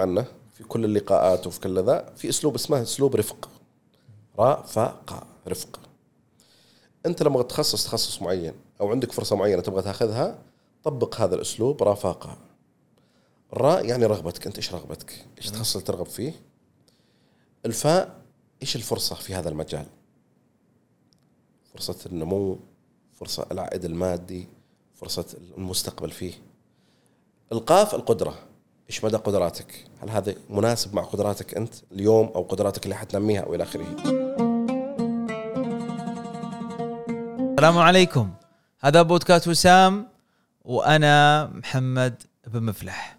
عنه في كل اللقاءات وفي كل ذا في أسلوب اسمه أسلوب رفق قاء رفق أنت لما تخصص تخصص معين أو عندك فرصة معينة تبغى تأخذها طبق هذا الأسلوب قاء الراء يعني رغبتك أنت إيش رغبتك؟ إيش التخصص اللي ترغب فيه؟ الفاء إيش الفرصة في هذا المجال؟ فرصة النمو، فرصة العائد المادي، فرصة المستقبل فيه. القاف القدرة، إيش مدى قدراتك؟ هل هذا مناسب مع قدراتك أنت اليوم أو قدراتك اللي حتنميها أو إلى آخره؟ السلام عليكم هذا بودكاست وسام وأنا محمد بن مفلح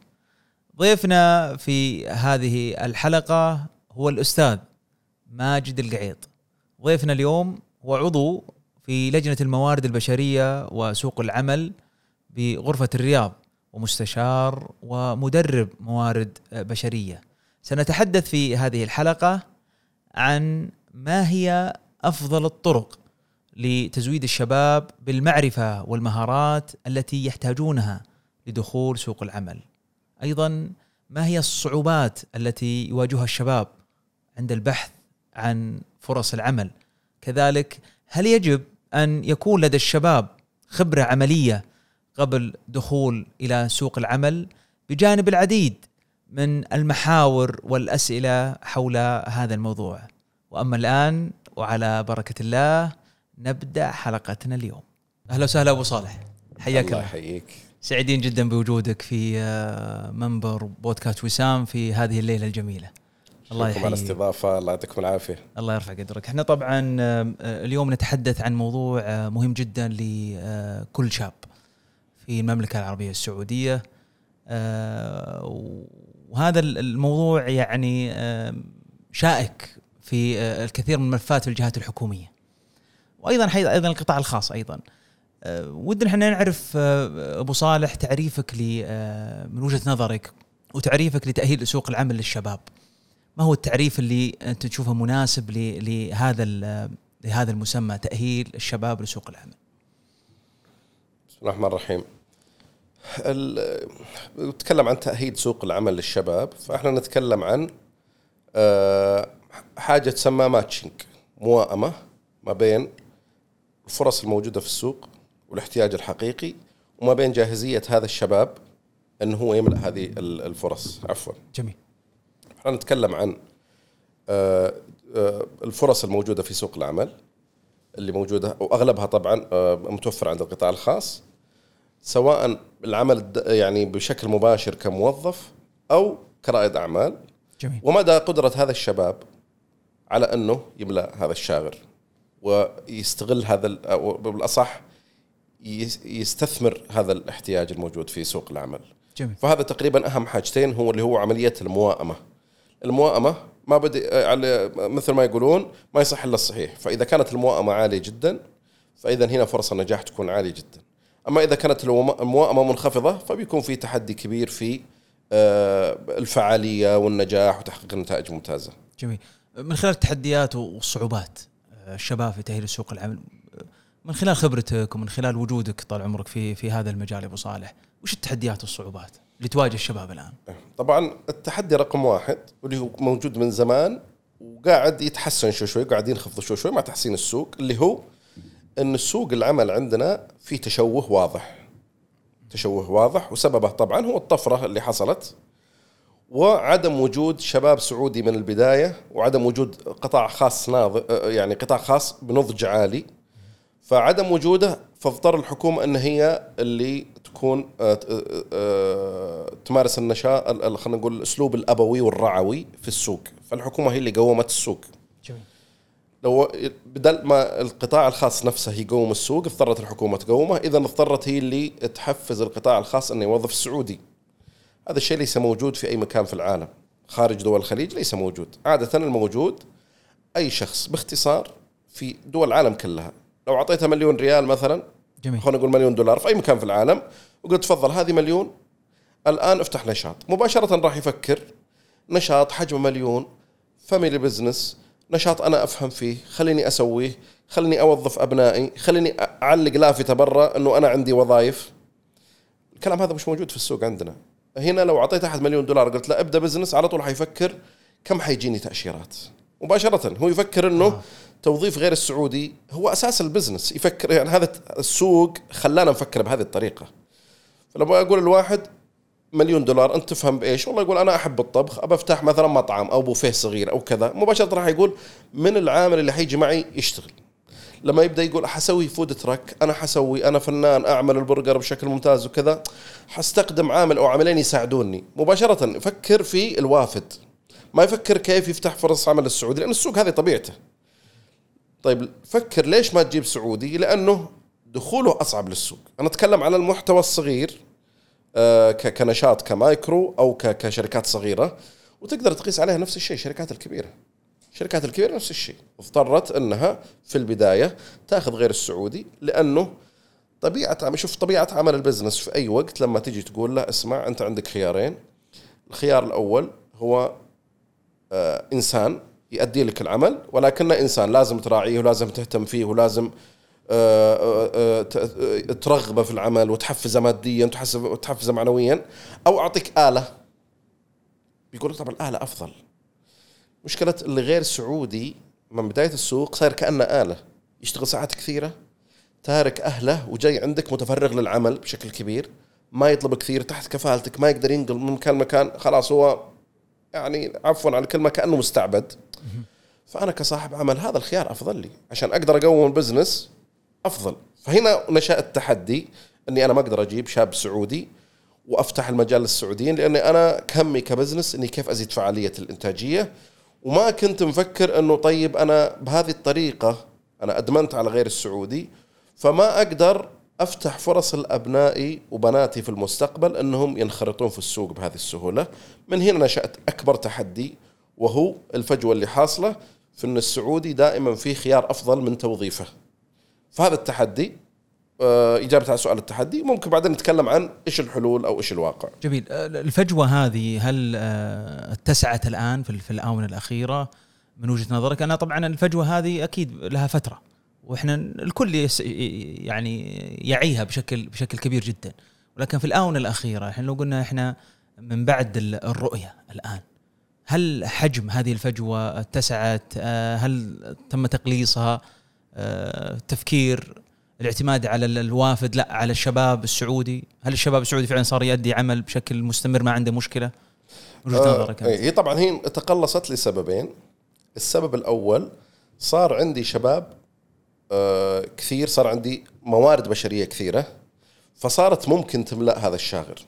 ضيفنا في هذه الحلقة هو الأستاذ ماجد القعيط ضيفنا اليوم هو عضو في لجنة الموارد البشرية وسوق العمل بغرفة الرياض ومستشار ومدرب موارد بشرية سنتحدث في هذه الحلقة عن ما هي أفضل الطرق لتزويد الشباب بالمعرفة والمهارات التي يحتاجونها لدخول سوق العمل. أيضا ما هي الصعوبات التي يواجهها الشباب عند البحث عن فرص العمل؟ كذلك هل يجب أن يكون لدى الشباب خبرة عملية قبل دخول إلى سوق العمل بجانب العديد من المحاور والأسئلة حول هذا الموضوع. وأما الآن وعلى بركة الله نبدأ حلقتنا اليوم. أهلا وسهلا أبو صالح حياك الله. يحييك سعيدين جدا بوجودك في آه، منبر بودكاست وسام في هذه الليلة الجميلة. الله شكراً على يحييك. الاستضافة الله يعطيكم العافية الله يرفع قدرك. إحنا طبعا آه، آه، اليوم نتحدث عن موضوع مهم جدا لكل شاب في المملكة العربية السعودية. آه، وهذا الموضوع يعني آه، شائك في آه، الكثير من ملفات الجهات الحكومية. وأيضا أيضا القطاع الخاص أيضا. ودنا إحنا نعرف أبو صالح تعريفك من وجهة نظرك وتعريفك لتأهيل سوق العمل للشباب. ما هو التعريف اللي أنت تشوفه مناسب لهذا لهذا المسمى تأهيل الشباب لسوق العمل؟ بسم الله الرحمن الرحيم ال- نتكلم عن تأهيل سوق العمل للشباب. فإحنا نتكلم عن آه، حاجة تسمى ماتشنج موائمة ما بين الفرص الموجودة في السوق والاحتياج الحقيقي وما بين جاهزية هذا الشباب انه هو يملأ هذه ال- الفرص. عفوا. جميل. إحنا نتكلم عن آه، آه، الفرص الموجودة في سوق العمل اللي موجودة وأغلبها طبعا متوفرة عند القطاع الخاص. سواء العمل يعني بشكل مباشر كموظف أو كرائد أعمال. جميل. ومدى قدرة هذا الشباب على أنه يملأ هذا الشاغر ويستغل هذا بالأصح يس- يستثمر هذا الاحتياج الموجود في سوق العمل. جميل. فهذا تقريبا أهم حاجتين هو اللي هو عملية الموائمة. الموائمة ما بدي على مثل ما يقولون ما يصح إلا الصحيح. فإذا كانت الموائمة عالية جدا فاذا هنا فرص النجاح تكون عالية جدا. أما إذا كانت الموائمه منخفضة فبيكون في تحدي كبير في آه، الفعالية والنجاح وتحقيق نتائج ممتازة جميل. من خلال التحديات والصعوبات آه، الشباب في تأهيل سوق العمل آه، من خلال خبرتك ومن خلال وجودك طال عمرك في في هذا المجال يا أبو صالح، وش التحديات والصعوبات اللي تواجه الشباب الآن؟ طبعا التحدي رقم واحد واللي هو موجود من زمان وقاعد يتحسن شوي شوي قاعد ينخفض شوي شوي مع تحسين السوق اللي هو إن السوق العمل عندنا في تشوه واضح. تشوه واضح وسببه طبعا هو الطفرة اللي حصلت وعدم وجود شباب سعودي من البداية وعدم وجود قطاع خاص ناض يعني قطاع خاص بنضج عالي. فعدم وجوده فاضطر الحكومة إن هي اللي تكون آه، آه، آه، تمارس النشاط ال- ال- خلينا نقول الأسلوب الأبوي والرعوي في السوق. فالحكومة هي اللي قومت السوق. لو بدل ما القطاع الخاص نفسه يقوم السوق اضطرت الحكومة تقومه. إذا اضطرت هي اللي تحفز القطاع الخاص إنه يوظف السعودي هذا الشيء ليس موجود في أي مكان في العالم. خارج دول الخليج ليس موجود. عادة الموجود أي شخص باختصار في دول العالم كلها. لو أعطيته مليون ريال مثلا جميل. خلينا نقول مليون دولار في أي مكان في العالم وقلت تفضل هذه مليون الآن افتح نشاط. مباشرة راح يفكر نشاط حجمه مليون family business نشاط أنا أفهم فيه. خليني أسويه. خليني أوظف أبنائي. خليني أعلق لافتة برا إنه أنا عندي وظائف الكلام هذا مش موجود في السوق عندنا. هنا لو أعطيت أحد مليون دولار قلت له أبدأ business على طول حيفكر كم حيجيني تأشيرات. مباشرة هو يفكر إنه آه. توظيف غير السعودي هو أساس ال business يفكر يعني هذا السوق خلانا نفكر بهذه الطريقة. فلما أقول الواحد مليون دولار أنت تفهم بإيش؟ والله يقول أنا أحب الطبخ أبى أفتح مثلا مطعم أو بوفيه صغير أو كذا. مباشرة راح يقول من العامل اللي حيجي معي يشتغل. لما يبدأ يقول حسوي food truck أنا حسوي أنا فنان أعمل البرجر بشكل ممتاز وكذا حستخدم عامل أو عاملين يساعدوني. مباشرة يفكر في الوافد. ما يفكر كيف يفتح فرص عمل السعودي لأن السوق هذه طبيعته. طيب فكر ليش ما تجيب سعودي؟ لأنه دخوله أصعب للسوق. أنا أتكلم على المحتوى الصغير. كنشاط كمايكرو أو كشركات صغيرة. وتقدر تقيس عليها نفس الشيء الشركات الكبيرة. الشركات الكبيرة نفس الشيء. اضطرت إنها في البداية تأخذ غير السعودي لأنه طبيعة شوف طبيعة عمل البزنس في أي وقت لما تجي تقول له اسمع أنت عندك خيارين. الخيار الأول هو آه إنسان يؤدي لك العمل ولكنه إنسان لازم تراعيه ولازم تهتم فيه ولازم آه، آه، آه، ترغبة في العمل وتحفزه ماديا وتحفزه معنويا أو أعطيك آلة. بيقول لك طبعا الاله أفضل. مشكلة اللي غير سعودي من بداية السوق صار كأنه آلة. يشتغل ساعات كثيرة تارك أهله وجاي عندك متفرغ للعمل بشكل كبير. ما يطلب كثير تحت كفالتك ما يقدر ينقل من مكان لمكان. خلاص هو يعني عفوا على الكلمة كأنه مستعبد. فأنا كصاحب عمل هذا الخيار أفضل لي. عشان أقدر أقوم البزنس أفضل. فهنا نشأ التحدي إني أنا ما أقدر أجيب شاب سعودي وأفتح المجال للسعوديين لأني أنا كمي ك business إني كيف أزيد فعالية الإنتاجية. وما كنت مفكر إنه طيب أنا بهذه الطريقة أنا أدمنت على غير السعودي فما أقدر أفتح فرص لابنائي وبناتي في المستقبل إنهم ينخرطون في السوق بهذه السهولة. من هنا نشأت أكبر تحدي وهو الفجوة اللي حاصلة في إن السعودي دائما في خيار أفضل من توظيفه. فهذا التحدي آه، إجابة على سؤال التحدي. ممكن بعدين نتكلم عن إيش الحلول أو إيش الواقع. جميل. آه، الفجوة هذه هل آه، اتسعت الآن في الآونة الأخيرة؟ من وجهة نظرك؟ أنا طبعا الفجوة هذه أكيد لها فترة وإحنا الكل يعني يعيها بشكل بشكل كبير جدا. ولكن في الآونة الأخيرة إحنا لو قلنا إحنا من بعد الرؤية الآن هل حجم هذه الفجوة اتسعت؟ هل تم تقليصها؟ تفكير الاعتماد على الوافد لا على الشباب السعودي. هل الشباب السعودي فعلا صار يؤدي عمل بشكل مستمر ما عنده مشكلة؟ وجهة آه نظرك هي طبعا هي تقلصت لسببين. السبب الأول صار عندي شباب آه كثير صار عندي موارد بشرية كثيرة فصارت ممكن تملأ هذا الشاغر.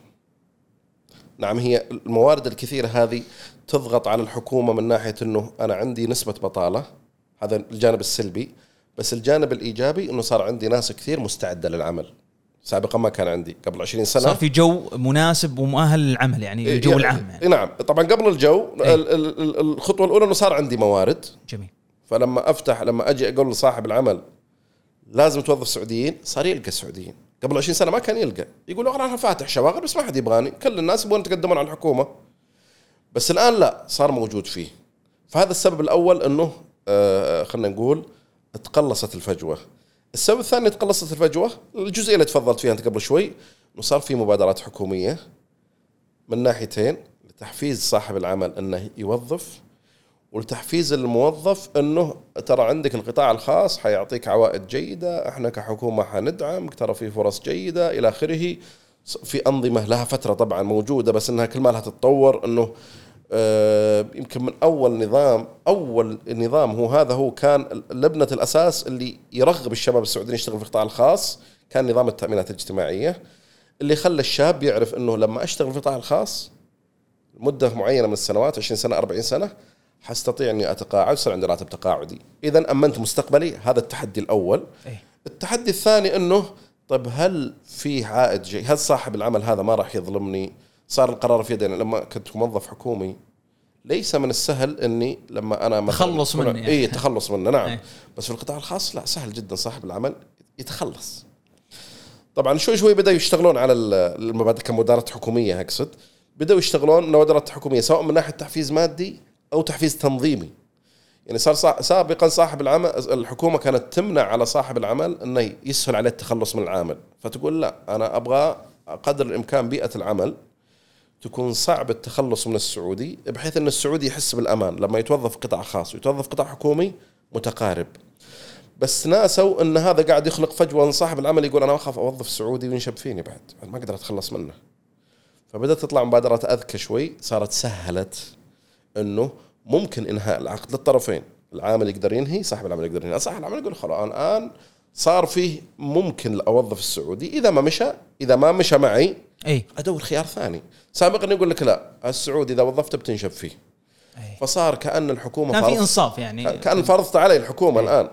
نعم هي الموارد الكثيرة هذه تضغط على الحكومة من ناحية إنه أنا عندي نسبة بطالة. هذا الجانب السلبي. بس الجانب الإيجابي إنه صار عندي ناس كثير مستعدة للعمل. سابقا ما كان عندي قبل 20 سنة. صار في جو مناسب ومؤهل للعمل يعني الجو يعني العام يعني. نعم. طبعا قبل الجو إيه؟ الخطوة الأولى إنه صار عندي موارد. جميل. فلما أفتح لما أجي أقول لصاحب العمل لازم توظف سعوديين صار يلقى السعوديين. قبل 20 سنة ما كان يلقى. يقول أنا فاتح شواغل بس ما حد يبغاني. كل الناس يبغون يتقدمون على الحكومة. بس الآن لا صار موجود فيه. فهذا السبب الأول إنه آه خلينا نقول تقلصت الفجوة. السبب الثاني تقلصت الفجوة الجزئية اللي تفضلت فيها أنت قبل شوي إنه صار في مبادرات حكومية من ناحيتين لتحفيز صاحب العمل إنه يوظف ولتحفيز الموظف إنه ترى عندك القطاع الخاص حيعطيك عوائد جيدة إحنا كحكومة حندعمك ترى في فرص جيدة إلى آخره. في أنظمة لها فترة طبعا موجودة بس إنها كل ما لها تتطور إنه يمكن من أول نظام أول نظام هو هذا هو كان لبنة الأساس اللي يرغب الشباب السعوديين يشتغلوا في القطاع الخاص كان نظام التأمينات الاجتماعية اللي خلى الشاب يعرف إنه لما أشتغل في القطاع الخاص مدة معينة من السنوات 20 سنة 40 سنة حستطيع إني أتقاعد ويصير عندي راتب تقاعدي. اذا أمنت مستقبلي هذا التحدي الأول. أيه. التحدي الثاني إنه طيب هل في عائد جيد هل صاحب العمل هذا ما راح يظلمني؟ صار القرار في يدينا. لما كنت موظف حكومي ليس من السهل إني لما أنا تخلص منه يعني. اي تخلص منه نعم. أي. بس في القطاع الخاص لا سهل جدا. صاحب العمل يتخلص. طبعا شوي شوي بدأوا يشتغلون على المبادئ كمبادرات حكومية أقصد. بدأوا يشتغلون مبادرات حكومية سواء من ناحية تحفيز مادي أو تحفيز تنظيمي. يعني صار سابقا صاحب العمل الحكومة كانت تمنع على صاحب العمل إنه يسهل عليه التخلص من العامل فتقول لا أنا أبغى قدر الإمكان بيئة العمل. تكون صعب التخلص من السعودي بحيث إن السعودي يحس بالأمان. لما يتوظف قطاع خاص ويتوظف قطاع حكومي متقارب. بس ناسوا إن هذا قاعد يخلق فجوة إن صاحب العمل يقول أنا أخاف أوظف سعودي وينشب فيني بعد. ما أقدر أتخلص منه. فبدأت تطلع مبادرات أذكى شوي صارت سهلت إنه ممكن إنهاء العقد للطرفين. العامل يقدر ينهي صاحب العمل يقدر ينهي. صاحب العمل يقول خلاص الآن صار فيه ممكن أوظف السعودي. إذا ما مشى إذا ما مشى معي اي ادور خيار ثاني سابقا يقول لك لا السعودي إذا وظفته بتنشب فيه. أي. فصار كأن الحكومة كان في إنصاف يعني. كان فرضت علي الحكومة الآن.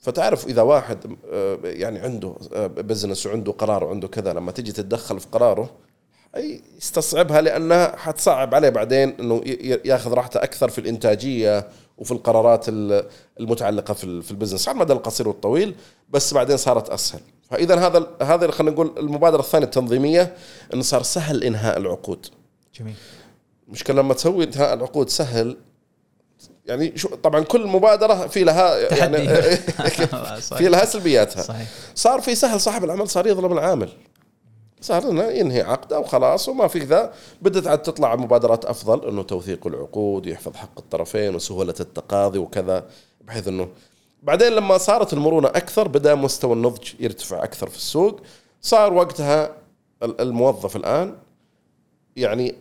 فتعرف إذا واحد آه، يعني عنده آه، بزنس وعنده قرار وعنده كذا لما تجي تتدخل في قراره أي يستصعبها لأنها حتصعب عليه بعدين إنه يأخذ راحته أكثر في الإنتاجية وفي القرارات ال- المتعلقة في ال- في ال business على المدى القصير والطويل بس بعدين صارت أسهل. فإذا هذا هذا خلينا نقول المبادرة الثانية التنظيمية انه صار سهل إنهاء العقود. جميل. المشكلة لما تسوي انتهاء العقود سهل يعني شو طبعا كل مبادرة في لها يعني. في لها سلبياتها. صحيح. صار في سهل صاحب العمل صار يظلم العامل. صار إنه ينهي عقده وخلاص وما في ذا بدت عاد تطلع مبادرات أفضل إنه توثيق العقود يحفظ حق الطرفين وسهولة التقاضي وكذا بحيث إنه بعدين لما صارت المرونة أكثر بدأ مستوى النضج يرتفع أكثر في السوق. صار وقتها ال- الموظف الآن يعني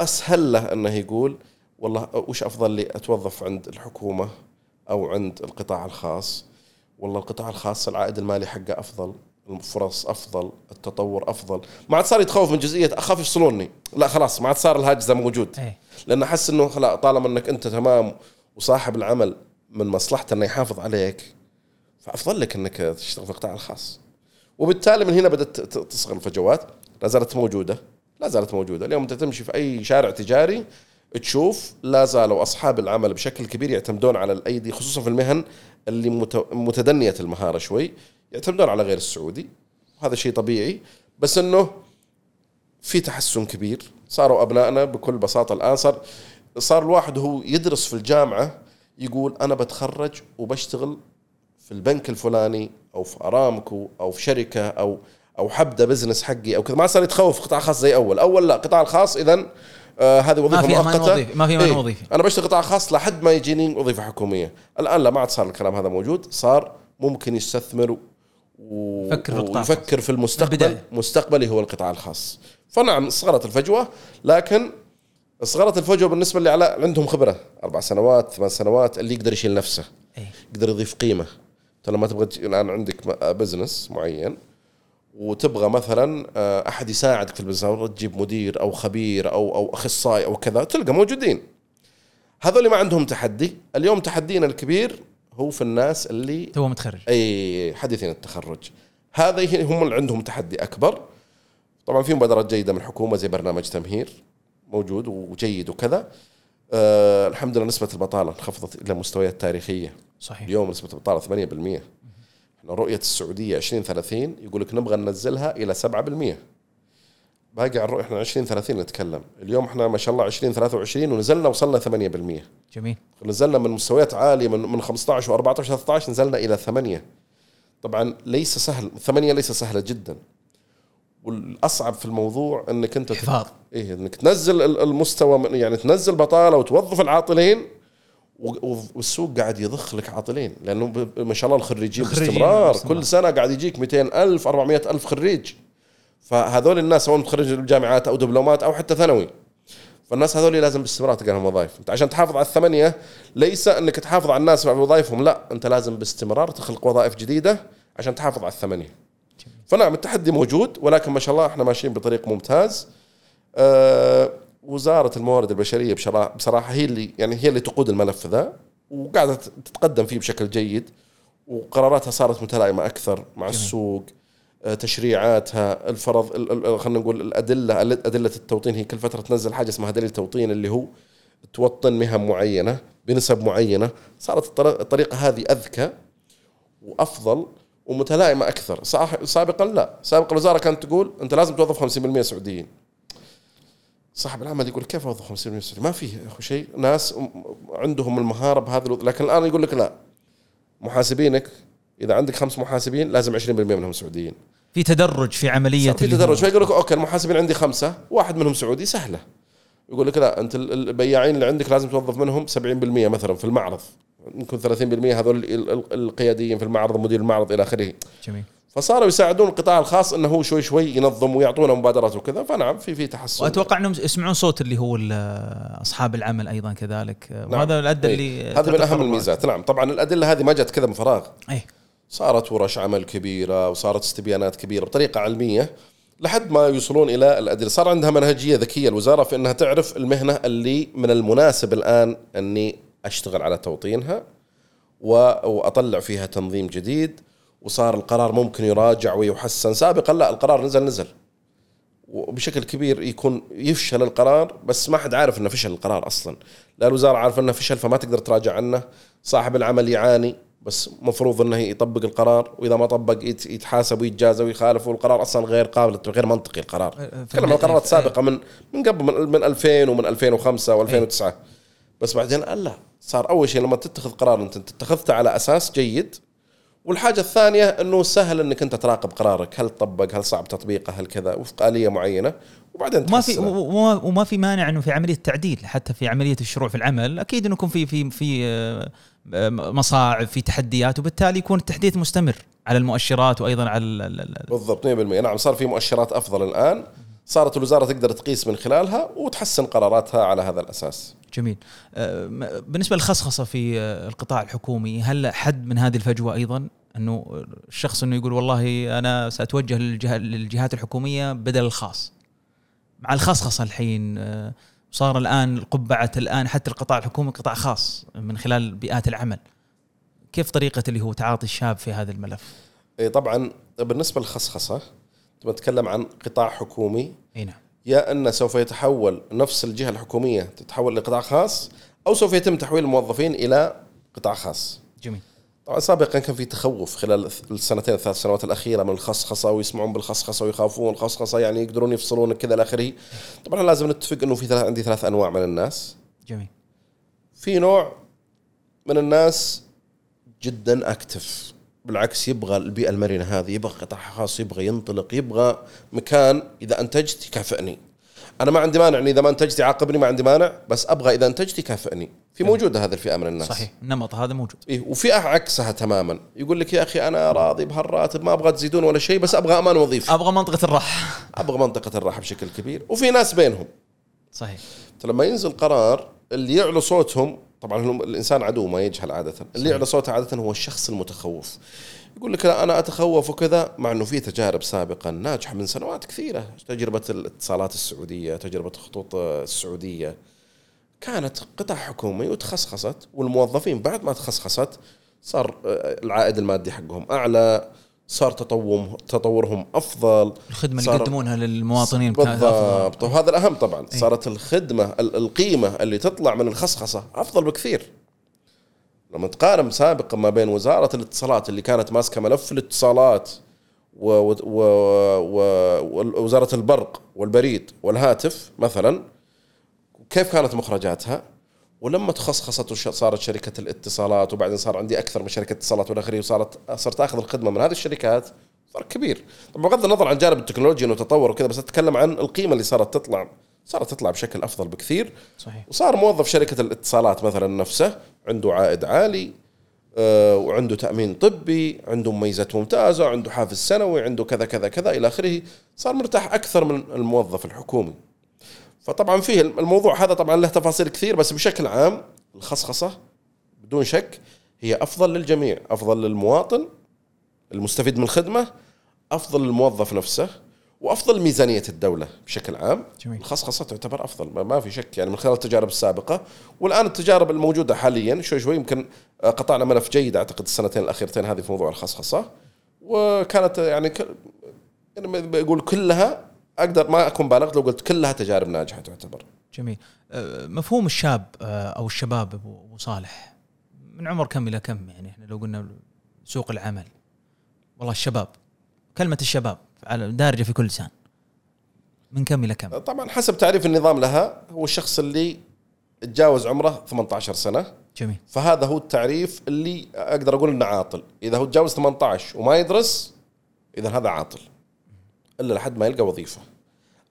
أسهل له إنه يقول والله وش أفضل لي أتوظف عند الحكومة أو عند القطاع الخاص؟ والله القطاع الخاص العائد المالي حقه أفضل الفرص أفضل التطور أفضل. ما عاد صار يتخوف من جزئية أخاف يفصلوني. لا خلاص ما عاد صار الهاجس ذا موجود. اي لأن أحس إنه خلاص طالما إنك أنت تمام وصاحب العمل من مصلحته إنه يحافظ عليك فأفضل لك إنك تشتغل في القطاع الخاص. وبالتالي من هنا بدأت تصغر الفجوات. لا زالت موجودة لا زالت موجودة. اليوم أنت تمشي في أي شارع تجاري تشوف لا زالوا أصحاب العمل بشكل كبير يعتمدون على الأيدي خصوصا في المهن اللي مت- متدنية المهارة شوي يعتمدون على غير السعودي. هذا شيء طبيعي. بس إنه في تحسن كبير. صاروا أبنائنا بكل بساطة الآن صار صار الواحد وهو يدرس في الجامعة يقول أنا بتخرج وبشتغل في البنك الفلاني أو في أرامكو أو في شركة أو أو حبدا بزنس حقي أو كذا. ما صار يتخوف قطاع خاص زي أول. أول لا قطاع الخاص اذا آه هذه وظيفة ما مؤقتة. وظيفي- ما في أمان إيه، وظيفي. أنا بشتغل قطاع خاص لحد ما يجيني وظيفة حكومية. الآن لا ما عاد صار الكلام هذا موجود. صار ممكن يستثمر و... يفكر في ويفكر في المستقبل. مستقبلي هو القطاع الخاص. فنعم صغرت الفجوة لكن صغرت الفجوه بالنسبة اللي على عندهم خبرة. أربع سنوات ثمان سنوات اللي يقدر يشيل نفسه. اي يقدر يضيف قيمة. انت لما تبغى الآن عندك business معين وتبغى مثلا آه، أحد يساعدك في ال business تجيب مدير أو خبير أو أو أخصائي أو كذا تلقى موجودين. هذول ما عندهم تحدي. اليوم تحدينا الكبير هو في الناس اللي تو متخرج. اي حديثين التخرج. هذا هم اللي عندهم تحدي أكبر. طبعا في مبادرات جيدة من الحكومة زي برنامج تمهير. موجود وجيد وكذا. آه الحمد لله نسبة البطالة انخفضت إلى مستويات تاريخية. صحيح. اليوم نسبة البطالة 8% إحنا رؤية السعودية 2030 يقول لك نبغى ننزلها إلى 7% باقي على الرؤية إحنا 2030 نتكلم. اليوم إحنا ما شاء الله 2023 ونزلنا وصلنا 8% جميل. نزلنا من مستويات عالية من من 15 و14 13 نزلنا إلى 8 طبعا ليس سهل 8 ليس سهلة جدا. والأصعب في الموضوع إنك أنت حفاظ. إيه إنك تنزل ال- المستوى من يعني تنزل بطالة وتوظف العاطلين والسوق قاعد يضخ لك عاطلين لأنه ما شاء الله الخريجين باستمرار. كل سنة قاعد يجيك 200 ألف 400 ألف خريج. فهذول الناس سواء متخرج الجامعات أو دبلومات أو حتى ثانوي. فالناس هذول لازم باستمرار تلقى لهم وظائف. أنت عشان تحافظ على الثمانية ليس إنك تحافظ على الناس على وظائفهم لا أنت لازم باستمرار تخلق وظائف جديدة عشان تحافظ على الثمانية. فنعم التحدي موجود ولكن ما شاء الله إحنا ماشيين بطريق ممتاز. آه وزارة الموارد البشرية بصراحة هي اللي يعني هي اللي تقود الملف ذا وقاعدة تتقدم فيه بشكل جيد وقراراتها صارت متلائمة أكثر مع السوق آه، تشريعاتها الفرض ال- ال- خلينا نقول الأدلة أدلة التوطين هي كل فترة تنزل حاجة اسمها دليل توطين اللي هو توطن مهن معينة بنسب معينة. صارت الطر- الطريقة هذه أذكى وأفضل ومتلائمه أكثر. صح- سابقا لا. سابقا الوزارة كانت تقول أنت لازم توظف 50% سعوديين. صاحب العمل يقول كيف أوظف 50% سعوديين؟ ما في شيء. ناس عندهم المهارة بهذا الوضع. لكن الآن يقول لك لا. محاسبينك إذا عندك خمس محاسبين لازم 20% منهم سعوديين. في تدرج في عملية في تدرج. فيقول لك أوكي المحاسبين عندي خمسة واحد منهم سعودي سهلة. يقول لك لا أنت ال- البياعين اللي عندك لازم توظف منهم 70% مثلا في المعرض. يمكن 30% هذول ال- ال- القياديين في المعرض مدير المعرض إلى آخره. جميل. فصاروا يساعدون القطاع الخاص إنه هو شوي شوي ينظم ويعطونا مبادرات وكذا. فنعم في في تحسن. وأتوقع إنهم يسمعون صوت اللي هو أصحاب العمل أيضا كذلك. نعم. وهذا الادى إيه. اللي هذا من أهم. الميزات. نعم طبعا الأدلة هذه ما جت كذا من فراغ. إيه. صارت ورش عمل كبيرة وصارت استبيانات كبيرة بطريقة علمية. لحد ما يوصلون إلى الأدلة، صار عندها منهجية ذكية الوزارة في إنها تعرف المهنة اللي من المناسب الآن أني أشتغل على توطينها وأطلع فيها تنظيم جديد وصار القرار ممكن يراجع ويحسن، سابقا لا القرار نزل نزل. وبشكل كبير يكون يفشل القرار بس ما حد عارف إنه فشل القرار أصلا. لا الوزارة عارفة إنه فشل فما تقدر تراجع عنه. صاحب العمل يعاني. بس مفروض إنه يطبق القرار وإذا ما طبق يت- يتحاسب ويتجازى ويخالف والقرار أصلا غير قابل غير منطقي القرار. أه، تكلم عن قرارات سابقه من من قبل من, من 2000 ومن 2005 و2009 بس بعدين قال لا صار أول شيء لما تتخذ قرار أنت اتخذته على أساس جيد والحاجة الثانية إنه سهل إنك أنت تراقب قرارك، هل طبق، هل صعب تطبيقه، هل كذا، وفق آلية معينة، وبعدين ما في. وما, في مانع إنه في عملية تعديل حتى في عملية الشروع في العمل أكيد إنه يكون في في في مصاعب في تحديات وبالتالي يكون التحديث مستمر على المؤشرات وأيضا على ال- ال- ال- بالضبط 100% نعم صار في مؤشرات أفضل الآن. صارت الوزارة تقدر تقيس من خلالها وتحسن قراراتها على هذا الأساس. جميل. م- بالنسبة للخصخصة في آه، القطاع الحكومي هل حد من هذه الفجوة أيضا؟ أنه الشخص إنه يقول والله أنا سأتوجه للجهات الحكومية بدل الخاص. مع الخصخصة الحين آه، صار الآن قبعه الآن حتى القطاع الحكومي قطاع خاص من خلال بيئات العمل. كيف طريقة اللي هو تعاطي الشاب في هذا الملف؟ إيه طبعا بالنسبة للخصخصة نتكلم عن قطاع حكومي إي نعم. يا أنه سوف يتحول نفس الجهة الحكومية تتحول لقطاع خاص أو سوف يتم تحويل الموظفين إلى قطاع خاص. جميل. طبعا سابقا كان في تخوف خلال السنتين الثلاث سنوات الأخيرة من الخصخصة ويسمعون بالخصخصة ويخافون الخصخصة يعني يقدرون يفصلون كذا إلى آخره. طبعا لازم نتفق إنه في ثلاث عندي ثلاث أنواع من الناس. جميل. في نوع من الناس جدا اكتف بالعكس يبغى البيئة المرنة هذه يبغى قطاع خاص يبغى ينطلق يبغى مكان إذا أنتجت يكافئني. أنا ما عندي مانع اني إذا ما أنتجت يعاقبني ما عندي مانع بس أبغى إذا أنتجت يكافئني. في موجودة هذه الفئة من الناس. صحيح النمط هذا موجود. إيه وفئة عكسها تماما. يقول لك يا أخي أنا راضي بهالراتب ما أبغى تزيدون ولا شيء بس أبغى أمان وظيفي. أبغى منطقة الراحة. أبغى منطقة الراحة بشكل كبير. وفي ناس بينهم. صحيح. لما ينزل قرار اللي يعلو صوتهم طبعا الإنسان عدو ما يجهل عادة. اللي يعلو صوته عادة هو الشخص المتخوف. يقول لك لا أنا أتخوف وكذا مع إنه في تجارب سابقا ناجحة من سنوات كثيرة. تجربة الاتصالات السعودية تجربة الخطوط السعودية. كانت قطاع حكومي وتخصخصت والموظفين بعد ما تخصخصت صار آه، العائد المادي حقهم أعلى صار تطورهم تطورهم أفضل. الخدمة اللي يقدمونها للمواطنين. بالضبط. وهذا الأهم طبعا. صارت الخدمة ال- القيمة اللي تطلع من الخصخصة أفضل بكثير. لما تقارن سابقا ما بين وزارة الاتصالات اللي كانت ماسكة ملف الاتصالات ووزاره البرق والبريد والهاتف مثلا كيف كانت مخرجاتها؟ ولما تخصخصت وصارت شركة الاتصالات وبعدين صار عندي أكثر من شركة اتصالات والى اخره وصارت صرت آخذ الخدمة من هذه الشركات فرق كبير. طبعا بغض النظر عن جانب التكنولوجيا إنه تطور وكذا بس أتكلم عن القيمة اللي صارت تطلع. صارت تطلع بشكل أفضل بكثير. صحيح. وصار موظف شركة الاتصالات مثلا نفسه عنده عائد عالي آه، وعنده تأمين طبي عنده مميزات ممتازة عنده حافز سنوي عنده كذا كذا كذا إلى آخره. صار مرتاح أكثر من الموظف الحكومي. فطبعا فيه الموضوع هذا طبعا له تفاصيل كثير بس بشكل عام الخصخصة بدون شك هي أفضل للجميع أفضل للمواطن المستفيد من الخدمة أفضل للموظف نفسه. وأفضل ميزانية الدولة بشكل عام. جميل. الخصخصة تعتبر أفضل ما- في شك يعني من خلال التجارب السابقة. والآن التجارب الموجودة حاليا شوي شوي يمكن آه، قطعنا ملف جيد أعتقد السنتين الأخيرتين هذه في موضوع الخصخصة. وكانت يعني ك... يعني بقول كلها أقدر ما أكون بالغت لو قلت كلها تجارب ناجحة تعتبر. جميل. آه، مفهوم الشاب آه، أو الشباب أبو صالح من عمر كم إلى كم؟ يعني إحنا لو قلنا سوق العمل. والله الشباب كلمة الشباب. على دارجة في كل لسان من كم إلى كم؟ طبعا حسب تعريف النظام لها هو الشخص اللي تجاوز عمره 18 سنة. جميل. فهذا هو التعريف اللي أقدر أقول إنه عاطل. إذا هو تجاوز 18 وما يدرس إذا هذا عاطل. إلا لحد ما يلقى وظيفة.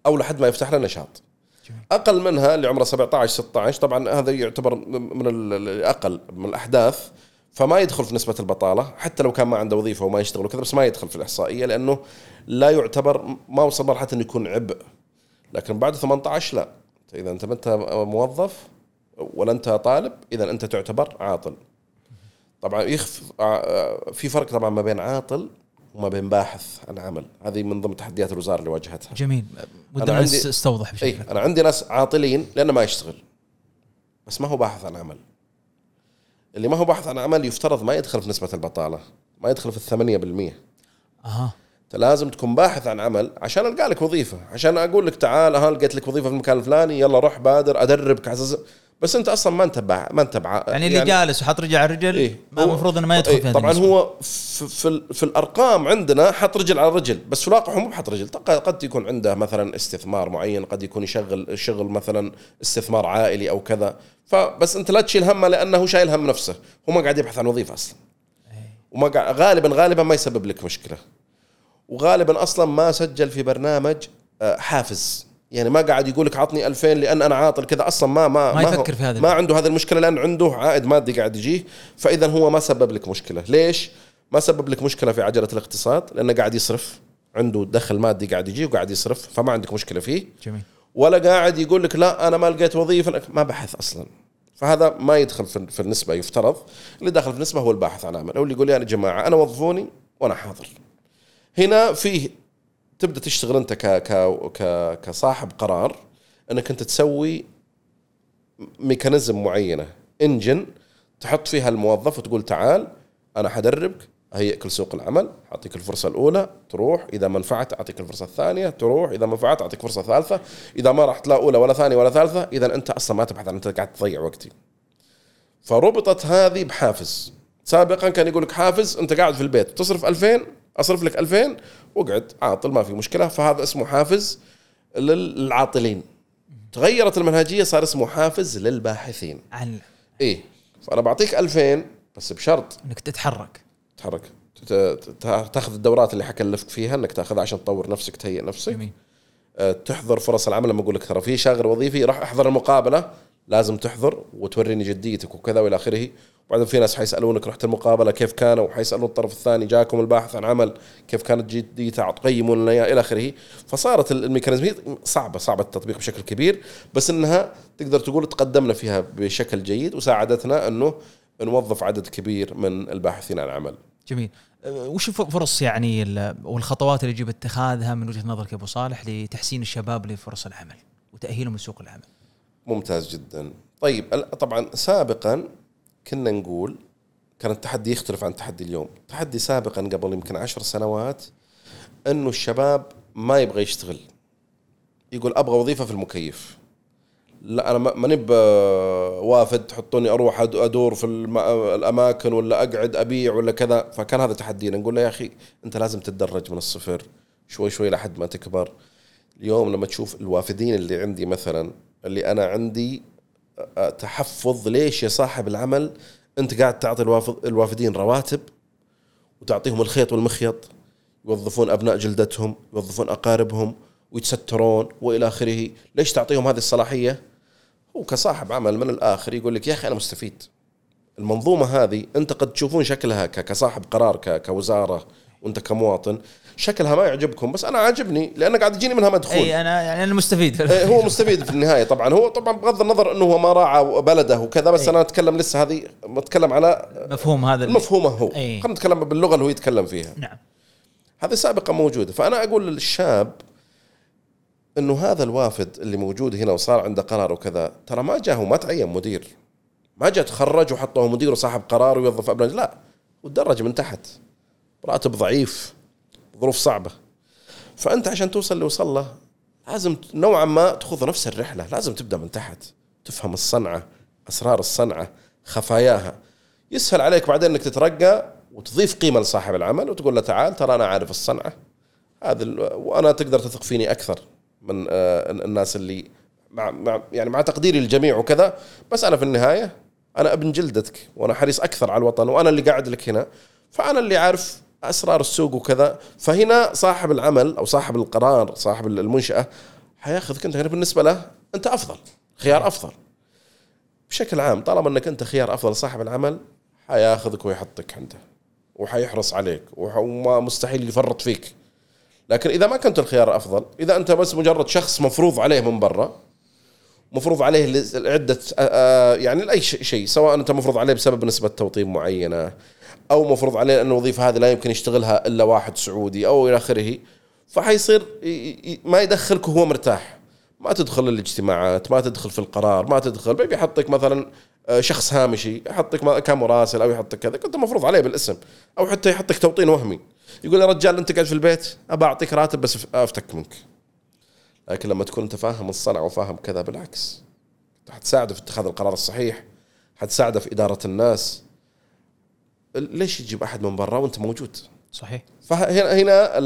أو لحد ما يفتح له نشاط. جميل. أقل منها اللي عمره 17 16 طبعا هذا يعتبر من ال- الاقل من الأحداث. فما يدخل في نسبة البطالة حتى لو كان ما عنده وظيفة وما يشتغل وكذا بس ما يدخل في الإحصائية لأنه لا يعتبر ما وصل مرحله إنه يكون عبء. لكن بعد 18 لا. إذا أنت ما أنت موظف ولا أنت طالب إذا أنت تعتبر عاطل. طبعا يخف آه، في فرق طبعا ما بين عاطل وما بين باحث عن عمل. هذه من ضمن تحديات الوزارة اللي واجهتها. جميل. ودنا أنا عندي- نستوضح بشكل اي أنا عندي ناس عاطلين لأنه ما يشتغل. بس ما هو باحث عن عمل. اللي ما هو باحث عن عمل يفترض ما يدخل في نسبة البطالة ما يدخل في الثمانية بالمية. أها. أنت لازم تكون باحث عن عمل عشان ألقى لك وظيفة عشان أقول لك تعال ها لقيت لك وظيفة في المكان الفلاني يلا روح بادر أدربك على بس انت أصلا ما انت بع- ما انت بع- يعني اللي جالس وحط رجل على رجل إيه. ما المفروض إنه ما يدخل إيه. في طبعا. هو في, في, في الأرقام عندنا حط رجل على رجل بس في الواقع هو مو بحط رجل قد يكون عنده مثلا استثمار معين قد يكون يشغل شغل مثلا استثمار عائلي أو كذا. فبس أنت لا تشيل همه لأنه هو شايل هم نفسه. هو ما قاعد يبحث عن وظيفة أصلا. وما قاعد غالبا غالبا ما يسبب لك مشكلة. وغالبا أصلا ما سجل في برنامج آه، حافز. يعني ما قاعد يقول لك عطني 2000 لأن أنا عاطل كذا. أصلا ما ما ما هو- يفكر في هذا. ما عنده هذه المشكلة. لأن عنده عائد مادي قاعد يجيه. فاذا هو ما سبب لك مشكلة. ليش؟ ما سبب لك مشكلة في عجلة الاقتصاد. لأنه قاعد يصرف. عنده دخل مادي قاعد يجيه وقاعد يصرف. فما عندك مشكلة فيه. جميل. ولا قاعد يقول لك لا أنا ما لقيت وظيفة. ما بحث أصلا. فهذا ما يدخل في النسبة يفترض. اللي داخل في النسبة هو الباحث عن عمل. أو اللي يقول يا جماعة أنا وظفوني وأنا حاضر. هنا فيه تبدأ تشتغل أنت ك ك كصاحب قرار أنك أنت تسوي ميكانيزم معينة إنجن تحط فيها الموظف وتقول تعال أنا حدربك اهيئك لسوق العمل اعطيك الفرصة الأولى تروح إذا ما نفعت أعطيك الفرصة الثانية تروح إذا ما نفعت أعطيك فرصة ثالثة إذا ما رحت لا أولى ولا ثانية ولا ثالثة إذا أنت أصلا ما تبحث عن أنت قاعد تضيع وقتي. فربطت هذه بحافز. سابقا كان يقول لك حافز أنت قاعد في البيت تصرف 2000 أصرف لك 2000 واقعد عاطل ما في مشكلة. فهذا اسمه حافز للعاطلين. تغيرت المنهجية صار اسمه حافز للباحثين. عن إيه. فأنا بعطيك 2000 بس بشرط. إنك تتحرك. تتحرك. تاخذ الدورات اللي حكلفك فيها إنك تاخذها عشان تطور نفسك تهيئ نفسك. جميل. أه، تحضر فرص العمل. لما أقول لك ترى في شاغر وظيفي راح أحضر المقابلة. لازم تحضر وتوريني جديتك وكذا وإلى آخره. وبعدين في ناس حيسألونك رحت المقابلة كيف كان وحيسألون الطرف الثاني جاكم الباحث عن عمل كيف كانت جديته إياه إلى آخره. فصارت الميكانيزميه صعبة صعبة التطبيق بشكل كبير بس إنها تقدر تقول تقدمنا فيها بشكل جيد وساعدتنا إنه نوظف عدد كبير من الباحثين عن عمل. جميل. أه، وش فرص يعني ال- والخطوات اللي يجب اتخاذها من وجهة نظرك يا أبو صالح لتحسين الشباب لفرص العمل وتأهيلهم لسوق العمل؟ ممتاز جدا. طيب طبعا سابقا كنا نقول كان التحدي يختلف عن التحدي اليوم. التحدي سابقا قبل يمكن عشر سنوات إنه الشباب ما يبغى يشتغل. يقول أبغى وظيفة في المكيف. لا أنا ما- ماني وافد تحطوني أروح أدور في الأماكن ولا أقعد أبيع ولا كذا. فكان هذا تحدينا نقول له يا أخي أنت لازم تتدرج من الصفر شوي شوي لحد ما تكبر. اليوم لما تشوف الوافدين اللي عندي مثلا اللي أنا عندي تحفظ ليش يا صاحب العمل انت قاعد تعطي الوافد الوافدين رواتب وتعطيهم الخيط والمخيط يوظفون أبناء جلدتهم يوظفون أقاربهم ويتسترون وإلى آخره. ليش تعطيهم هذه الصلاحية؟ هو كصاحب عمل من الآخر يقول لك يا أخي أنا مستفيد. المنظومة هذه أنت قد تشوفون شكلها كصاحب قرار كوزارة وأنت كمواطن. شكلها ما يعجبكم بس أنا عاجبني لأن قاعد يجيني منها مدخول. اي أنا يعني أنا مستفيد. إيه، هو مستفيد في النهاية طبعا. هو طبعا بغض النظر إنه هو ما راعى بلده وكذا بس إيه. أنا أتكلم لسه هذه بتكلم على مفهوم هذا مفهومه هو. إيه. خلينا نتكلم باللغة اللي هو يتكلم فيها. نعم. هذه سابقا موجودة. فأنا أقول للشاب إنه هذا الوافد اللي موجود هنا وصار عنده قرار وكذا ترى ما جاه ما تعين مدير. ما جاء تخرج وحطوه مدير وصاحب قرار ويوظف أبناء. لا ودرج من تحت. راتب ضعيف. ظروف صعبة. فأنت عشان توصل اللي وصل له لازم نوعا ما تخوض نفس الرحلة لازم تبدأ من تحت تفهم الصنعة أسرار الصنعة خفاياها. يسهل عليك بعدين إنك تترقى وتضيف قيمة لصاحب العمل وتقول له تعال ترى أنا عارف الصنعة. هذا وأنا تقدر تثق فيني أكثر من آه، الناس اللي مع, مع يعني مع تقديري للجميع وكذا. بس أنا في النهاية أنا ابن جلدتك وأنا حريص أكثر على الوطن وأنا اللي قاعد لك هنا. فأنا اللي عارف أسرار السوق وكذا فهنا صاحب العمل أو صاحب القرار صاحب المنشأة حياخذك انت يعني بالنسبة له أنت أفضل خيار أفضل. بشكل عام طالما أنك أنت خيار أفضل صاحب العمل حيأخذك ويحطك عنده وحيحرص عليك وما مستحيل يفرط فيك. لكن إذا ما كنت الخيار الافضل إذا أنت بس مجرد شخص مفروض عليه من برا مفروض عليه عده يعني لأي شيء سواء أنت مفروض عليه بسبب نسبة توطين معينة أو مفروض عليه أن الوظيفة هذه لا يمكن يشتغلها إلا واحد سعودي أو إلى آخره فحيصير ما يدخلك وهو مرتاح. ما تدخل الاجتماعات ما تدخل في القرار ما تدخل. بيبي يحطك مثلا آه، شخص هامشي يحطك كمراسل أو يحطك كذا كنت مفروض عليه بالاسم. أو حتى يحطك توطين وهمي. يقول يا رجال أنت قاعد في البيت أبى أعطيك راتب بس أفتك منك. لكن لما تكون أنت فاهم الصنعه وفاهم كذا بالعكس. حتساعده في اتخاذ القرار الصحيح حتساعده في إدارة الناس. ليش يجيب أحد من برا وأنت موجود؟ صحيح. فهنا هنا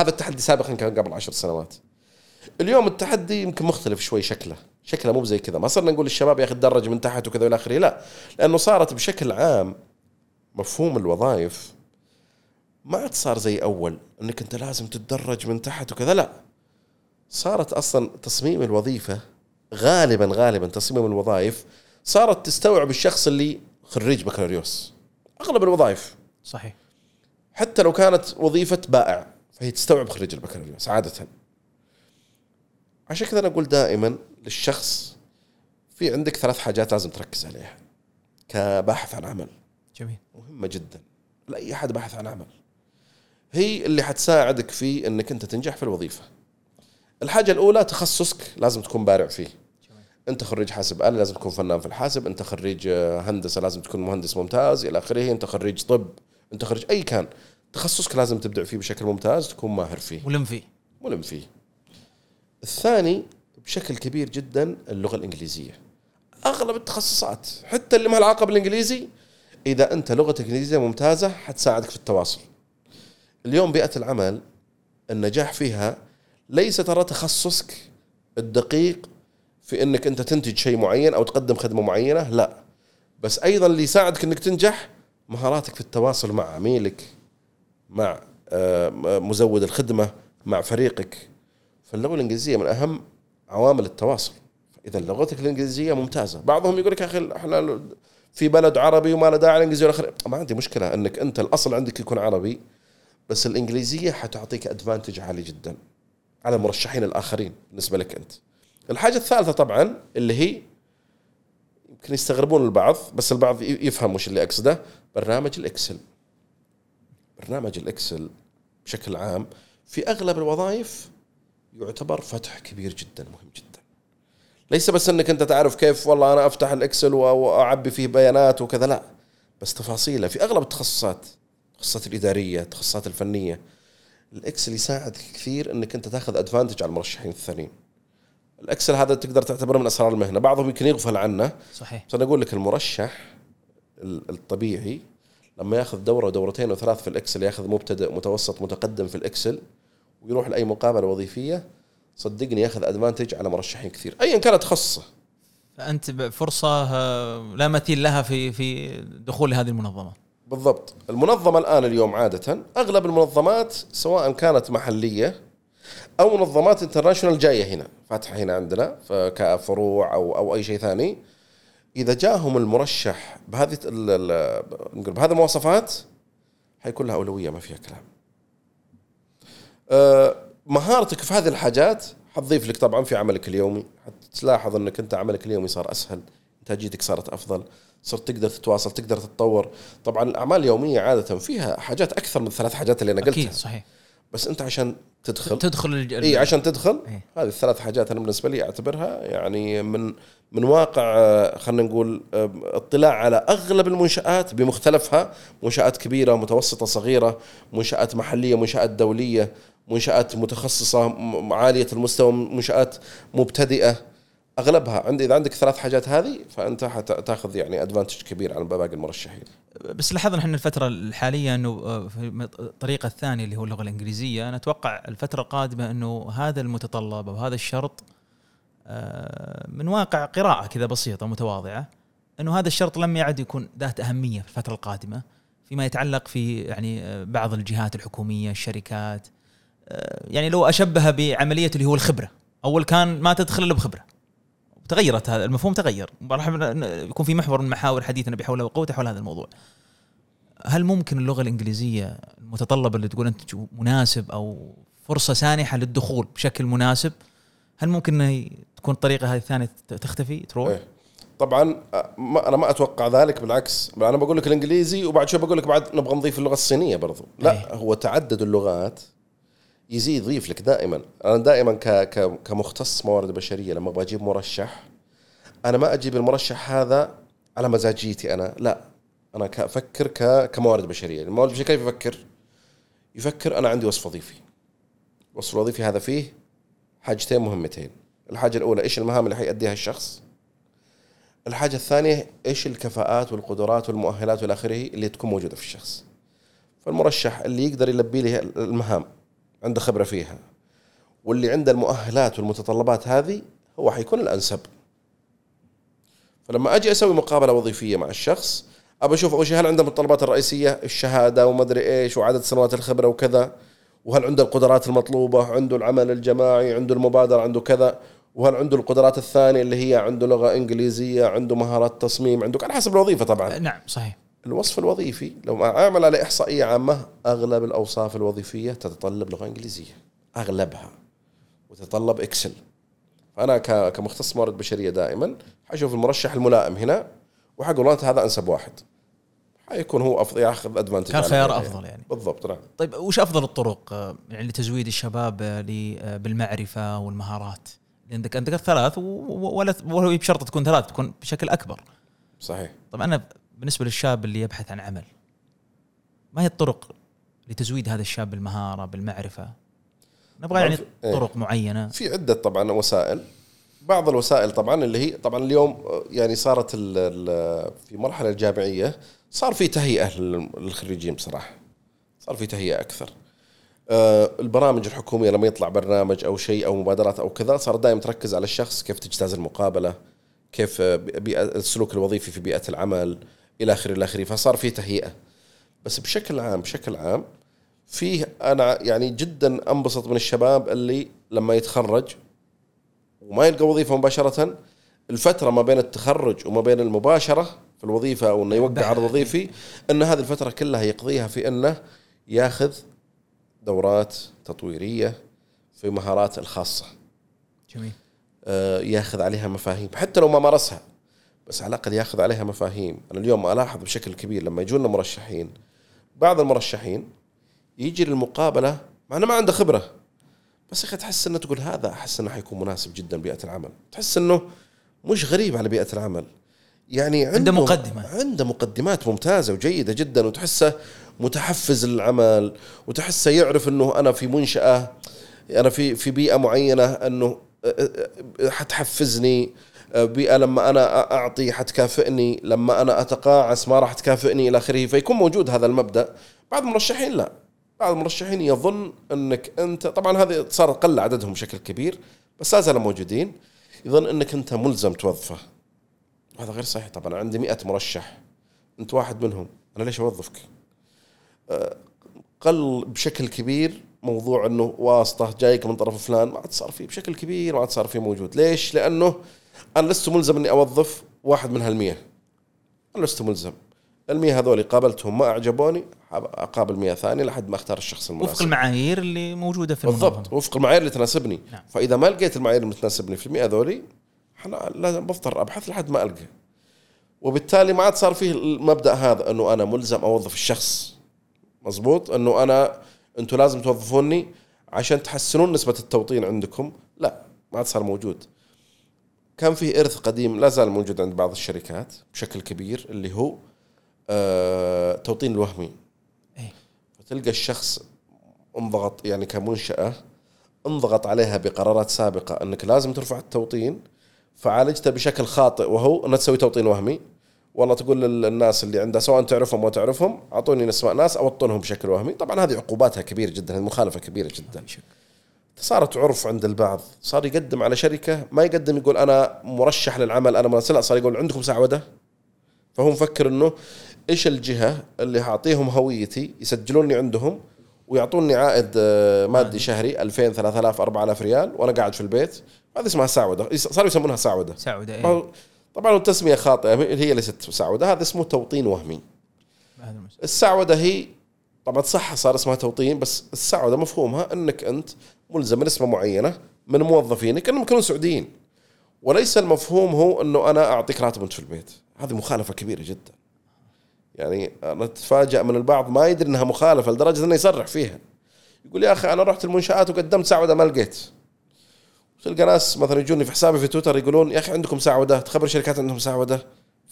هذا التحدي سابقا كان قبل عشر سنوات. اليوم التحدي يمكن مختلف شوي شكله. شكله مو زي كذا. ما صرنا نقول للشباب يا أخي تدرج من تحت وكذا والى آخره. لا. لأنه صارت بشكل عام مفهوم الوظائف ما عاد صار زي أول. إنك أنت لازم تتدرج من تحت وكذا. لا. صارت أصلا تصميم الوظيفة غالبا غالبا تصميم الوظائف صارت تستوعب الشخص اللي خريج بكالوريوس. أغلب الوظائف. صحيح. حتى لو كانت وظيفة بائع فهي تستوعب خريج البكالوريوس عادة عشان كذا أنا أقول دائما للشخص في عندك ثلاث حاجات لازم تركز عليها. كباحث عن عمل. جميل. مهمة جدا. لأي أحد باحث عن عمل. هي اللي حتساعدك في أنك أنت تنجح في الوظيفة. الحاجة الأولى تخصصك لازم تكون بارع فيه. انت خريج حاسب آلي لازم تكون فنان في الحاسب. انت خريج آه، هندسة لازم تكون مهندس ممتاز إلى آخره. انت خريج طب انت خريج أي كان. تخصصك لازم تبدع فيه بشكل ممتاز تكون ماهر فيه. ولم فيه. ملم فيه. الثاني بشكل كبير جدا اللغة الإنجليزية. أغلب التخصصات حتى اللي ما علاقة بالإنجليزي إذا أنت لغتك الانجليزيه ممتازة حتساعدك في التواصل. اليوم بيئة العمل النجاح فيها ليس ترى تخصصك الدقيق في إنك أنت تنتج شيء معين أو تقدم خدمة معينة؟ لا. بس أيضا اللي يساعدك إنك تنجح مهاراتك في التواصل مع عميلك مع آه، مزود الخدمة مع فريقك. فاللغة الإنجليزية من أهم عوامل التواصل. إذا لغتك الإنجليزية ممتازة. بعضهم يقول لك يا أخي إحنا في بلد عربي وما له داعي الانجليزيه والآخر. ما عندي مشكلة إنك أنت الأصل عندك يكون عربي بس الإنجليزية حتعطيك ادفانتج عالي جدا على المرشحين الآخرين بالنسبة لك أنت. الحاجة الثالثة طبعا اللي هي يمكن يستغربون البعض بس البعض يفهم وش اللي أقصده. برنامج ال Excel. برنامج ال Excel بشكل عام في أغلب الوظائف يعتبر فتح كبير جدا مهم جدا. ليس بس إنك أنت تعرف كيف والله أنا أفتح ال Excel وأعبي فيه بيانات وكذا لا. بس تفاصيله في أغلب التخصصات التخصصات الإدارية التخصصات الفنية. ال Excel يساعدك كثير إنك أنت تاخذ advantage على المرشحين الثانيين. ال Excel هذا تقدر تعتبره من أسرار المهنة. بعضهم يمكن يغفل عنه. صحيح. بس أنا أقول لك المرشح ال- الطبيعي لما يأخذ دورة ودورتين وثلاث في ال Excel يأخذ مبتدئ متوسط متقدم في ال Excel ويروح لأي مقابلة وظيفية صدقني يأخذ advantage على مرشحين كثير. ايا كانت تخصصه فأنت فرصة آه، لا مثيل لها في في دخول هذه المنظمة. بالضبط. المنظمة الآن اليوم عادة أغلب المنظمات سواء كانت محلية أو منظمات international جاية هنا فاتحة هنا عندنا كفروع أو أو أي شيء ثاني. إذا جاهم المرشح بهذه نقول بهذه المواصفات حيكون لها أولوية ما فيها كلام. أه، مهارتك في هذه الحاجات حتضيف لك طبعا في عملك اليومي. حتلاحظ إنك أنت عملك اليومي صار أسهل إنتاجيتك صارت أفضل صرت تقدر تتواصل تقدر تتطور. طبعا الأعمال اليومية عادة فيها حاجات أكثر من الثلاث حاجات اللي أنا قلتها. أكيد صحيح. بس انت عشان تدخل. تدخل الج- إي عشان تدخل. إيه. هذه الثلاث حاجات أنا بالنسبة لي أعتبرها يعني من من واقع آه، خلينا نقول آه، اطلاع على أغلب المنشآت بمختلفها. منشآت كبيرة متوسطة صغيرة منشآت محلية منشآت دولية منشآت متخصصة عالية المستوى منشآت مبتدئة. أغلبها عندي إذا عندك ثلاث حاجات هذه فأنت حتاخذ يعني ادفانتج كبير عن باقي المرشحين. بس لاحظنا إحنا الفترة الحالية إنه آه، في الطريقة الثانية اللي هو اللغة الإنجليزية نتوقع الفترة القادمة إنه هذا المتطلب أو هذا الشرط آه، من واقع قراءة كذا بسيطة متواضعة إنه هذا الشرط لم يعد يكون ذات أهمية في الفترة القادمة فيما يتعلق في يعني آه، بعض الجهات الحكومية الشركات يعني لو اشبهها بعملية اللي هو الخبرة أول كان ما تدخل إلا بخبرة. تغيرت هذا المفهوم تغير راح يكون في محور من محاور حديثنا بحول وقوته حول هذا الموضوع هل ممكن اللغة الإنجليزية المتطلبة اللي تقول أنت مناسب أو فرصة سانحة للدخول بشكل مناسب هل ممكن انه تكون الطريقة هذه الثانية تختفي تروح؟ إيه. طبعا ما أنا ما أتوقع ذلك بالعكس أنا بقول لك الإنجليزي وبعد شوي بقول لك بعد نبغى نضيف اللغة الصينية برضو لا أيه. هو تعدد اللغات يزيد يضيف لك دائما. أنا دائما كمختص موارد بشرية لما أبغى أجيب مرشح أنا ما أجيب المرشح هذا على مزاجيتي أنا لا. أنا أفكر كموارد بشرية. الموارد البشرية كيف يفكر؟ يفكر أنا عندي وصف وظيفي. الوصف الوظيفي هذا فيه حاجتين مهمتين. الحاجة الأولى إيش المهام اللي حيأديها الشخص؟ الحاجة الثانية إيش الكفاءات والقدرات والمؤهلات والى آخره اللي تكون موجودة في الشخص. فالمرشح اللي يقدر يلبي لي المهام. عنده خبرة فيها. واللي عنده المؤهلات والمتطلبات هذه هو حيكون الأنسب. فلما أجي أسوي مقابلة وظيفية مع الشخص أبى أشوف أول شيء هل عنده المتطلبات الرئيسية؟ الشهادة وما ادري إيش وعدد سنوات الخبرة وكذا. وهل عنده القدرات المطلوبة؟ عنده العمل الجماعي عنده المبادرة عنده كذا. وهل عنده القدرات الثانية اللي هي عنده لغة إنجليزية عنده مهارات تصميم عنده على حسب الوظيفة طبعا. نعم صحيح. الوصف الوظيفي لو اعمل على إحصائية عامة أغلب الأوصاف الوظيفية تتطلب لغة إنجليزية أغلبها وتتطلب إكسل. فأنا كمختص موارد بشرية دائما حشوف المرشح الملائم هنا وحقول والله هذا أنسب واحد. حيكون هو أفضل ياخذ ادفانتج كان خيار. أفضل يعني. بالضبط نعم. طيب وش أفضل الطرق آه، يعني لتزويد الشباب آه، بالمعرفة والمهارات؟ عندك عندك الثلاث ولا ولا بشرط تكون ثلاث تكون بشكل أكبر. صحيح. طبعا أنا بالنسبة للشاب اللي يبحث عن عمل ما هي الطرق لتزويد هذا الشاب بالمهارة بالمعرفة؟ نبغى يعني إيه. طرق معينة. في عدة طبعا وسائل. بعض الوسائل طبعا اللي هي طبعا اليوم يعني صارت في مرحلة الجامعية صار في تهيئة للخريجين بصراحة. صار في تهيئة أكثر. آه، البرامج الحكومية لما يطلع برنامج أو شيء أو مبادرات أو كذا صار دائما تركز على الشخص كيف تجتاز المقابلة كيف بيئة السلوك الوظيفي في بيئة العمل. إلى اخره إلى آخره فصار في تهيئة. بس بشكل عام بشكل عام فيه أنا يعني جدا أنبسط من الشباب اللي لما يتخرج وما يلقى وظيفة مباشرة الفترة ما بين التخرج وما بين المباشرة في الوظيفة أو إنه يوقع عرض وظيفي إن هذه الفترة كلها يقضيها في إنه ياخذ دورات تطويرية في مهارات الخاصة. جميل. آه ياخذ عليها مفاهيم حتى لو ما مارسها. بس على الأقل ياخذ عليها مفاهيم. أنا اليوم ألاحظ بشكل كبير لما يجونا مرشحين بعض المرشحين يجي للمقابلة مع إنه ما عنده خبرة. بس يا أخي تحس إنه تقول هذا أحس إنه حيكون مناسب جدا بيئة العمل. تحس إنه مش غريب على بيئة العمل. يعني عنده, عنده مقدمه عنده مقدمات ممتازة وجيدة جدا وتحسه متحفز للعمل وتحسه يعرف إنه أنا في منشأة أنا في في بيئة معينة إنه حتحفزني. بيئة لما أنا أعطي حتكافئني لما أنا أتقاعس ما راح تكافئني إلى آخره فيكون موجود هذا المبدأ. بعض المرشحين لا. بعض المرشحين يظن إنك أنت طبعا هذه صار قل عددهم بشكل كبير بس لا زالوا موجودين يظن إنك أنت ملزم توظفه. هذا غير صحيح طبعا. عندي مئة مرشح. أنت واحد منهم. أنا ليش أوظفك؟ قل بشكل كبير موضوع إنه واسطة جايك من طرف فلان ما عاد صار فيه بشكل كبير ما عاد صار فيه موجود. ليش؟ لأنه أنا لست ملزم إني أوظف واحد من هالمية. أنا لست ملزم. المية هذول قابلتهم ما أعجبوني أقابل مية ثانية لحد ما أختار الشخص المناسب. وفق المعايير اللي موجودة في بالضبط المنظمة. وفق المعايير اللي تناسبني. نعم. فإذا ما لقيت المعايير اللي تناسبني في المئة ذولي أنا لازم بضطر أبحث لحد ما ألقى. وبالتالي ما عاد صار فيه المبدأ هذا إنه أنا ملزم أوظف الشخص. مزبوط إنه أنا أنتم لازم توظفوني عشان تحسنون نسبة التوطين عندكم. لا ما عاد صار موجود. كان في إرث قديم لا زال موجود عند بعض الشركات بشكل كبير اللي هو آه توطين الوهمي. إيه؟ فتلقى الشخص انضغط يعني كمنشأة انضغط عليها بقرارات سابقة إنك لازم ترفع التوطين فعالجته بشكل خاطئ وهو انك تسوي توطين وهمي. والله تقول للناس اللي عندها سواء تعرفهم أو تعرفهم أعطوني اسماء ناس أوطنهم بشكل وهمي. طبعا هذه عقوباتها كبيرة جدا هذه مخالفة كبيرة جدا. صارت عرف عند البعض. صار يقدم على شركة ما يقدم يقول أنا مرشح للعمل أنا لا صار يقول عندكم سعودة؟ فهو مفكر إنه إيش الجهة اللي هعطيهم هويتي يسجلوني عندهم ويعطوني عائد آه، مادي شهري 2000 3000 4000 ريال وأنا قاعد في البيت. هذه اسمها سعودة. صاروا يسمونها سعودة؟ سعودة هو- طبعا التسمية خاطئة هي ليست سعودة هذا اسمه توطين وهمي. السعودة هي طبعا صح صار اسمها توطين بس السعودة مفهومها إنك أنت ملزم بنسبه معينة من موظفينك إنهم يكونوا سعوديين. وليس المفهوم هو إنه أنا أعطيك راتب وأنت في البيت. هذه مخالفة كبيرة جدا. يعني أنا أتفاجأ من البعض ما يدري إنها مخالفة لدرجة إنه يصرح فيها. يقول يا أخي أنا رحت المنشآت وقدمت سعودة ما لقيت تلقى ناس مثلا يجوني في حسابي في تويتر يقولون يا أخي عندكم سعودة؟ تخبر شركات عندهم سعودة.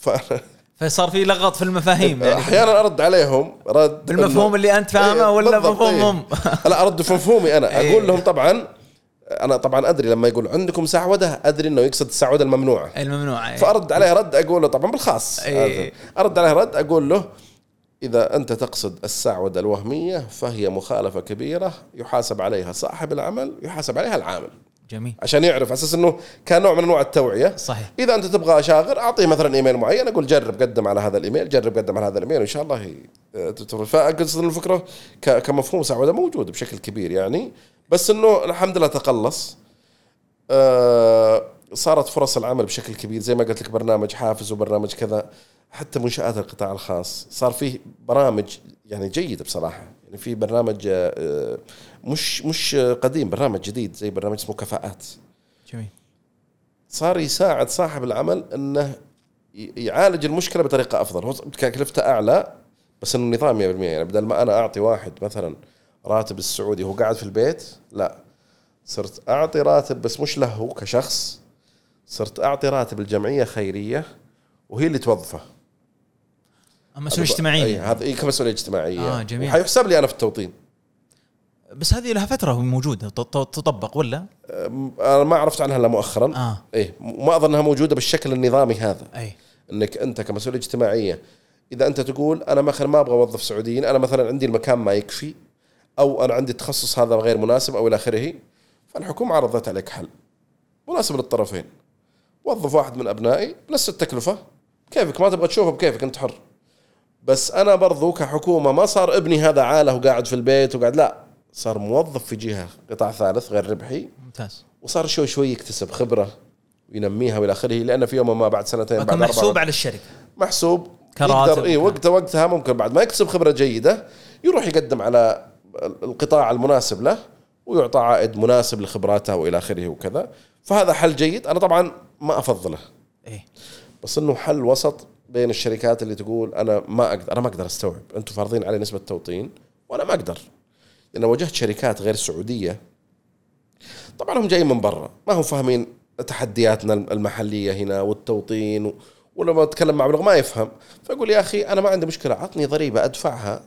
فصار في لغط في المفاهيم يعني أحيانا أرد عليهم رد بالمفهوم اللي أنت فاهمه إيه، ولا مفهومهم إيه. لا أرد في مفهومي أنا إيه. أقول لهم طبعا أنا طبعا أدري لما يقول عندكم سعودة أدري إنه يقصد السعودة الممنوعة الممنوع إيه. فأرد عليه رد أقول له طبعا بالخاص. أرد عليه رد أقول له إذا أنت تقصد السعودة الوهمية فهي مخالفة كبيرة يحاسب عليها صاحب العمل يحاسب عليها العامل جميل. عشان يعرف أساس إنه كان نوع من أنواع التوعية. صحيح. إذا أنت تبغى شاغر اعطيه مثلا إيميل معين أقول جرب قدم على هذا الإيميل جرب قدم على هذا الإيميل وإن شاء الله تتفرج فأقصد الفكرة كمفهوم سعوده موجود بشكل كبير يعني. بس إنه الحمد لله تقلص. آه، صارت فرص العمل بشكل كبير. زي ما قلت لك برنامج حافز وبرنامج كذا. حتى منشآت القطاع الخاص. صار فيه برامج يعني جيدة بصراحة. يعني في برنامج آه، مش مش قديم برنامج جديد زي برنامج اسمه كفاءات. جميل. صار يساعد صاحب العمل إنه يعالج المشكلة بطريقة أفضل. هو تكلفته أعلى بس إنه نظام 100% يعني بدل ما أنا أعطي واحد مثلا راتب السعودي وهو قاعد في البيت لا. صرت أعطي راتب بس مش له هو كشخص. صرت أعطي راتب الجمعية خيرية وهي اللي توظفه. مسؤولية اجتماعية. هذا إيه كمسؤولية اجتماعية. آه، جميل. وحيحسب لي أنا في التوطين. بس هذه لها فترة موجودة تطبق ولا؟ أنا ما عرفت عنها إلا مؤخرا. آه. إيه ما أظن إنها موجودة بالشكل النظامي هذا. أي. إنك أنت كمسؤوليه اجتماعية إذا أنت تقول أنا مثلا ما أبغى أوظف سعوديين أنا مثلا عندي المكان ما يكفي أو أنا عندي التخصص هذا غير مناسب أو إلى آخره فالحكومة عرضت عليك حل. مناسب للطرفين. وظف واحد من أبنائي بنفس التكلفه كيفك؟ ما تبغى تشوفه بكيفك أنت حر. بس أنا برضو كحكومة ما صار ابني هذا عالة وقاعد في البيت وقاعد لا. صار موظف في جهة قطاع ثالث غير ربحي. ممتاز. وصار شوي شوي يكتسب خبرة وينميها والى آخره لأن في يوم ما بعد سنتين بعد محسوب على الشركة. محسوب. كراتب يقدر اي. وقتها وقتها ممكن بعد ما يكسب خبرة جيدة يروح يقدم على القطاع المناسب له ويعطى عائد مناسب لخبراته والى آخره وكذا. فهذا حل جيد. أنا طبعا ما أفضله. اي بس إنه حل وسط بين الشركات اللي تقول أنا ما أقدر أنا ما أقدر أستوعب. أنتم فارضين علي نسبة توطين وأنا ما أقدر. لأن واجهت شركات غير سعودية طبعا هم جايين من برا. ما هم فاهمين تحدياتنا المحلية هنا والتوطين و... ولما أتكلم مع مبلغ ما يفهم. فاقول يا أخي أنا ما عندي مشكلة. عطني ضريبة أدفعها.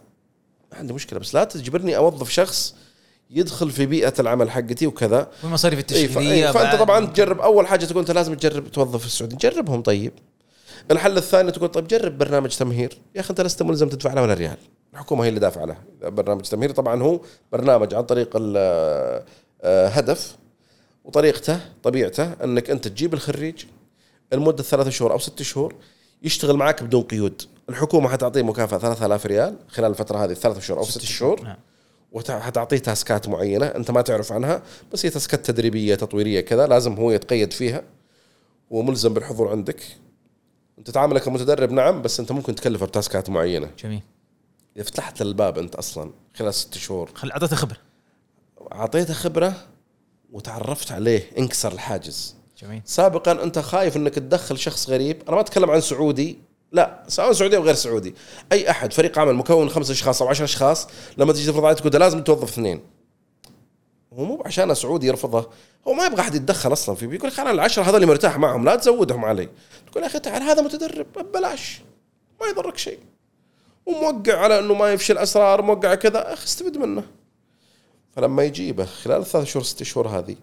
ما عندي مشكلة. بس لا تجبرني أوظف شخص يدخل في بيئة العمل حقتي وكذا. والمصاريف إيه ف- التشغيلية إيه فانت. طبعا تجرب. أول حاجة تقول أنت لازم تجرب توظف السعودي جربهم طيب. الحل الثاني تقول طيب جرب برنامج تمهير. يا أخي أنت لست ملزم تدفع له ولا ريال. الحكومة هي اللي دافعة له. برنامج تمهير طبعا هو برنامج عن طريق ال- آه، هدف وطريقته طبيعته إنك أنت تجيب الخريج لمده ثلاثة شهور أو ست شهور يشتغل معك بدون قيود. الحكومة حتعطيه مكافأة 3000 ريال خلال الفترة هذه ثلاثة شهور أو ست شهور. نعم. وحتعطيه تاسكات معينة أنت ما تعرف عنها بس هي تاسكات تدريبية تطويرية كذا لازم هو يتقيد فيها. وملزم بالحضور عندك. أنت تعاملك كمتدرب نعم بس أنت ممكن تكلفه بتاسكات معينة. جميل. اذا فتحت الباب انت أصلا خلال ست شهور. خل أعطيته خبرة. أعطيته خبرة وتعرفت عليه انكسر الحاجز. جميل. سابقا أنت خايف إنك تدخل شخص غريب. أنا ما أتكلم عن سعودي. لا سواء سعودي أو غير سعودي. أي أحد فريق عمل مكون من خمس أشخاص أو عشر أشخاص لما تيجي تفرض عليه تقول لازم توظف اثنين. هو مو عشان سعودي يرفضه. هو ما يبغى أحد يتدخل أصلا فيه. بيقول أنا العشرة هذول مرتاح معهم لا تزودهم علي. تقول يا أخي تعال هذا متدرب ببلاش ما يضرك شيء. وموقع على إنه ما يفشل أسرار موقع كذا أخي استفد منه. فلما يجيبه خلال ثلاث شهور ست شهور هذه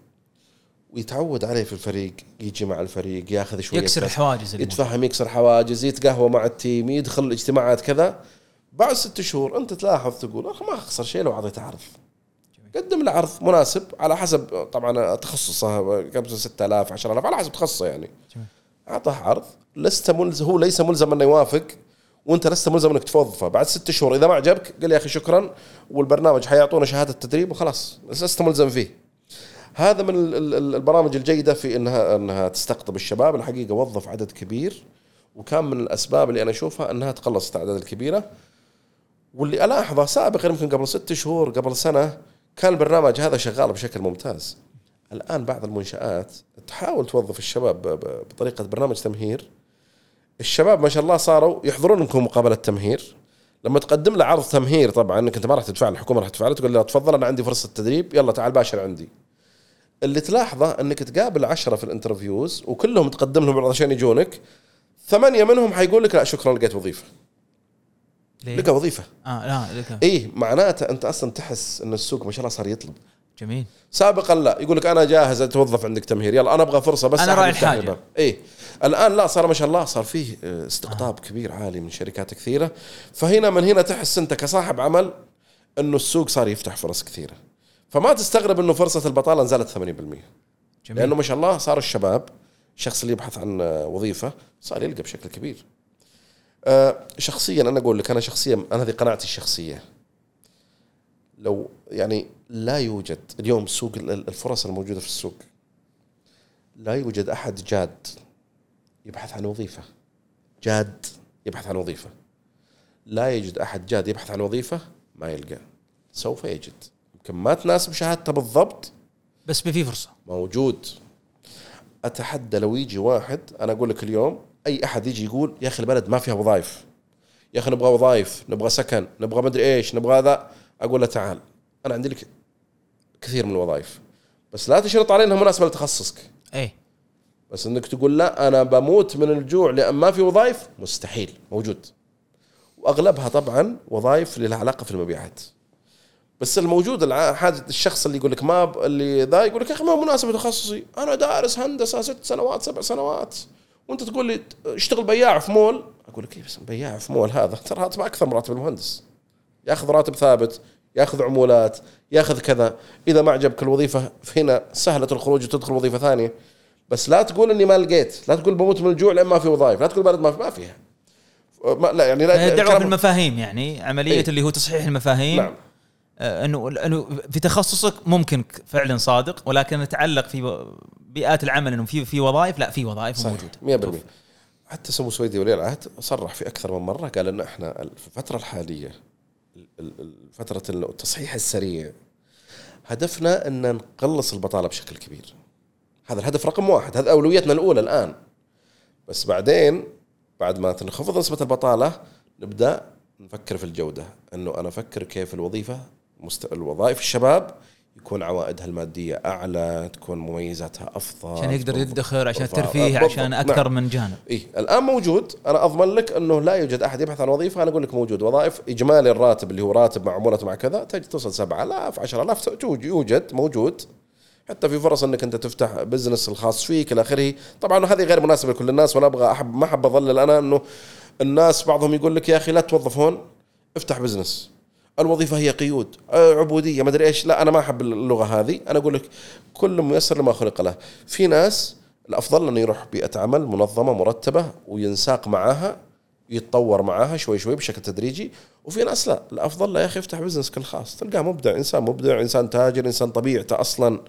ويتعود عليه في الفريق يجي مع الفريق ياخذ شوية يكسر الحواجز يتفهم يكسر حواجز يتقهوى مع التيم يدخل الاجتماعات كذا. بعد ست شهور أنت تلاحظ تقول اخ ما اخسر شيء لو أعطيته عرض. قدم له عرض مناسب على حسب طبعا تخصصه كم 6000 10000 على حسب تخصصه يعني. أعطاه عرض لست ملزم هو ليس ملزم إنه يوافق. وانت لست ملزم انك توظفه. بعد ست شهور إذا ما عجبك قل يا أخي شكرا والبرنامج حيعطونا شهادة تدريب وخلاص. لست ملزم فيه. هذا من ال- ال- ال- البرامج الجيدة في انها إنها تستقطب الشباب. الحقيقة وظف عدد كبير وكان من الأسباب اللي أنا أشوفها إنها تقلصت الأعداد الكبيرة. واللي ألاحظه سابقا يمكن قبل ست شهور قبل سنة كان البرنامج هذا شغال بشكل ممتاز. الآن بعض المنشآت تحاول توظف الشباب بطريقة برنامج تمهير. الشباب ما شاء الله صاروا يحضرون لكم مقابلة تمهير. لما تقدم له عرض تمهير طبعا أنك أنت ما راح تدفع الحكومة راح تدفع له تقول له تفضل أنا عندي فرصة تدريب يلا تعال باشر عندي. اللي تلاحظه أنك تقابل عشرة في الانترفيوز وكلهم تقدم لهم عرض عشان يجونك ثمانية منهم حيقول لك لا شكرا لقيت وظيفة. ليه؟ لقى وظيفة. آه لا لقى. إيه معناته أنت أصلا تحس إن السوق ما شاء الله صار يطلب. جميل. سابقا لا يقول لك أنا جاهز اتوظف عندك تمهير يلا أنا أبغى فرصة بس أنا أحد راعي يفتح الآن لا صار ما شاء الله صار فيه آه، استقطاب كبير عالي من شركات كثيرة. فهنا من هنا تحس أنت كصاحب عمل إنه السوق صار يفتح فرص كثيرة. فما تستغرب إنه فرصة البطالة نزلت 80% جميل. لأنه ما شاء الله صار الشباب الشخص اللي يبحث عن آه، وظيفة صار يلقى بشكل كبير. آه، شخصيا أنا أقول لك أنا شخصيا أنا هذه قناعتي الشخصية. لو يعني لا يوجد اليوم سوق ال- ال- الفرص الموجودة في السوق. لا يوجد أحد جاد يبحث عن وظيفة. جاد. يبحث عن وظيفة. لا يوجد أحد جاد يبحث عن وظيفة ما يلقى. سوف يجد. يمكن ما تناسب شهادته بالضبط. بس في فرصة. موجود. أتحدى لو يجي واحد أنا أقول لك اليوم أي أحد يجي يقول يا أخي البلد ما فيها وظائف. يا أخي نبغى وظائف نبغى سكن نبغى مدري إيش نبغى ذا أقول له تعال أنا عندي لك كثير من الوظائف. بس لا تشرط علي انها مناسبه لتخصصك إيه. بس إنك تقول لا أنا بموت من الجوع لأن ما في وظائف؟ مستحيل موجود. وأغلبها طبعا وظائف لها علاقه في المبيعات. بس الموجود حاجة الشخص اللي يقول لك ما ب... اللي ذا يقول لك يا أخي ما مناسب تخصصي. أنا دارس هندسة ست سنوات سبع سنوات. وأنت تقول لي اشتغل بياع في مول؟ أقول لك إيه بس بياع في مول هذا؟ ترى راتبه أكثر من راتب المهندس. ياخذ راتب ثابت ياخذ عمولات ياخذ كذا. إذا ما عجبك الوظيفة هنا سهلة الخروج وتدخل وظيفة ثانية. بس لا تقول إني ما لقيت لا تقول بموت من الجوع لأن ما في وظائف لا تقول بلد ما في ما فيها. ما لا يعني لا دعوة كلام- في المفاهيم يعني عملية إيه. اللي هو تصحيح المفاهيم. نعم. آه، انه إنه في تخصصك ممكن فعلا صادق ولكن نتعلق في بيئات العمل إنه في في وظائف لا في وظائف موجودة. 100% حتى سمو سويدي ولي العهد صرح في أكثر من مرة قال ان إحنا في الفترة الحالية ال- ال- ال- فتره التصحيح السريع هدفنا إن نقلص البطالة بشكل كبير. هذا الهدف رقم واحد هذا أولويتنا الأولى الآن بس بعدين بعد ما تنخفض نسبة البطالة نبدأ نفكر في الجودة إنه أنا أفكر كيف الوظيفة مست... الوظائف الشباب يكون عوائدها المادية أعلى تكون مميزاتها أفضل عشان يقدر يدخر عشان بالضبط. ترفيه بالضبط. عشان نعم. أكثر من جانب إيه الآن موجود أنا أضمن لك إنه لا يوجد أحد يبحث عن وظيفة أنا أقول لك موجود وظائف إجمالي الراتب اللي هو راتب مع عموله مع كذا تجي توصل 7000 10000 توج- يوجد موجود حتى في فرص إنك أنت تفتح business الخاص فيك إلى آخره. طبعا هذه غير مناسبة لكل الناس وأنا أبغى احب ما أحب اضلل أنا إنه الناس بعضهم يقول لك يا أخي لا توظف هون افتح business الوظيفة هي قيود عبودية ما أدري إيش. لا أنا ما أحب اللغة هذه. أنا أقول لك كل ميسر لما خلق له. في ناس الأفضل انه يروح بيئة عمل منظمة مرتبة وينساق معاها يتطور معاها شوي شوي بشكل تدريجي وفي ناس لا الأفضل لا يا أخي يفتح business كل خاص تلقاه مبدع إنسان مبدع إنسان تاجر إنسان طبيعته أصلا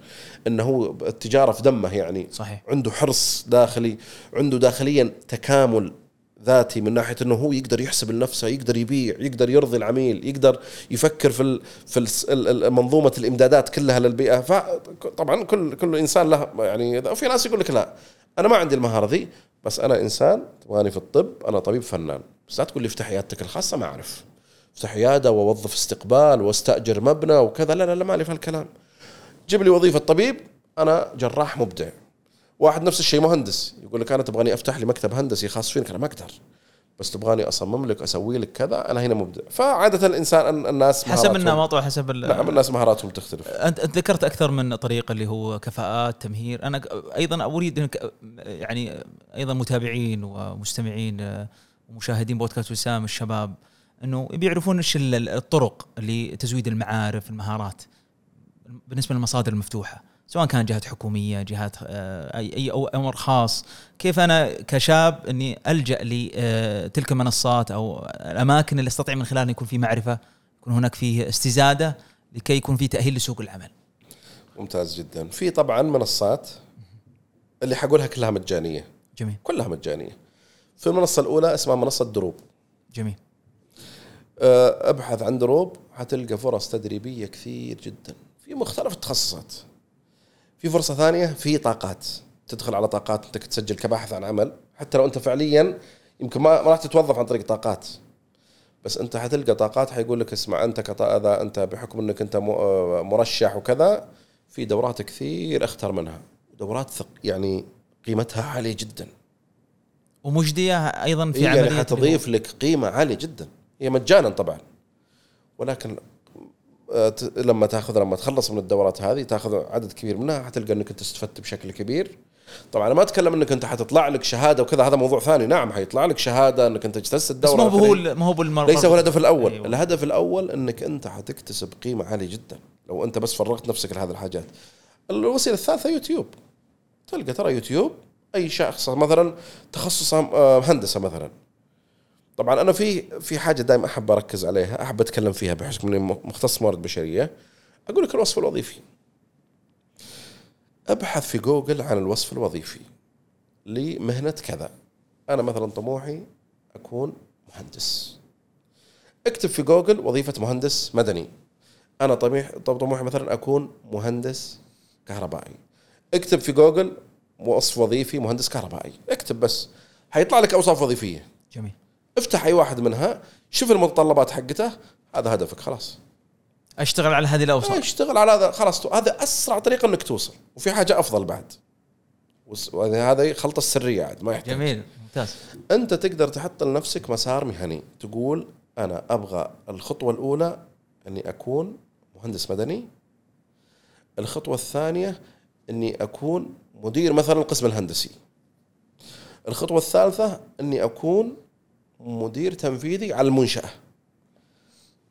إنه هو التجارة في دمه يعني. صحيح. عنده حرص داخلي عنده داخليا تكامل ذاتي من ناحية إنه هو يقدر يحسب لنفسه يقدر يبيع يقدر يرضي العميل يقدر يفكر في في منظومة الإمدادات كلها للبيئة. فطبعا كل كل إنسان له يعني في ناس يقول لك لا أنا ما عندي المهارة ذي بس أنا إنسان تبغاني في الطب أنا طبيب فنان. بس لا تقول لي افتح عيادتك الخاصة ما أعرف. افتح عيادة وأوظف استقبال واستأجر مبنى وكذا. لا لا لا مالي في هالكلام. جيب لي وظيفة طبيب أنا جراح مبدع. واحد نفس الشيء مهندس يقول لك أنا تبغاني أفتح لي مكتب هندسي خاص فينك؟ أنا ما أقدر. بس تبغاني أصمم لك أسوي لك كذا. أنا هنا مبدع. فعادة الإنسان الناس حسب النمط وحسب نعم الناس مهاراتهم تختلف. أنت ذكرت أكثر من طريقة اللي هو كفاءات تمهير. أنا أيضا أريد إنك يعني أيضا متابعين ومستمعين ومشاهدين بودكاست وسام الشباب إنه بيعرفون إيش ال- الطرق اللي تزويد المعارف المهارات بالنسبة للمصادر المفتوحة. سواء كان جهات حكومية جهات آه، أي أي أمر خاص. كيف أنا كشاب إني ألجأ لتلك المنصات أو الأماكن اللي أستطيع من خلالها يكون في معرفة يكون هناك فيه استزادة لكي يكون في تأهيل لسوق العمل. ممتاز جدا. في طبعا منصات اللي حقولها كلها مجانية. جميل. كلها مجانية. في المنصة الأولى اسمها منصة دروب. جميل. أه، أبحث عن دروب حتلقى فرص تدريبية كثير جدا في مختلف التخصصات. في فرصة ثانية في طاقات. تدخل على طاقات انك تسجل كباحث عن عمل. حتى لو انت فعليا يمكن ما راح تتوظف عن طريق طاقات. بس انت حتلقى طاقات حيقول لك اسمع انت كطا اذا انت بحكم انك انت مرشح وكذا في دورات كثير اختر منها. دورات ثق يعني قيمتها عالية جدا. ومجديه أيضا في هي عملية يعني حتضيف لك قيمة عالية جدا. هي مجانا طبعا. ولكن لما تاخذ لما تخلص من الدورات هذه تاخذ عدد كبير منها حتلقى إنك أنت استفدت بشكل كبير. طبعا أنا ما أتكلم إنك أنت حتطلع لك شهادة وكذا هذا موضوع ثاني. نعم حيطلع لك شهادة إنك أنت اجتزت بس الدورة ما هو. ما هو بالمرة ليس هو الهدف الأول. أيوة. الهدف الأول إنك أنت حتكتسب قيمة عالية جدا. لو أنت بس فرغت نفسك لهذه الحاجات. الوسيلة الثالثة يوتيوب. تلقى ترى يوتيوب أي شخص مثلا تخصصه آه، هندسة مثلا. طبعا أنا في في حاجة دائما أحب أركز عليها أحب أتكلم فيها بحكم إني مختص موارد بشرية. أقول لك الوصف الوظيفي. أبحث في جوجل عن الوصف الوظيفي لمهنة كذا. أنا مثلا طموحي أكون مهندس. أكتب في جوجل وظيفة مهندس مدني. أنا طموح طموحي مثلا أكون مهندس كهربائي. أكتب في جوجل وصف وظيفي مهندس كهربائي. أكتب بس. حيطلع لك أوصاف وظيفية. جميل. افتح أي واحد منها شوف المتطلبات حقته هذا هدفك خلاص. أشتغل على هذه الاوصاف اشتغل على هذا خلاص هذا أسرع طريقة إنك توصل وفي حاجة أفضل بعد. وس- وهذا خلطة السريه عاد ما يحتاج. جميل ممتاز. أنت تقدر تحط لنفسك مسار مهني تقول أنا أبغى الخطوة الأولى إني أكون مهندس مدني الخطوة الثانية إني أكون مدير مثلا القسم الهندسي الخطوة الثالثة إني أكون مدير تنفيذي على المنشأة.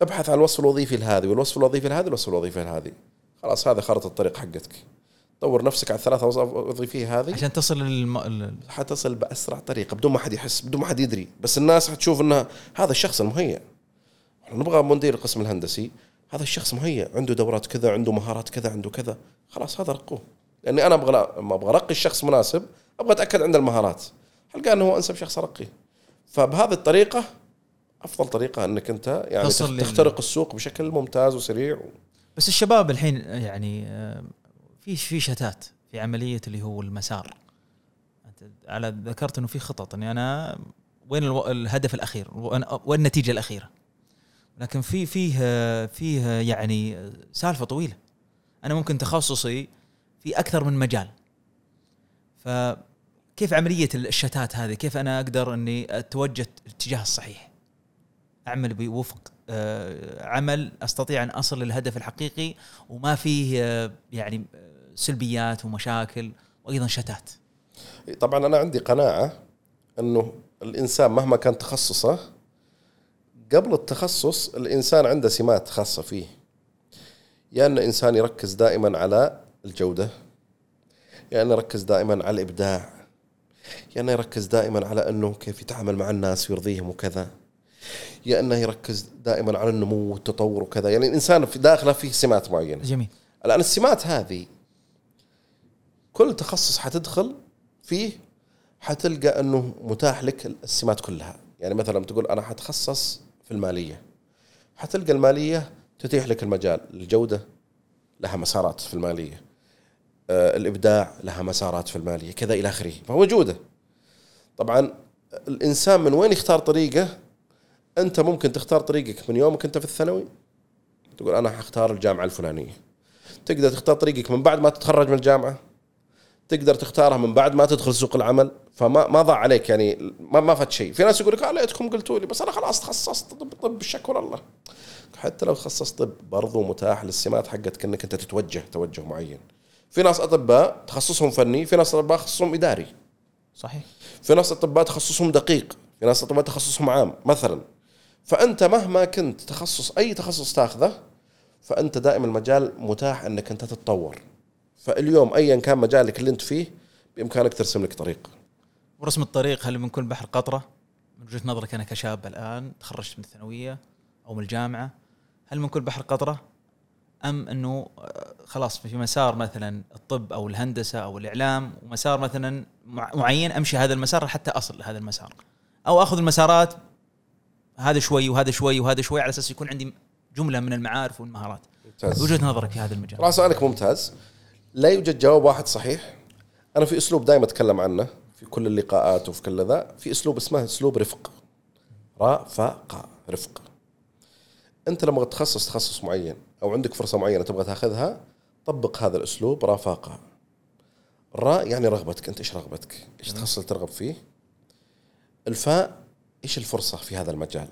ابحث عن الوصف الوظيفي لهذه والوصف الوظيفي لهذه والوصف الوظيفي لهذه خلاص هذا خارطه الطريق حقتك. طور نفسك على الثلاثه وظائف وظيفيه هذه. عشان تصل للم... حتصل بأسرع طريقة بدون ما حد يحس بدون ما حد يدري. بس الناس حتشوف انه هذا الشخص المهيئ إحنا نبغى مدير القسم الهندسي هذا الشخص مهيئ عنده دورات كذا عنده مهارات كذا عنده كذا. خلاص هذا رقوه. لأني أنا أبغى لما أبغى أرقي الشخص مناسب أبغى أتأكد عنده المهارات. حلقة أنه هو أنسب شخص أرقيه. فبهذه الطريقة أفضل طريقة أنك أنت يعني تصل لل- تخترق السوق بشكل ممتاز وسريع. بس الشباب الحين يعني آه، في في شتات في عملية اللي هو المسار. على ذكرت إنه في خطط إني أنا وين. الهدف الأخير وين النتيجة الأخيرة. لكن في فيه فيه يعني سالفة طويلة. أنا ممكن تخصصي في أكثر من مجال. فكيف عملية الشتات هذه؟ كيف أنا أقدر إني أتوجه الاتجاه الصحيح؟ أعمل بوفق آه، عمل أستطيع أن أصل للهدف الحقيقي وما فيه آه، يعني آه، سلبيات ومشاكل وأيضا شتات. طبعا أنا عندي قناعة إنه الإنسان مهما كان تخصصه قبل التخصص الإنسان عنده سمات خاصة فيه. يا إن إنسان يركز دائما على الجودة يا انه يركز دائما على الإبداع يا أنه يركز دائما على أنه كيف يتعامل مع الناس ويرضيهم وكذا. يا أنه يركز دائما على النمو والتطور وكذا. يعني الإنسان في داخله فيه سمات معينة. جميل. الآن السمات هذه كل تخصص حتدخل فيه حتلقى أنه متاح لك السمات كلها. يعني مثلا تقول أنا حتخصص في المالية. حتلقى المالية تتيح لك المجال الجوده لها مسارات في المالية. الإبداع لها مسارات في المالية كذا إلى آخره فموجوده طبعا الإنسان من وين يختار طريقة؟ أنت ممكن تختار طريقك من يومك أنت في الثانوي. تقول أنا حختار الجامعة الفلانية. تقدر تختار طريقك من بعد ما تتخرج من الجامعة. تقدر تختارها من بعد ما تدخل سوق العمل. فما ما ضاع عليك يعني ما ما فات شيء. في ناس يقول لك آه ليتكم قلتوا لي بس أنا خلاص تخصصت طب طب الشكر الله. حتى لو تخصصت طب برضو متاح للسمات حقتك إنك أنت تتوجه توجه معين. في ناس أطباء تخصصهم فني في ناس أطباء تخصصهم إداري. صحيح. في ناس أطباء تخصصهم دقيق في ناس أطباء تخصصهم عام مثلا. فأنت مهما كنت تخصص أي تخصص تاخذه فأنت دائما المجال متاح إنك أنت تتطور. فاليوم ايا كان مجالك اللي أنت فيه بإمكانك ترسم لك طريق. ورسم الطريق هل من كل بحر قطرة؟ من وجهة نظرك أنا كشاب الآن تخرجت من الثانوية أو من الجامعة هل من كل بحر قطرة؟ أم أنه آه، خلاص في مسار مثلا الطب أو الهندسة أو الإعلام ومسار مثلا مع- معين أمشي هذا المسار حتى أصل لهذا المسار. أو أخذ المسارات هذا شوي وهذا شوي وهذا شوي على أساس يكون عندي جملة من المعارف والمهارات. ممتاز. وجهة نظرك في هذا المجال. راح سؤالك ممتاز. لا يوجد جواب واحد صحيح. أنا في أسلوب دائما أتكلم عنه في كل اللقاءات وفي كل ذا. في أسلوب اسمه أسلوب رفق. رفقة رفق. أنت لما تخصص تخصص معين أو عندك فرصة معينة تبغى تأخذها طبق هذا الأسلوب رافقة. الراء يعني رغبتك أنت إيش رغبتك؟ إيش التخصص اللي ترغب فيه؟ الفاء إيش الفرصة في هذا المجال؟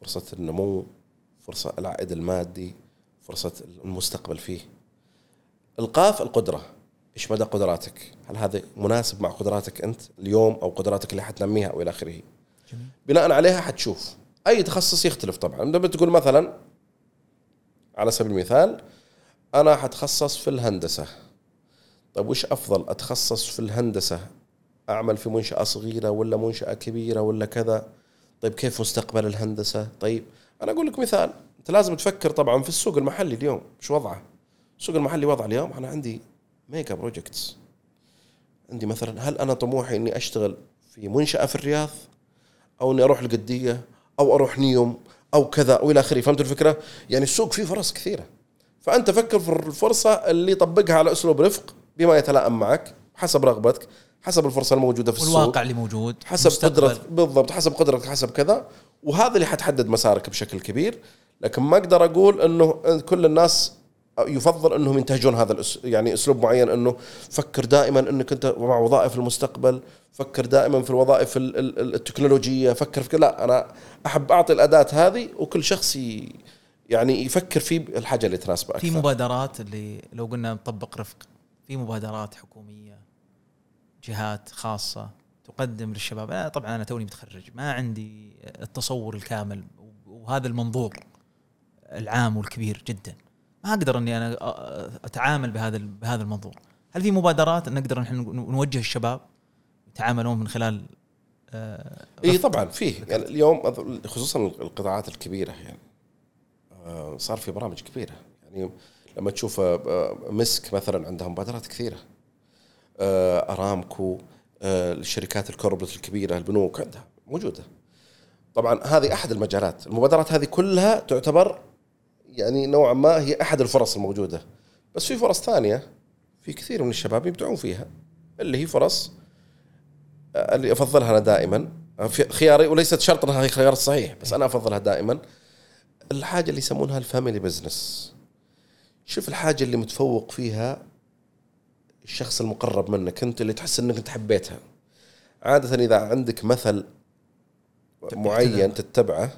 فرصة النمو فرصة العائد المادي فرصة المستقبل فيه. القاف القدرة. إيش مدى قدراتك؟ هل هذا مناسب مع قدراتك أنت اليوم أو قدراتك اللي حتنميها والى آخره؟ جميل. بناء عليها حتشوف. أي تخصص يختلف طبعا. لما تقول مثلا على سبيل المثال أنا حتخصص في الهندسة. طيب وش أفضل أتخصص في الهندسة؟ أعمل في منشأة صغيرة ولا منشأة كبيرة ولا كذا؟ طيب كيف مستقبل الهندسة؟ طيب أنا أقول لك مثال. أنت لازم تفكر طبعا في السوق المحلي اليوم. شو وضعه؟ السوق المحلي وضع اليوم. أنا عندي mega projects عندي مثلا هل أنا طموحي إني أشتغل في منشأة في الرياض؟ أو إني أروح القدية؟ أو أروح نيوم أو كذا أو إلى آخره. فهمت الفكرة؟ يعني السوق فيه فرص كثيرة. فأنت فكر في الفرصة اللي طبقها على أسلوب رفق بما يتلائم معك حسب رغبتك حسب الفرصة الموجودة في السوق والواقع اللي موجود حسب مستقبل. قدرتك بالضبط حسب قدرتك حسب كذا. وهذا اللي حتحدد مسارك بشكل كبير. لكن ما أقدر أقول إنه كل الناس يفضل أنهم ينتهجون هذا الأس... يعني أسلوب معين أنه فكر دائما أنك أنت مع وظائف المستقبل فكر دائما في الوظائف ال- ال- التكنولوجية فكر في لا أنا أحب أعطي الأداة هذه وكل شخص ي... يعني يفكر في الحاجة اللي تناسبه في مبادرات اللي لو قلنا نطبق رفق في مبادرات حكومية جهات خاصة تقدم للشباب. أنا طبعا أنا توني متخرج ما عندي التصور الكامل وهذا المنظور العام والكبير جدا. ما أقدر إني أنا أتعامل بهذا بهذا المنظور هل في مبادرات نقدر نحن نوجه الشباب يتعاملون من خلال آه، إي طبعا فيه. يعني اليوم خصوصا القطاعات الكبيرة يعني. آه، صار في برامج كبيرة. يعني لما تشوف آه، آه، مسك مثلا عندها مبادرات كثيرة. آه، أرامكو آه، الشركات الكوربريت الكبيرة البنوك عندها موجودة. طبعا هذه أحد المجالات. المبادرات هذه كلها تعتبر يعني نوعا ما هي أحد الفرص الموجودة. بس في فرص ثانية في كثير من الشباب يبدعون فيها اللي هي فرص اللي أفضلها أنا دائما. في خياري وليست شرط انها هي الخيار الصحيح بس أنا أفضلها دائما. الحاجة اللي يسمونها ال family business. شوف الحاجة اللي متفوق فيها الشخص المقرب منك أنت اللي تحس إنك أنت حبيتها. عادة إذا عندك مثل معين تتبعه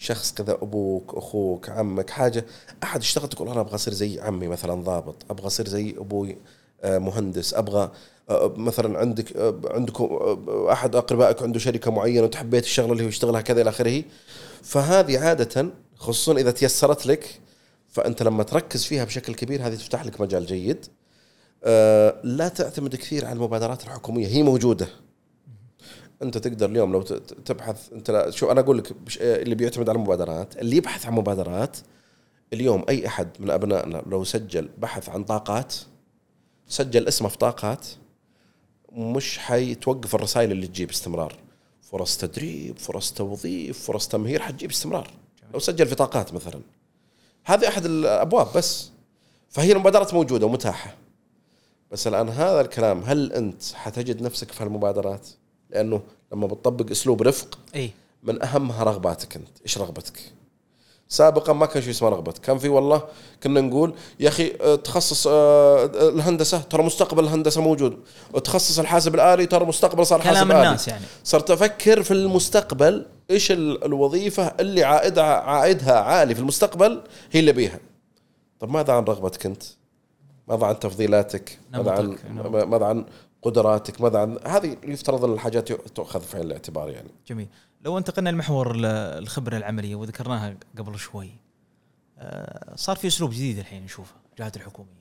شخص كذا أبوك أخوك عمك حاجة أحد اشتغل تقول أنا أبغى أصير زي عمي مثلا ضابط أبغى أصير زي أبوي آه، مهندس أبغى آه، مثلا عندك آه، عندكم أحد أقربائك عنده شركة معينة وتحبيت الشغلة اللي هو يشتغلها كذا إلى آخره. فهذه عادة خصوصا إذا تيسرت لك فأنت لما تركز فيها بشكل كبير هذه تفتح لك مجال جيد. لا تعتمد كثير على المبادرات الحكومية هي موجودة. انت تقدر اليوم لو تبحث انت لا شو أنا أقول لك بش- اللي بيعتمد على المبادرات اللي يبحث عن مبادرات اليوم أي أحد من أبنائنا لو سجل بحث عن طاقات سجل اسمه في طاقات مش حيتوقف الرسائل اللي تجيب استمرار. فرص تدريب فرص توظيف فرص تمهير حتجيب استمرار. لو سجل في طاقات مثلا. هذه أحد الأبواب بس. فهي المبادرات موجودة ومتاحة. بس الآن هذا الكلام هل أنت حتجد نفسك في هالمبادرات؟ لأنه لما بتطبق أسلوب رفق إي من اهمها رغباتك أنت، إيش رغبتك؟ سابقا ما كان شيء اسمه رغبتك، كان في والله كنا نقول يا أخي آه، تخصص آه، الهندسة ترى مستقبل الهندسة موجود، وتخصص الحاسب الآلي ترى مستقبل صار حاسب كلام آلي. الناس يعني صرت أفكر في المستقبل إيش ال- الوظيفة اللي عائدها عائدها عالي في المستقبل هي اللي بيها. طب ماذا عن رغبتك أنت؟ ماذا عن تفضيلاتك؟ ماذا عن. ماذا عن قدراتك؟ ماذا هذه يفترض أن الحاجات تؤخذ في الاعتبار يعني. جميل. لو انتقلنا لمحور ال- الخبرة العملية وذكرناها قبل شوي آه، صار في أسلوب جديد الحين نشوفه الجهات الحكومية.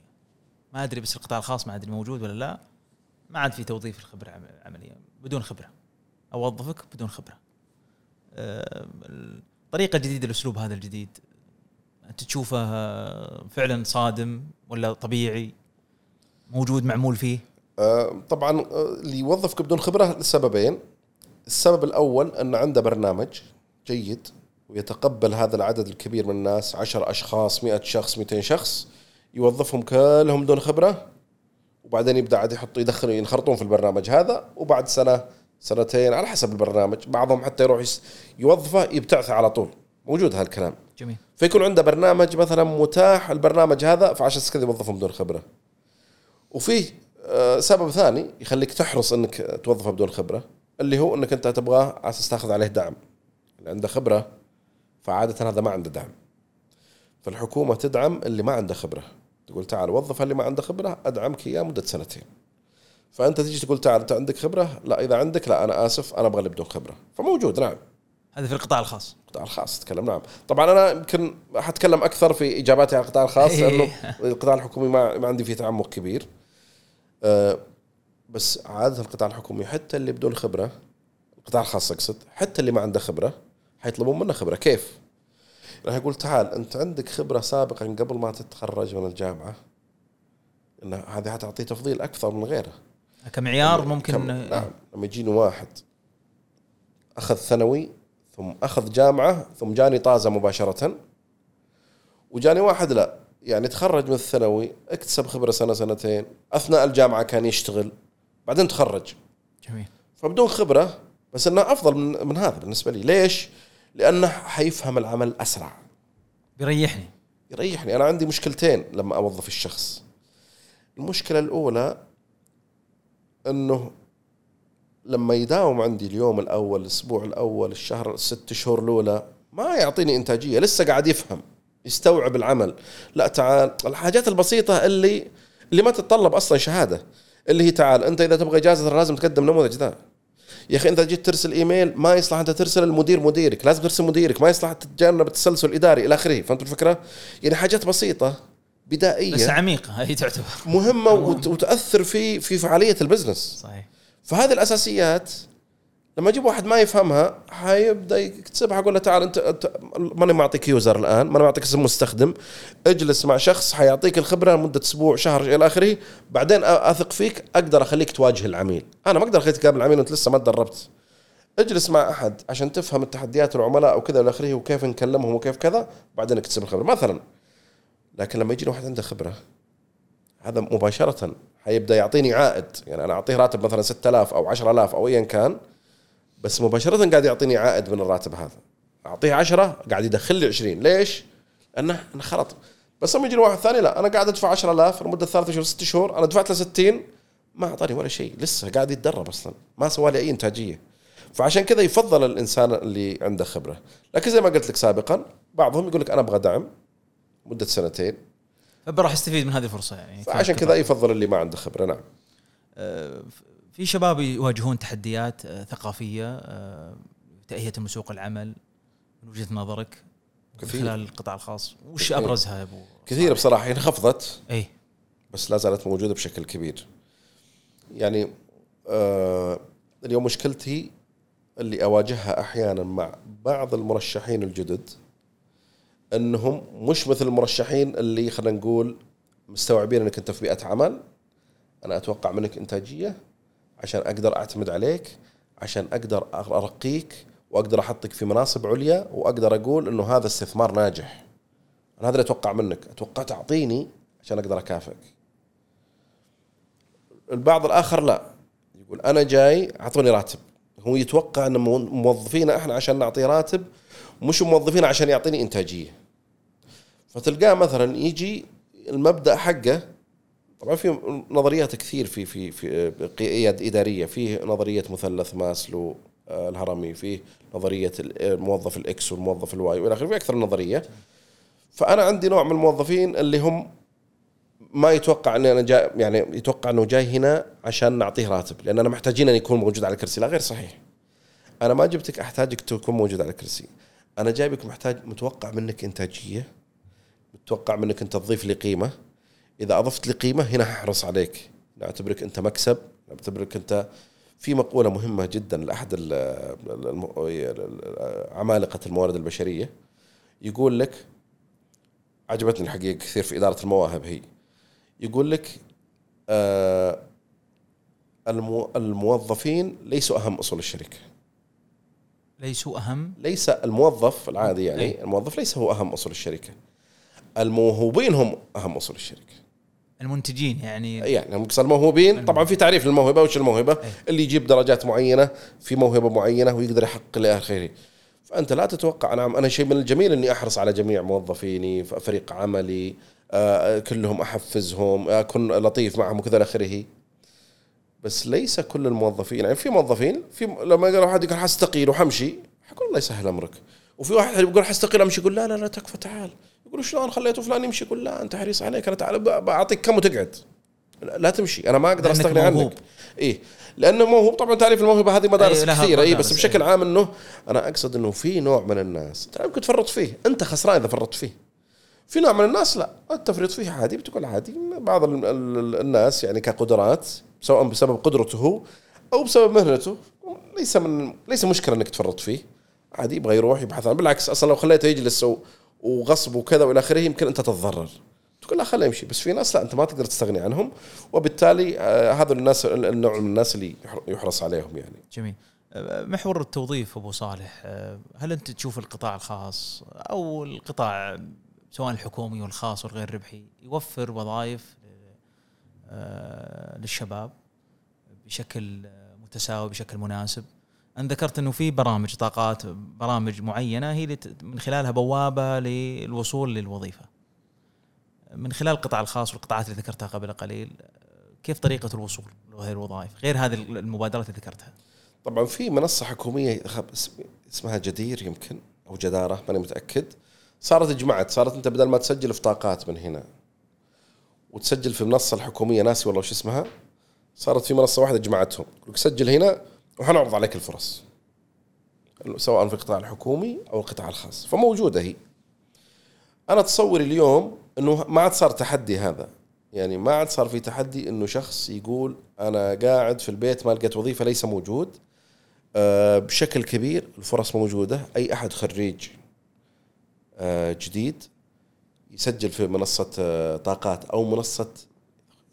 ما أدري بس القطاع الخاص ما أدري موجود ولا لا ما عاد في توظيف الخبرة عم- عمليا بدون خبرة. أوظفك بدون خبرة. آه، الطريقة الجديدة الأسلوب هذا الجديد أنت تشوفه فعلا صادم ولا طبيعي؟ موجود معمول فيه؟ طبعا آه، اللي يوظفك بدون خبرة لسببين السبب الأول ان عنده برنامج جيد ويتقبل هذا العدد الكبير من الناس 10 أشخاص 100 شخص 200 شخص يوظفهم كلهم بدون خبرة وبعدين يبدأ عاد يحط يدخلوا ينخرطون في البرنامج هذا وبعد سنة سنتين على حسب البرنامج بعضهم حتى يروح يوظفه يبتعثه على طول. موجود هالكلام جميل. فيكون عنده برنامج مثلا متاح البرنامج هذا فعشان كذا يوظفهم بدون خبرة. وفيه آه، سبب ثاني يخليك تحرص إنك توظفه بدون خبرة اللي هو إنك أنت تبغاه على أساس تاخذ عليه دعم. اللي عنده خبرة فعادة هذا ما عنده دعم. فالحكومة تدعم اللي ما عنده خبرة. تقول تعال وظف اللي ما عنده خبرة أدعمك إياه مدة سنتين. فأنت تجي تقول تعال أنت عندك خبرة؟ لا إذا عندك لا أنا آسف أنا أبغى اللي بدون خبرة. فموجود نعم. هذا في القطاع الخاص. القطاع الخاص تتكلم نعم. طبعا أنا يمكن حتكلم أكثر في إجاباتي على القطاع الخاص إيه. لأنه القطاع الحكومي ما, ما عندي فيه تعمق كبير. بس عادة القطاع الحكومي حتى اللي بدون خبرة القطاع الخاص أقصد حتى اللي ما عنده خبرة حيطلبون منه خبرة. كيف؟ راح يقول تعال أنت عندك خبرة سابقا قبل ما تتخرج من الجامعة إن هذه حتعطيه تفضيل أكثر من غيره. كمعيار ممكن كم نعم لما يجيني واحد أخذ ثانوي ثم أخذ جامعة ثم جاني طازة مباشرة وجاني واحد لا. يعني تخرج من الثانوي اكتسب خبرة سنة سنتين أثناء الجامعة كان يشتغل بعدين تخرج. جميل. فبدون خبرة بس إنه أفضل من, من هذا بالنسبة لي. ليش؟ لأنه حيفهم العمل أسرع. بيريحني يريحني. أنا عندي مشكلتين لما أوظف الشخص. المشكلة الأولى إنه لما يداوم عندي اليوم الأول الأسبوع الأول الشهر الست شهور الأولى ما يعطيني إنتاجية لسه قاعد يفهم. يستوعب العمل. لا تعال الحاجات البسيطة اللي اللي ما تتطلب أصلا شهادة اللي هي تعال أنت إذا تبغى إجازة لازم تقدم نموذج ذا. يا أخي انت جيت ترسل إيميل ما يصلح أنت ترسل المدير مديرك لازم ترسل مديرك ما يصلح تتجنب التسلسل الإداري إلى آخره فهمت الفكرة؟ يعني حاجات بسيطة بدائية بس عميقة هي تعتبر. مهمة وت- وتأثر في في فعالية ال business. صحيح. فهذه الأساسيات لما أجيب واحد ما يفهمها حيبدأ يكتسبها أقول له تعال انت, انت ماني معطيك user الآن ماني معطيك اسم مستخدم اجلس مع شخص حيعطيك الخبرة لمدة أسبوع شهر إلى آخره بعدين أثق فيك أقدر أخليك تواجه العميل. أنا ما أقدر أخليك تقابل العميل وأنت لسه ما تدربت. اجلس مع أحد عشان تفهم التحديات العملاء وكذا إلى آخره وكيف نكلمهم وكيف كذا بعدين اكتسب الخبرة. مثلا لكن لما يجيني واحد عنده خبرة هذا مباشرة حيبدأ يعطيني عائد. يعني أنا أعطيه راتب مثلا 6000 أو 10000 أو ايا كان بس مباشرة قاعد يعطيني عائد من الراتب هذا. أعطيه 10 قاعد يدخل لي 20 ليش؟ لأنه انخرط بس لما يجيني واحد ثاني لا أنا قاعد أدفع 10000 لمدة ثلاث شهور ست شهور أنا دفعت له 60 ما أعطاني ولا شيء لسه قاعد يتدرب أصلا. ما سوى لي أي إنتاجية. فعشان كذا يفضل الإنسان اللي عنده خبرة. لكن زي ما قلت لك سابقا بعضهم يقول لك أنا أبغى دعم مدة سنتين. فبروح أستفيد من هذه الفرصة يعني. فعشان كذا يفضل اللي ما عنده خبرة. نعم. آه، في شباب يواجهون تحديات آه، ثقافية آه، تأهية لسوق العمل من وجهة نظرك كثير. خلال القطاع الخاص؟ وش. أبرزها يا أبو كثير بصراحة هي انخفضت اي بس لا زالت موجودة بشكل كبير. يعني آه اليوم مشكلتي اللي أواجهها أحيانا مع بعض المرشحين الجدد إنهم مش مثل المرشحين اللي خلينا نقول مستوعبين إنك أنت في بيئة عمل. أنا أتوقع منك إنتاجية عشان أقدر أعتمد عليك عشان أقدر أرقيك وأقدر أحطك في مناصب عليا وأقدر أقول إنه هذا استثمار ناجح. أنا هذا اللي أتوقع منك. أتوقع تعطيني عشان أقدر أكافئك. البعض الآخر لا. يقول أنا جاي أعطوني راتب. هو يتوقع إن مو- موظفينا إحنا عشان نعطيه راتب مش موظفينا عشان يعطيني إنتاجية. فتلقاه مثلا يجي المبدأ حقه طبعا في نظريات كثير في في في قيادة إدارية. في نظرية مثلث ماسلو آه، الهرمي في نظرية الموظف ال X والموظف ال Y وإلى آخره. في أكثر نظرية. فأنا عندي نوع من الموظفين اللي هم ما يتوقع إني أنا جاي يعني يتوقع إنه جاي هنا عشان نعطيه راتب لأن أنا محتاجين أن يكون موجود على الكرسي لا غير صحيح. أنا ما جبتك أحتاجك تكون موجود على الكرسي أنا جايبك محتاج متوقع منك إنتاجية متوقع منك انت تضيف لي قيمة. إذا أضفت لي قيمة هنا ححرص عليك. اعتبرك أنت مكسب اعتبرك أنت في مقولة مهمة جدا لأحد عمالقة الموارد البشرية. يقول لك عجبتني الحقيقة كثير في إدارة المواهب هي. يقول لك آه المو الموظفين ليسوا أهم أصول الشركة. ليسوا أهم؟ ليس الموظف العادي يعني إيه. الموظف ليس هو أهم أصول الشركة. الموهوبين هم أهم أصول الشركة. المنتجين يعني. يعني هم قصد الموهوبين. طبعا في تعريف للموهبة. وش الموهبة؟ إيه. اللي يجيب درجات معينة في موهبة معينة ويقدر يحقق لاخره فأنت لا تتوقع نعم أنا شيء من الجميل إني أحرص على جميع موظفيني فريق عملي آه كلهم أحفزهم أكون لطيف معهم وكذا إلى آخره. بس ليس كل الموظفين يعني في موظفين في لما يقول واحد يقول حستقيل وحمشي حقول الله يسهل أمرك. وفي واحد يقول حستقيل امشي يقول لا لا لا تكفى تعال. يقول شلون خليته فلان يمشي يقول لا أنت حريص عليك أنا تعال بعطيك كم وتقعد. لا تمشي أنا ما أقدر أستغني موهوب. عنك إيه لأنه موهوب. طبعا تعريف الموهبة هذه مدارس أي لها كثيرة. اي بس بشكل أي. عام إنه أنا أقصد إنه في نوع من الناس. أنت يمكن تفرط فيه. أنت خسران إذا فرطت فيه. في نوع من الناس لا. التفريط فيه عادي بتقول عادي. بعض ال- ال- الناس يعني كقدرات سواء بسبب قدرته أو بسبب مهنته ليس من ليس مشكلة إنك تفرط فيه. عادي يبغى يروح يبحث عنه بالعكس أصلا لو خليته يجلس وغصب وكذا والى آخره يمكن انت تتضرر. تقول لا خليه يمشي. بس في ناس لا أنت ما تقدر تستغني عنهم. وبالتالي آه هذا الناس النوع من الناس اللي يحر- يحرص عليهم يعني. جميل. أه، محور التوظيف أبو صالح أه، هل أنت تشوف القطاع الخاص أو القطاع سواء الحكومي والخاص والغير ربحي يوفر وظائف للشباب بشكل متساوي بشكل مناسب؟ أنا ذكرت إنه في برامج طاقات برامج معينة هي من خلالها بوابة للوصول للوظيفة. من خلال القطاع الخاص والقطاعات اللي ذكرتها قبل قليل كيف طريقة الوصول لهذه الوظائف غير هذه المبادرات اللي ذكرتها؟ طبعا في منصة حكومية اسمها جدير يمكن أو جدارة ماني متأكد صارت اجمعت صارت أنت بدل ما تسجل في طاقات من هنا وتسجل في المنصه الحكومية ناسي والله وش اسمها صارت في منصة واحدة جمعتهم لك سجل هنا وحنعرض عليك الفرص. سواء في القطاع الحكومي أو القطاع الخاص. فموجودة هي. أنا تصوري اليوم إنه ما عاد صار تحدي هذا. يعني ما عاد صار في تحدي إنه شخص يقول أنا قاعد في البيت ما لقيت وظيفة ليس موجود. آه، بشكل كبير الفرص موجودة. أي أحد خريج آه، جديد يسجل في منصة آه، طاقات أو منصة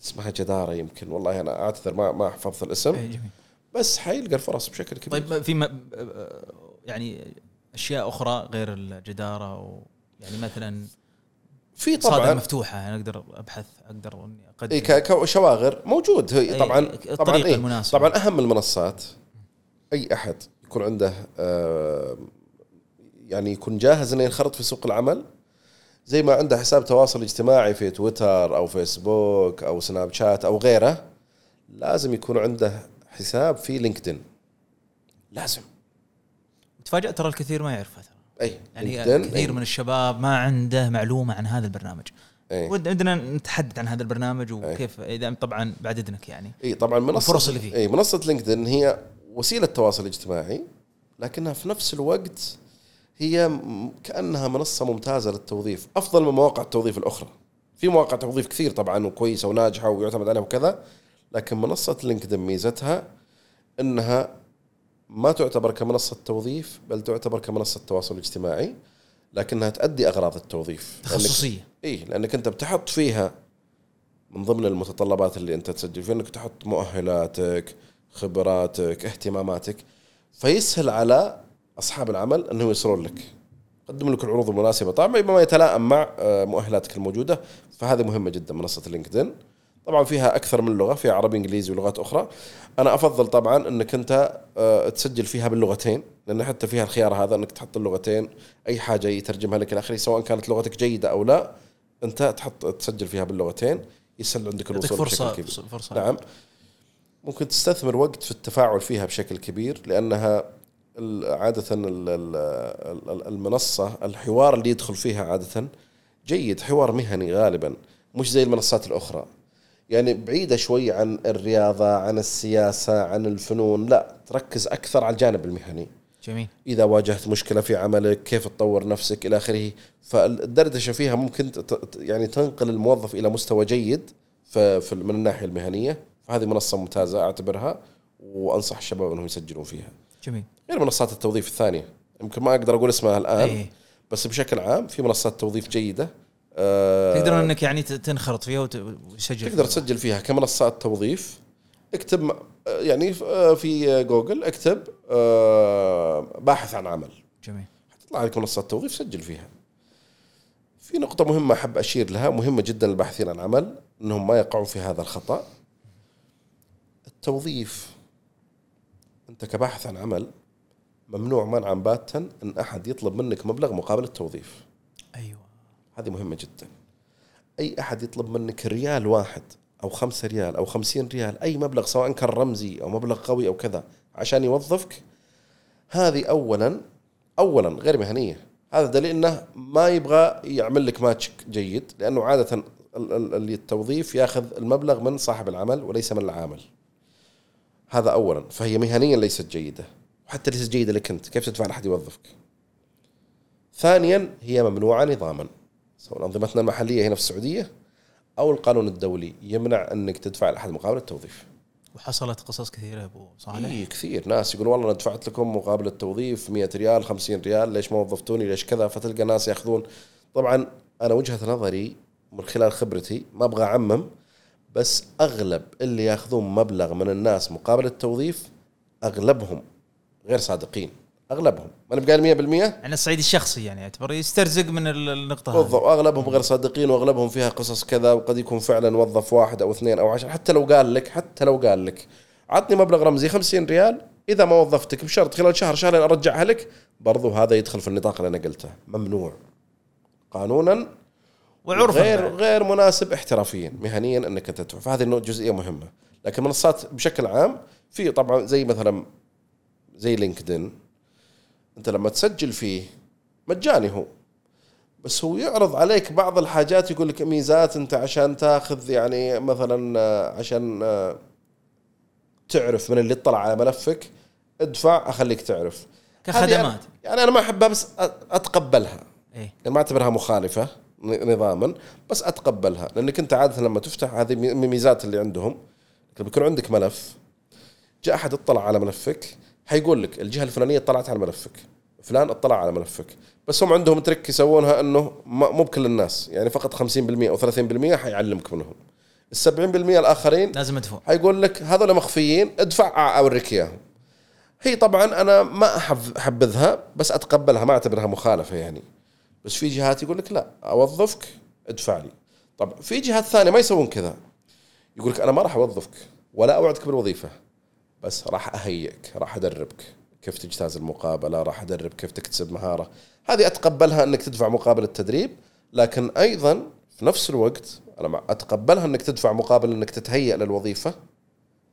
اسمها جدارة يمكن. والله أنا أعتذر ما ما حفظت الاسم. جميل. بس حيلقى الفرص بشكل كبير. طيب في م- يعني أشياء أخرى غير الجدارة و يعني مثلا في صادر طبعا مفتوحة يعني أقدر أبحث أقدر إني أقدم. اي كشواغر موجود. هي أي طبعا طبعا إيه. طبعا أهم المنصات أي أحد يكون عنده آه، يعني يكون جاهز إنه ينخرط في سوق العمل. زي ما عنده حساب تواصل اجتماعي في تويتر أو فيسبوك أو سناب شات أو غيره لازم يكون عنده حساب في LinkedIn. لازم. تفاجأت ترى الكثير ما يعرفها ترى. أي يعني كثير أي. من الشباب ما عنده معلومة عن هذا البرنامج. أي. ودنا نتحدث عن هذا البرنامج وكيف إذا طبعا بعد إذنك يعني. أي طبعا منصه والفرص اللي فيه. أي منصة LinkedIn هي وسيلة تواصل اجتماعي لكنها في نفس الوقت هي كأنها منصة ممتازة للتوظيف. أفضل من مواقع التوظيف الأخرى. في مواقع توظيف كثير طبعا وكويسة وناجحة ويعتمد عليها وكذا لكن منصة لينكدين ميزتها إنها ما تعتبر كمنصة توظيف بل تعتبر كمنصة تواصل اجتماعي لكنها تؤدي أغراض التوظيف. تخصصية. إي لأنك أنت بتحط فيها من ضمن المتطلبات اللي أنت تسجل فيها إنك تحط مؤهلاتك خبراتك اهتماماتك. فيسهل على أصحاب العمل انهم يوصلون لك. يقدم لك العروض المناسبة. طبعا بما يتلائم مع آه، مؤهلاتك الموجودة فهذه مهمة جدا منصة لينكدين طبعا فيها أكثر من لغة فيها عربي إنجليزي ولغات أخرى. أنا أفضل طبعا إنك أنت آه، تسجل فيها باللغتين لأن حتى فيها الخيار هذا إنك تحط اللغتين أي حاجة يترجمها لك إلى آخره سواء كانت لغتك جيدة أو لا أنت تحط تسجل فيها باللغتين يسهل عندك الوصول فرصه بشكل كبير. فرصة نعم. ممكن تستثمر وقت في التفاعل فيها بشكل كبير لأنها عادة ال- ال- ال- المنصة الحوار اللي يدخل فيها عادة جيد حوار مهني غالبا مش زي المنصات الأخرى. يعني بعيدة شوي عن الرياضة عن السياسة عن الفنون. لا تركز أكثر على الجانب المهني. جميل. إذا واجهت مشكلة في عملك كيف تطور نفسك إلى آخره. فالدردشة فيها ممكن يعني تنقل الموظف إلى مستوى جيد في من الناحية المهنية. فهذه منصة ممتازة أعتبرها وأنصح الشباب إنهم يسجلون فيها. جميل. غير منصات التوظيف الثانية. يمكن ما أقدر أقول اسمها الآن اي بس بشكل عام في منصات توظيف جيدة. آه، تقدر إنك يعني تنخرط فيها وت- وتسجل تقدر فيها. تسجل فيها كمنصات توظيف. اكتب آه، يعني آه، في جوجل اكتب آه، باحث عن عمل. جميل. تطلع لك منصات توظيف سجل فيها. في نقطة مهمة أحب أشير لها مهمة جدا للباحثين عن عمل أنهم ما يقعوا في هذا الخطأ. التوظيف أنت كباحث عن عمل ممنوع منعا باتا أن أحد يطلب منك مبلغ مقابل التوظيف. هذه مهمة جدا. أي أحد يطلب منك ريال واحد أو خمسة ريال أو خمسين ريال أي مبلغ سواء كان رمزي أو مبلغ قوي أو كذا عشان يوظفك هذه أولا أولا غير مهنية. هذا دليل أنه ما يبغى يعمل لك ماتش جيد لأنه عادة ال- ال- اللي التوظيف ياخذ المبلغ من صاحب العمل وليس من العامل. هذا أولا. فهي مهنيا ليست جيدة. وحتى ليست جيدة لك أنت كيف تدفع لأحد يوظفك؟ ثانيا هي ممنوعة نظاما. سواء أنظمتنا المحلية هنا في السعودية أو القانون الدولي يمنع أنك تدفع لأحد مقابل التوظيف. وحصلت قصص كثيرة أبو صالح. إيه كثير. ناس يقول والله أنا دفعت لكم مقابل التوظيف 100 ريال 50 ريال ليش ما وظفتوني؟ ليش كذا؟ فتلقى ناس يأخذون. طبعا أنا وجهة نظري من خلال خبرتي ما أبغى أعمم بس أغلب اللي يأخذون مبلغ من الناس مقابل التوظيف أغلبهم غير صادقين. أغلبهم. ما نبقى 100% يعني الصعيد الشخصي يعني يعتبر يسترزق من ال- النقطة هذه. بالضبط. واغلبهم غير صادقين وأغلبهم فيها قصص كذا وقد يكون فعلا وظف واحد أو اثنين أو عشر حتى لو قال لك حتى لو قال لك. عطني مبلغ رمزي 50 ريال. إذا ما وظفتك بشرط خلال شهر شهرين أرجعها لك برضو هذا يدخل في النطاق اللي أنا قلته. ممنوع. قانونا. وعرفا غير. غير مناسب احترافيا مهنيا أنك تدفع. فهذه جزئية مهمة. لكن منصات بشكل عام في طبعا زي مثلا زي لينكدين. أنت لما تسجل فيه مجاني هو. بس هو يعرض عليك بعض الحاجات يقول لك ميزات أنت عشان تاخذ يعني مثلا آه، عشان آه، تعرف من اللي اطلع على ملفك ادفع أخليك تعرف. كخدمات. يعني أنا ما أحبها بس أتقبلها. إيه. يعني ما أعتبرها مخالفة نظاما بس أتقبلها. لأنك أنت عادة لما تفتح هذه الميزات اللي عندهم لما يكون عندك ملف جاء أحد اطلع على ملفك حيقول لك الجهة الفلانية اطلعت على ملفك. فلان اطلع على ملفك. بس هم عندهم ترك يسوونها إنه مو بكل الناس. يعني فقط 50% أو 30% حيعلمك منهم. ال 70% الآخرين لازم مدفوع حيقول لك هذول مخفيين ادفع أوريك إياهم. هي طبعا أنا ما احب أحبذها بس أتقبلها ما أعتبرها مخالفة يعني. بس في جهات يقول لك لا أوظفك ادفع لي. طب في جهات ثانية ما يسوون كذا. يقول لك أنا ما راح أوظفك ولا أوعدك بالوظيفة. بس راح أهيئك راح أدربك كيف تجتاز المقابلة راح أدرب كيف تكتسب مهارة. هذه أتقبلها إنك تدفع مقابل التدريب لكن أيضا في نفس الوقت أنا أتقبلها إنك تدفع مقابل إنك تتهيأ للوظيفة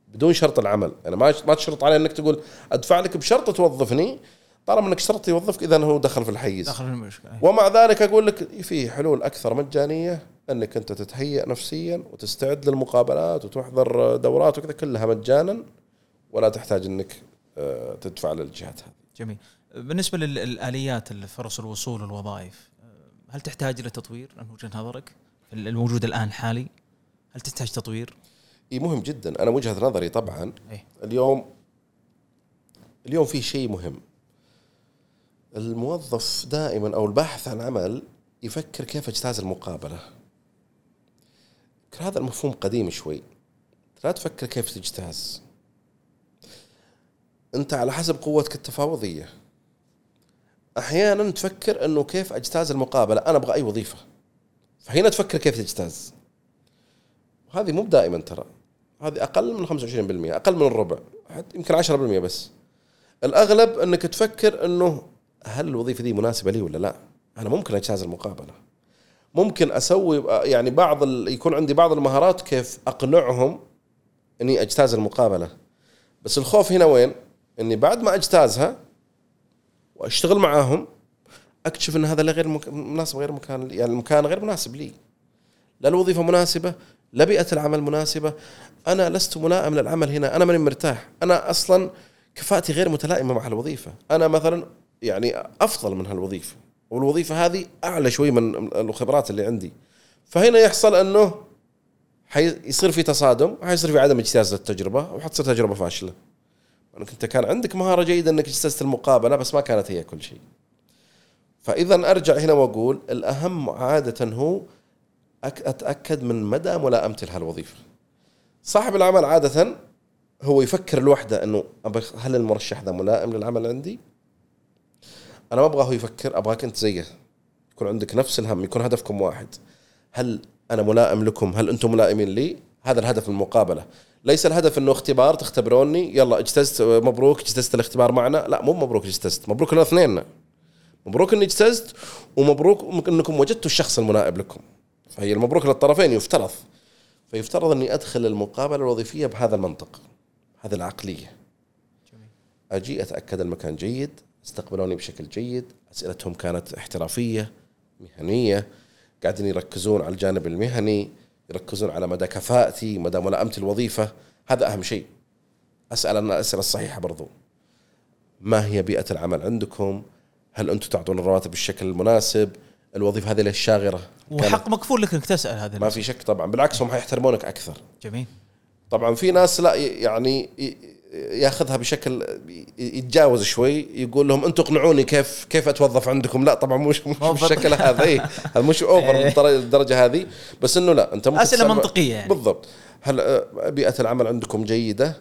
بدون شرط العمل. يعني ما ما تشرط علي إنك تقول أدفع لك بشرط توظفني طالما إنك شرط يوظفك اذا هو دخل في الحيز. داخل في المشكلة. ومع ذلك أقول لك في حلول أكثر مجانية إنك أنت تتهيأ نفسيا وتستعد للمقابلات وتحضر دورات وكذا كلها مجانا. ولا تحتاج إنك آه، تدفع للجهات هذه. جميل. بالنسبة للآليات فرص الوصول والوظائف هل تحتاج إلى تطوير؟ من وجهة نظرك. الموجود الآن حالي هل تحتاج تطوير؟ إي مهم جدا. أنا وجهة نظري طبعا إيه. اليوم اليوم في شيء مهم. الموظف دائما أو الباحث عن عمل يفكر كيف اجتاز المقابلة. هذا المفهوم قديم شوي. لا تفكر كيف تجتاز. انت على حسب قوتك التفاوضية. أحيانا تفكر إنه كيف أجتاز المقابلة؟ أنا أبغى أي وظيفة. فهنا تفكر كيف تجتاز. هذه مو دائما ترى. هذه أقل من 25% أقل من الربع حتى يمكن 10% بس. الأغلب إنك تفكر إنه هل الوظيفة دي مناسبة لي ولا لا؟ أنا ممكن أجتاز المقابلة. ممكن أسوي يعني بعض ال... يكون عندي بعض المهارات كيف أقنعهم إني أجتاز المقابلة. بس الخوف هنا وين؟ إني بعد ما أجتازها وأشتغل معاهم أكتشف إن هذا لا غير. مناسب غير مكان لي يعني المكان غير مناسب لي. لا الوظيفة مناسبة لا بيئة العمل مناسبة أنا لست ملائم للعمل هنا أنا ماني مرتاح. أنا أصلا كفاءتي غير متلائمة مع الوظيفة. أنا مثلا يعني أفضل من هالوظيفة والوظيفة هذه أعلى شوي من الخبرات اللي عندي. فهنا يحصل إنه حيصير في تصادم حيصير في عدم اجتياز للتجربه وحتصير تجربة فاشلة. انك انت كان عندك مهارة جيدة إنك اجتزت المقابلة بس ما كانت هي كل شيء. فاذا أرجع هنا وأقول الأهم عادة هو أتأكد من مدى ملائمتي لهالوظيفة. صاحب العمل عادة هو يفكر لوحده إنه هل المرشح ذا ملائم للعمل عندي؟ أنا ما أبغاه يفكر أبغاك أنت زيه. يكون عندك نفس الهم يكون هدفكم واحد. هل أنا ملائم لكم؟ هل أنتم ملائمين لي؟ هذا الهدف المقابلة. ليس الهدف إنه اختبار تختبروني يلا اجتزت مبروك اجتزت الاختبار معنا. لا مو مبروك اجتزت مبروك الاثنين مبروك إني اجتزت ومبروك إنكم وجدتوا الشخص المنائب لكم. فهي المبروك للطرفين يفترض. فيفترض إني أدخل المقابلة الوظيفية بهذا المنطق هذه العقلية. أجي أتأكد المكان جيد استقبلوني بشكل جيد أسئلتهم كانت احترافية مهنية قاعدين يركزون على الجانب المهني. يركزون على مدى كفاءتي مدى ملائمتي الوظيفة. هذا أهم شيء. أسأل عن الأسئلة الصحيحة برضو. ما هي بيئة العمل عندكم؟ هل أنتم تعطون الرواتب بالشكل المناسب؟ الوظيفة هذه ليش شاغرة؟ وحق مكفول لك إنك تسأل هذا ما في شك طبعا. بالعكس هم حيحترمونك أكثر. جميل. طبعا في ناس لا يعني ياخذها بشكل يتجاوز شوي يقول لهم أنتم اقنعوني كيف كيف أتوظف عندكم لا طبعا مش بالشكل هذا هذا مش اوفر إيه. الدرجة هذه بس إنه لا أنت ممكن أسئلة منطقية يعني. بالضبط هل آه، بيئة العمل عندكم جيدة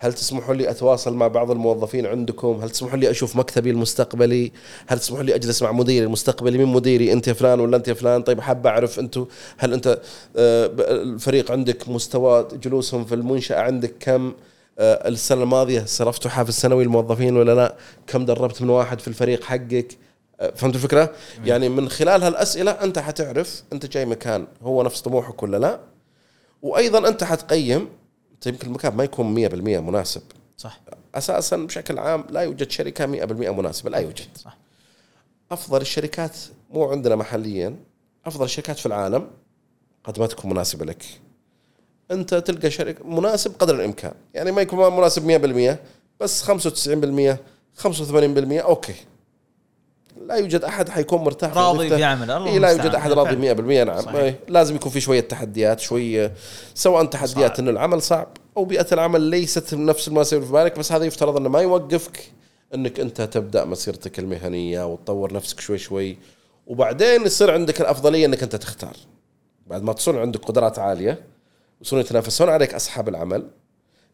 هل تسمحوا لي أتواصل مع بعض الموظفين عندكم؟ هل تسمحوا لي أشوف مكتبي المستقبلي؟ هل تسمحوا لي أجلس مع مديري المستقبلي؟ مين مديري؟ أنت يا فلان ولا أنت يا فلان؟ طيب حاب أعرف أنتم هل أنت آه، الفريق عندك مستوى جلوسهم في المنشأة عندك كم؟ آه، السنة الماضية صرفتوا حافز سنوي للموظفين ولا لا؟ كم دربت من واحد في الفريق حقك؟ آه، فهمت الفكرة؟ يعني من خلال هالأسئلة أنت حتعرف أنت جاي مكان هو نفس طموحك ولا لا؟ وأيضا أنت حتقيم يمكن المكان ما يكون 100% مناسب صح أساسا بشكل عام لا يوجد شركة 100% مناسبة لا يوجد صح أفضل الشركات مو عندنا محليا أفضل الشركات في العالم قد ما تكون مناسبة لك أنت تلقى شركه مناسب قدر الإمكان. يعني ما يكون مناسب 100% بس 95% 85% أوكي. لا يوجد أحد حيكون مرتاح راضي في عمل الله إيه لا يوجد أحد راضي 100% نعم. صحيح. لازم يكون في شوية تحديات شوية سواء تحديات صعب. إنه العمل صعب أو بيئة العمل ليست نفس المناسبه في بالك بس هذا يفترض إنه ما يوقفك إنك أنت تبدأ مسيرتك المهنية وتطور نفسك شوي شوي وبعدين يصير عندك الأفضلية إنك أنت تختار. بعد ما تصير عندك قدرات عالية ويصيرون يتنافسون عليك أصحاب العمل.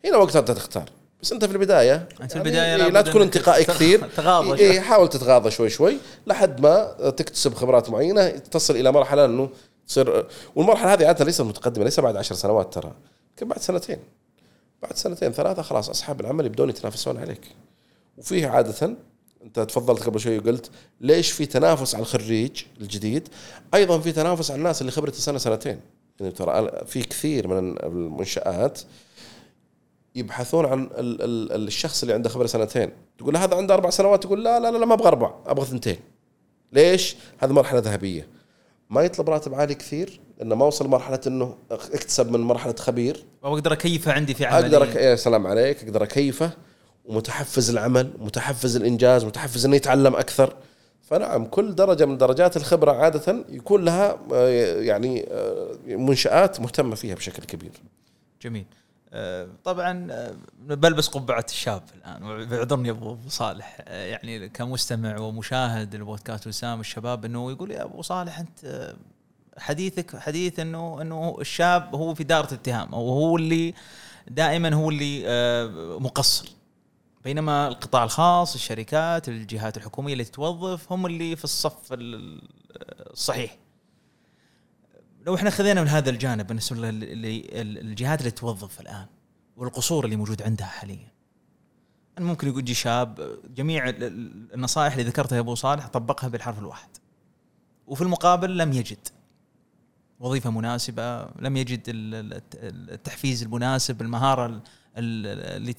هنا وقتها أنت تختار. بس أنت في البداية أنت في البداية يعني لا تكون انتقائي كثير. تغاضى إيه حاول تتغاضى شوي شوي لحد ما تكتسب خبرات معينة تصل إلى مرحلة إنه تصير والمرحلة هذه عادة ليست متقدمة ليس بعد عشر سنوات ترى. يمكن بعد سنتين. بعد سنتين ثلاثة خلاص أصحاب العمل يبدون يتنافسون عليك. وفيه عادة أنت تفضلت قبل شوي وقلت ليش في تنافس على الخريج الجديد؟ أيضا في تنافس على الناس اللي خبرته سنه سنتين. يعني ترى في كثير من المنشآت يبحثون عن ال ال الشخص اللي عنده خبرة سنتين. تقول هذا عنده أربع سنوات؟ تقول لا لا لا, ما أبغى أربع أبغى ثنتين. ليش؟ هذه مرحلة ذهبية. ما يطلب راتب عالي كثير لأنه ما وصل مرحلة إنه اكتسب من مرحلة خبير. وأقدر أكيفه عندي في عملي أقدر أك... يا سلام عليك أقدر أكيفه. ومتحفز العمل متحفز الإنجاز متحفز إنه يتعلم أكثر. فنعم كل درجة من درجات الخبرة عادة يكون لها آه، يعني آه، منشآت مهتمة فيها بشكل كبير. جميل. طبعا بلبس قبعة الشاب الآن اعذرني أبو صالح. يعني كمستمع ومشاهد البودكاست وسام الشباب إنه يقول يا أبو صالح أنت حديثك حديث إنه إنه الشاب هو في دائرة اتهام أو هو اللي دائما هو اللي مقصر. بينما القطاع الخاص الشركات الجهات الحكومية اللي تتوظف هم اللي في الصف الصحيح. لو إحنا خذينا من هذا الجانب بالنسبة للجهات اللي توظف الآن والقصور اللي موجود عندها حاليا. ممكن يقول يجي شاب جميع النصائح اللي ذكرتها يا أبو صالح طبقها بالحرف الواحد. وفي المقابل لم يجد وظيفة مناسبة لم يجد التحفيز المناسب المهارة اللي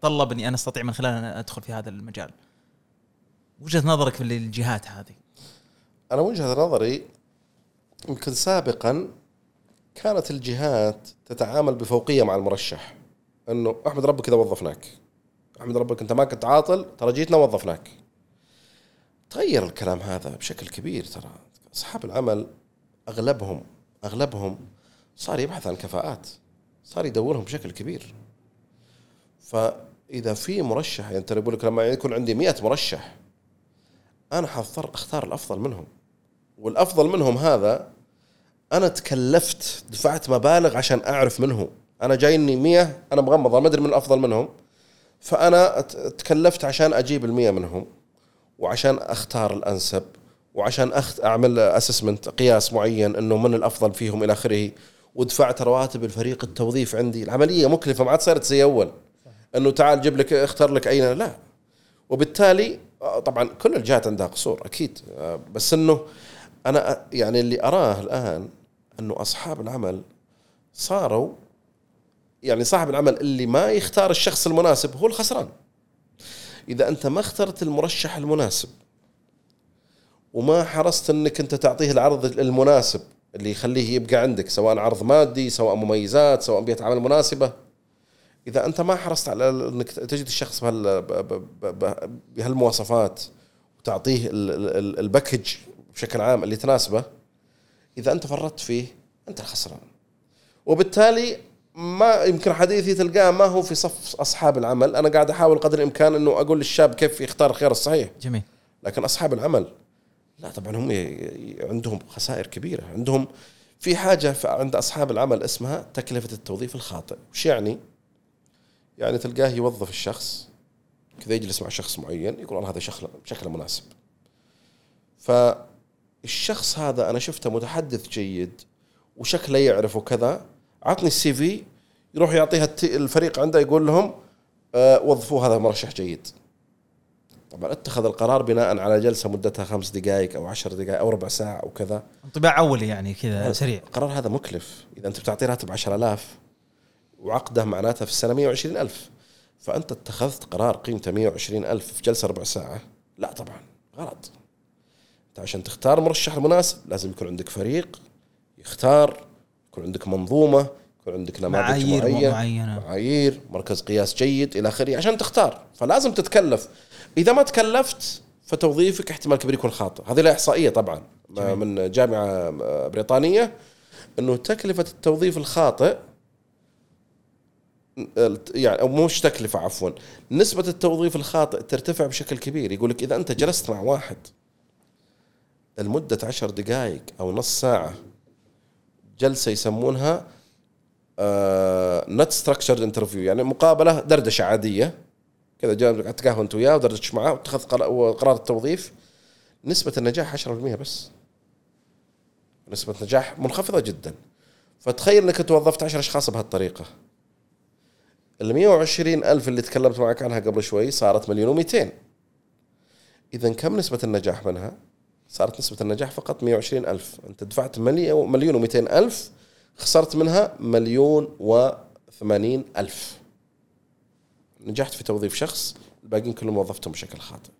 تتطلب اني أنا أستطيع من خلالها أدخل في هذا المجال. وجهة نظرك في الجهات هذه؟ أنا وجهة نظري يمكن سابقا كانت الجهات تتعامل بفوقية مع المرشح. إنه أحمد ربك كذا وظفناك. أحمد ربك أنت ما كنت عاطل ترى جيتنا وظفناك. تغير الكلام هذا بشكل كبير ترى. أصحاب العمل أغلبهم أغلبهم صار يبحث عن كفاءات صار يدورهم بشكل كبير. فإذا في مرشح يعني ترى يقول لك لما يكون عندي 100 مرشح أنا حضطر أختار الأفضل منهم. والأفضل منهم هذا أنا تكلفت دفعت مبالغ عشان أعرف منه أنا جايني 100 أنا مغمض ما أدري من الأفضل منهم. فأنا تكلفت عشان أجيب المية منهم وعشان أختار الأنسب وعشان أخت أعمل اسسمنت قياس معين إنه من الأفضل فيهم إلى آخره. ودفعت رواتب الفريق التوظيف عندي. العملية مكلفة ما عاد صارت زي أول. انه تعال جيب لك اختار لك أين؟ لا. وبالتالي آه، طبعا كل الجهات عندها قصور أكيد. آه، بس إنه أنا يعني اللي أراه الآن إنه أصحاب العمل صاروا يعني صاحب العمل اللي ما يختار الشخص المناسب هو الخسران. إذا أنت ما اخترت المرشح المناسب وما حرصت إنك أنت تعطيه العرض المناسب اللي يخليه يبقى عندك سواء عرض مادي سواء مميزات سواء بيئة عمل مناسبة إذا أنت ما حرصت على إنك تجد الشخص بهالمواصفات وتعطيه الباكج بشكل عام اللي تناسبه إذا أنت فرطت فيه أنت الخسران. وبالتالي ما يمكن حديثي تلقاه ما هو في صف أصحاب العمل. أنا قاعد أحاول قدر الإمكان إنه أقول للشاب كيف يختار الخيار الصحيح. جميل. لكن أصحاب العمل لا طبعا هم عندهم خسائر كبيرة. عندهم في حاجة عند أصحاب العمل اسمها تكلفة التوظيف الخاطئ وش يعني؟ يعني تلقاه يوظف الشخص كذا يجلس مع شخص معين يقول هذا شكله شكله مناسب. فالشخص هذا أنا شفته متحدث جيد وشكله يعرف وكذا عطني السي في يروح يعطيها الفريق عنده يقول لهم أه وظفوه هذا مرشح جيد. طبعا اتخذ القرار بناء على جلسة مدتها خمس دقائق أو عشر دقائق أو ربع ساعة أو كذا انطباع أولي يعني كذا سريع. القرار هذا مكلف. إذا أنت بتعطيه راتب 10000 وعقده معناتها في السنة 120000 فأنت اتخذت قرار قيمته 120000 في جلسة ربع ساعة؟ لا طبعا غلط. أنت عشان تختار المرشح المناسب لازم يكون عندك فريق يختار يكون عندك منظومة يكون عندك نماذج معايير معين معينة. معايير مركز قياس جيد إلى آخره عشان تختار. فلازم تتكلف. إذا ما تكلفت فتوظيفك احتمال كبير يكون خاطئ. هذه الاحصائيه طبعا جميل. من جامعة بريطانية إنه تكلفة التوظيف الخاطئ يعني أو مش تكلفه عفوا. نسبة التوظيف الخاطئ ترتفع بشكل كبير. يقول لك إذا أنت جلست مع واحد المدة عشر دقائق أو نص ساعة جلسة يسمونها not structured interview يعني مقابلة دردشة عادية. كذا جاء تقهوى أنت وياه ودردش معاه واتخذ قرار التوظيف. نسبة النجاح 10% بس. نسبة نجاح منخفضة جدا. فتخيل إنك توظفت 10 أشخاص بهالطريقة. ال 120 ألف اللي تكلمت معك عنها قبل شوي صارت مليون و200 إذا كم نسبة النجاح منها؟ صارت نسبة النجاح فقط 120 ألف. أنت دفعت مليون مليون و200 ألف خسرت منها مليون و80 ألف. نجحت في توظيف شخص الباقيين كلهم وظفتهم بشكل خاطئ.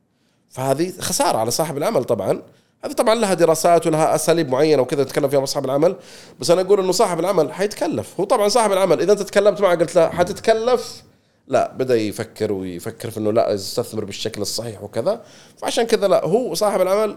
فهذه خسارة على صاحب العمل طبعا. هذه طبعا لها دراسات ولها أساليب معينة وكذا تتكلم فيها صاحب العمل بس أنا أقول إنه صاحب العمل حيتكلف. هو طبعا صاحب العمل. إذا أنت تكلمت معه قلت له حتتكلف؟ لا بدأ يفكر ويفكر في إنه لا استثمر بالشكل الصحيح وكذا. فعشان كذا لا هو صاحب العمل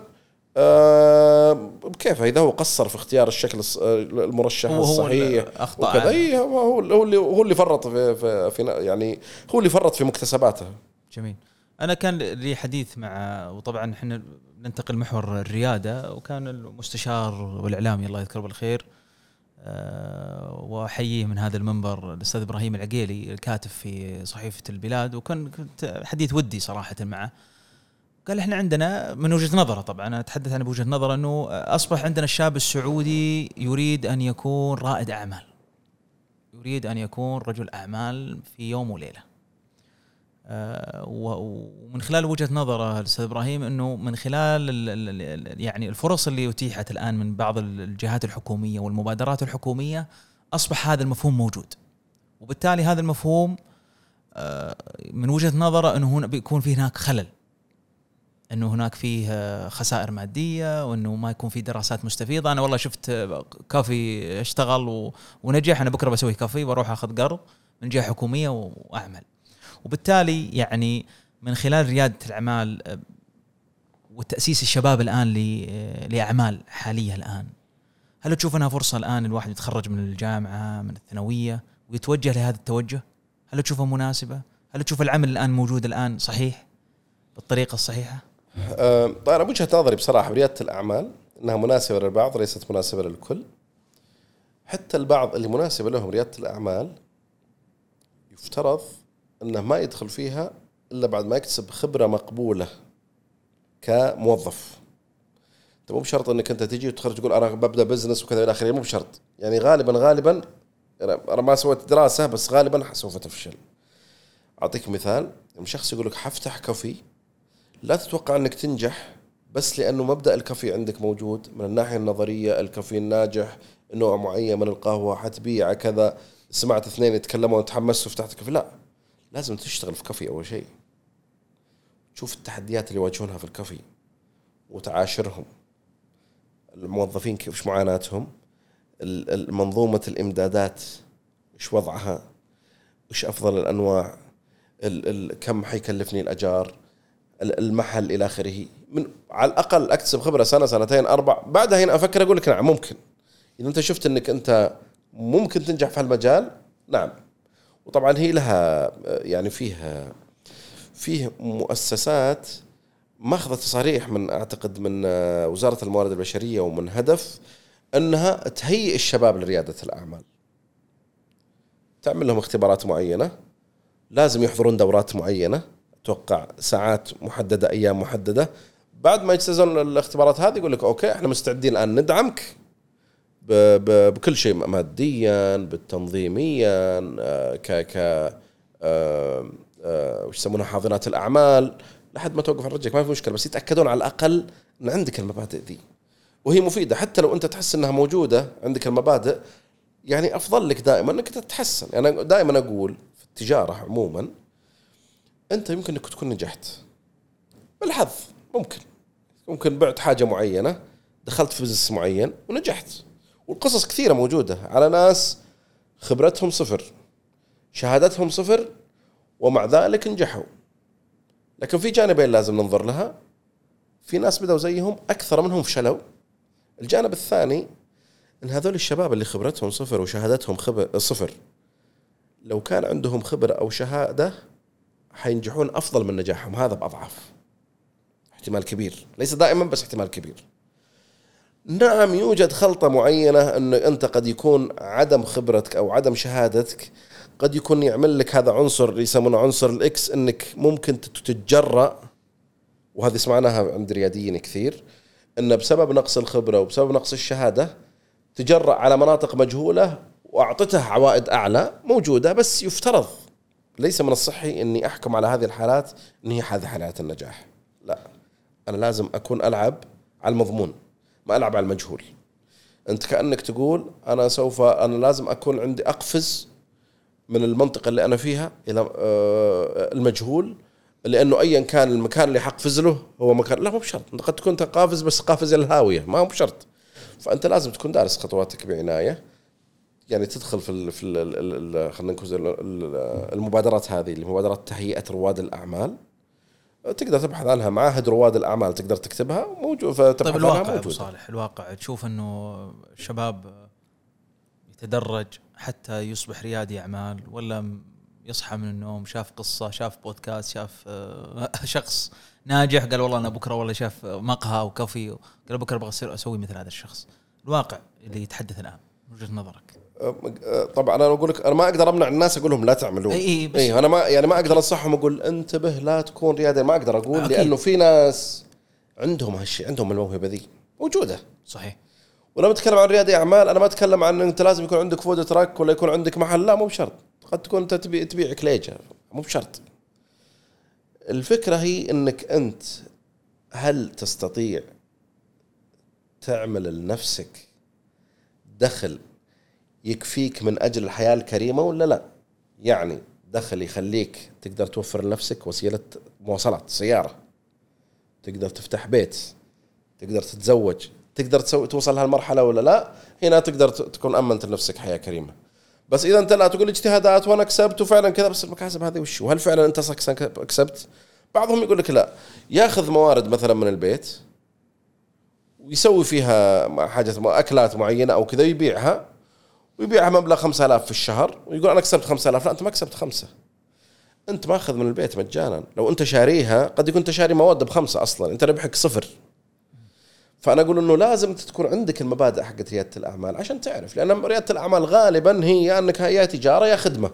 آه بكيفه إذا هو قصر في اختيار الشكل المرشح هو الصحيح أخطأ وكذا. إيه، هو هو اللي هو اللي فرط في, في, في يعني هو اللي فرط في مكتسباته. جميل. أنا كان لي حديث مع وطبعا إحنا ننتقل محور الريادة وكان المستشار والإعلامي الله يذكره بالخير أه وأحييه من هذا المنبر الأستاذ إبراهيم العقيلي الكاتب في صحيفة البلاد وكان كنت حديث ودي صراحة معه. قال إحنا عندنا من وجهة نظره طبعا أنا أتحدث عن بوجهه نظره إنه أصبح عندنا الشاب السعودي يريد أن يكون رائد أعمال. يريد أن يكون رجل أعمال في يوم وليلة. آه، ومن خلال وجهة نظره الأستاذ إبراهيم إنه من خلال يعني الفرص اللي أتيحت الآن من بعض الجهات الحكومية والمبادرات الحكومية أصبح هذا المفهوم موجود. وبالتالي هذا المفهوم آه، من وجهة نظره إنه هنا بيكون في هناك خلل. إنه هناك فيه خسائر مادية وإنه ما يكون في دراسات مستفيضة. أنا والله شفت كافي اشتغل ونجح. أنا بكرة بسوي كافي وأروح أخذ قرض من جهة حكومية وأعمل. وبالتالي يعني من خلال ريادة الأعمال آه، وتأسيس الشباب الآن آه، لأعمال حالية الآن هل تشوف إنها فرصة الآن الواحد يتخرج من الجامعة من الثانوية ويتوجه لهذا التوجه؟ هل تشوفها مناسبة؟ هل تشوف العمل الآن موجود الآن صحيح؟ بالطريقة الصحيحة؟ آه، طيب وجهه نظري بصراحة بريادة الأعمال إنها مناسبة للبعض ليست مناسبة للكل حتى البعض اللي مناسبة لهم ريادة الأعمال يفترض إنه ما يدخل فيها إلا بعد ما يكتسب خبرة مقبولة كموظف. انت مو بشرط إنك أنت تجي وتخرج تقول أنا ببدأ business وكذا إلى آخره مو بشرط. يعني غالبا غالبا أنا ما سويت دراسة بس غالبا سوف تفشل. أعطيك مثال لما شخص يقول لك حفتح كافي لا تتوقع إنك تنجح بس لأنه مبدأ الكافي عندك موجود من الناحية النظرية الكافي الناجح نوع معين من القهوة حتبيع كذا سمعت اثنين يتكلموا وتحمست وفتحت كافي لا. لازم تشتغل في كافي أول شيء. تشوف التحديات اللي يواجهونها في الكافي وتعاشرهم. الموظفين كيف إيش معاناتهم؟ ال- ال- منظومة الإمدادات إيش وضعها؟ إيش أفضل الأنواع؟ ال ال كم حيكلفني الأجار؟ ال- المحل إلى آخره. من على الأقل أكتسب خبرة سنة سنتين أربع. بعدها هنا أفكر أقول لك نعم ممكن. إذا أنت شفت إنك أنت ممكن تنجح في هالمجال نعم. وطبعا هي لها يعني فيها فيه مؤسسات ماخذة تصاريح من أعتقد من وزارة الموارد البشرية ومن هدف إنها تهيئ الشباب لريادة الأعمال. تعمل لهم اختبارات معينة لازم يحضرون دورات معينة أتوقع ساعات محددة أيام محددة. بعد ما يجتازون الاختبارات هذه يقول لك أوكي إحنا مستعدين الآن ندعمك. بكل شيء ماديا بالتنظيميا آه، ك ك آه، آه، وش يسمونها حاضنات الأعمال. لحد ما توقف على رجلك ما في مشكلة بس يتأكدون على الأقل إن عندك المبادئ ذي. وهي مفيدة حتى لو أنت تحس إنها موجودة عندك المبادئ يعني أفضل لك دائما إنك تتحسن. يعني أنا دائما أقول في التجارة عموما أنت يمكن إنك تكون نجحت. بالحظ ممكن. ممكن بعت حاجة معينة دخلت في بزنس معين ونجحت. والقصص كثيرة موجودة على ناس خبرتهم صفر شهادتهم صفر ومع ذلك نجحوا. لكن في جانبين لازم ننظر لها. في ناس بدأوا زيهم أكثر منهم فشلوا. الجانب الثاني إن هذول الشباب اللي خبرتهم صفر وشهادتهم خبر صفر لو كان عندهم خبرة أو شهادة حينجحون أفضل من نجاحهم. هذا بأضعاف. احتمال كبير. ليس دائما بس احتمال كبير. نعم يوجد خلطة معينة إنه أنت قد يكون عدم خبرتك أو عدم شهادتك. قد يكون يعمل لك هذا عنصر يسمونه عنصر الاكس إنك ممكن تتجرأ. وهذه سمعناها عند رياديين كثير. ان بسبب نقص الخبرة وبسبب نقص الشهادة تجرأ على مناطق مجهولة وأعطته عوائد أعلى موجودة بس يفترض. ليس من الصحي إني أحكم على هذه الحالات ان هي هذه حالات النجاح. لا أنا لازم أكون ألعب على المضمون. ما ألعب على المجهول. أنت كأنك تقول أنا سوف أنا لازم أكون عندي أقفز من المنطقة اللي أنا فيها إلى آه، المجهول لأنه ايا كان المكان اللي حقفز له هو مكان لا مو بشرط أنت قد تكون قافز بس قافز إلى الهاوية ما هو بشرط. فأنت لازم تكون دارس خطواتك بعناية. يعني تدخل في في خلينا نقول ال- ال- المبادرات هذه اللي مبادرات تهيئة رواد الأعمال. تقدر تبحث عنها معاهد رواد الأعمال تقدر تكتبها موجود فتبحث طيب عنها الواقع أبو موجودة. صالح الواقع. تشوف إنه الشباب يتدرج حتى يصبح ريادي أعمال ولا يصحى من النوم شاف قصة شاف بودكاست شاف آه، شخص ناجح قال والله أنا بكرة والله شاف مقهى وكافي قال بكرة أبغى اصير أسوي مثل هذا الشخص. الواقع اللي يتحدث الآن من وجهة نظرك. طبعا أنا أقول لك أنا ما أقدر أمنع الناس أقول لهم لا تعملون. إي إي بس إي أنا ما يعني ما أقدر أنصحهم أقول انتبه لا تكون ريادي ما أقدر أقول أكيد. لأنه في ناس عندهم هالشيء عندهم الموهبة ذي موجودة. صحيح. ولما اتكلم عن ريادي اعمال أنا ما أتكلم عن إنت لازم يكون عندك food truck ولا يكون عندك محل لا مو بشرط. قد تكون أنت تبيع تبيع كليجة مو بشرط. الفكرة هي إنك أنت هل تستطيع تعمل لنفسك دخل يكفيك من أجل الحياة الكريمة ولا لا؟ يعني دخل يخليك تقدر توفر لنفسك وسيلة مواصلات سيارة تقدر تفتح بيت تقدر تتزوج تقدر تسوي توصل لهالمرحلة ولا لا؟ هنا تقدر تكون أمنت لنفسك حياة كريمة. بس إذا أنت لا تقول اجتهادات وأنا كسبت وفعلا كذا بس المكاسب هذه وش وهل فعلا أنت كسبت؟ بعضهم يقول لك لا ياخذ موارد مثلا من البيت ويسوي فيها حاجة أكلات معينة أو كذا يبيعها ويبيعها مبلغ 5000 في الشهر ويقول أنا كسبت 5000 لا أنت ما كسبت خمسة. أنت ماخذ من البيت مجانا. لو أنت شاريها قد يكون أنت شاري مواد بخمسة أصلا أنت ربحك صفر. فأنا أقول إنه لازم تكون عندك المبادئ حقت رياده الأعمال عشان تعرف لأن رياده الأعمال غالبا هي إنك يا تجارة يا خدمة.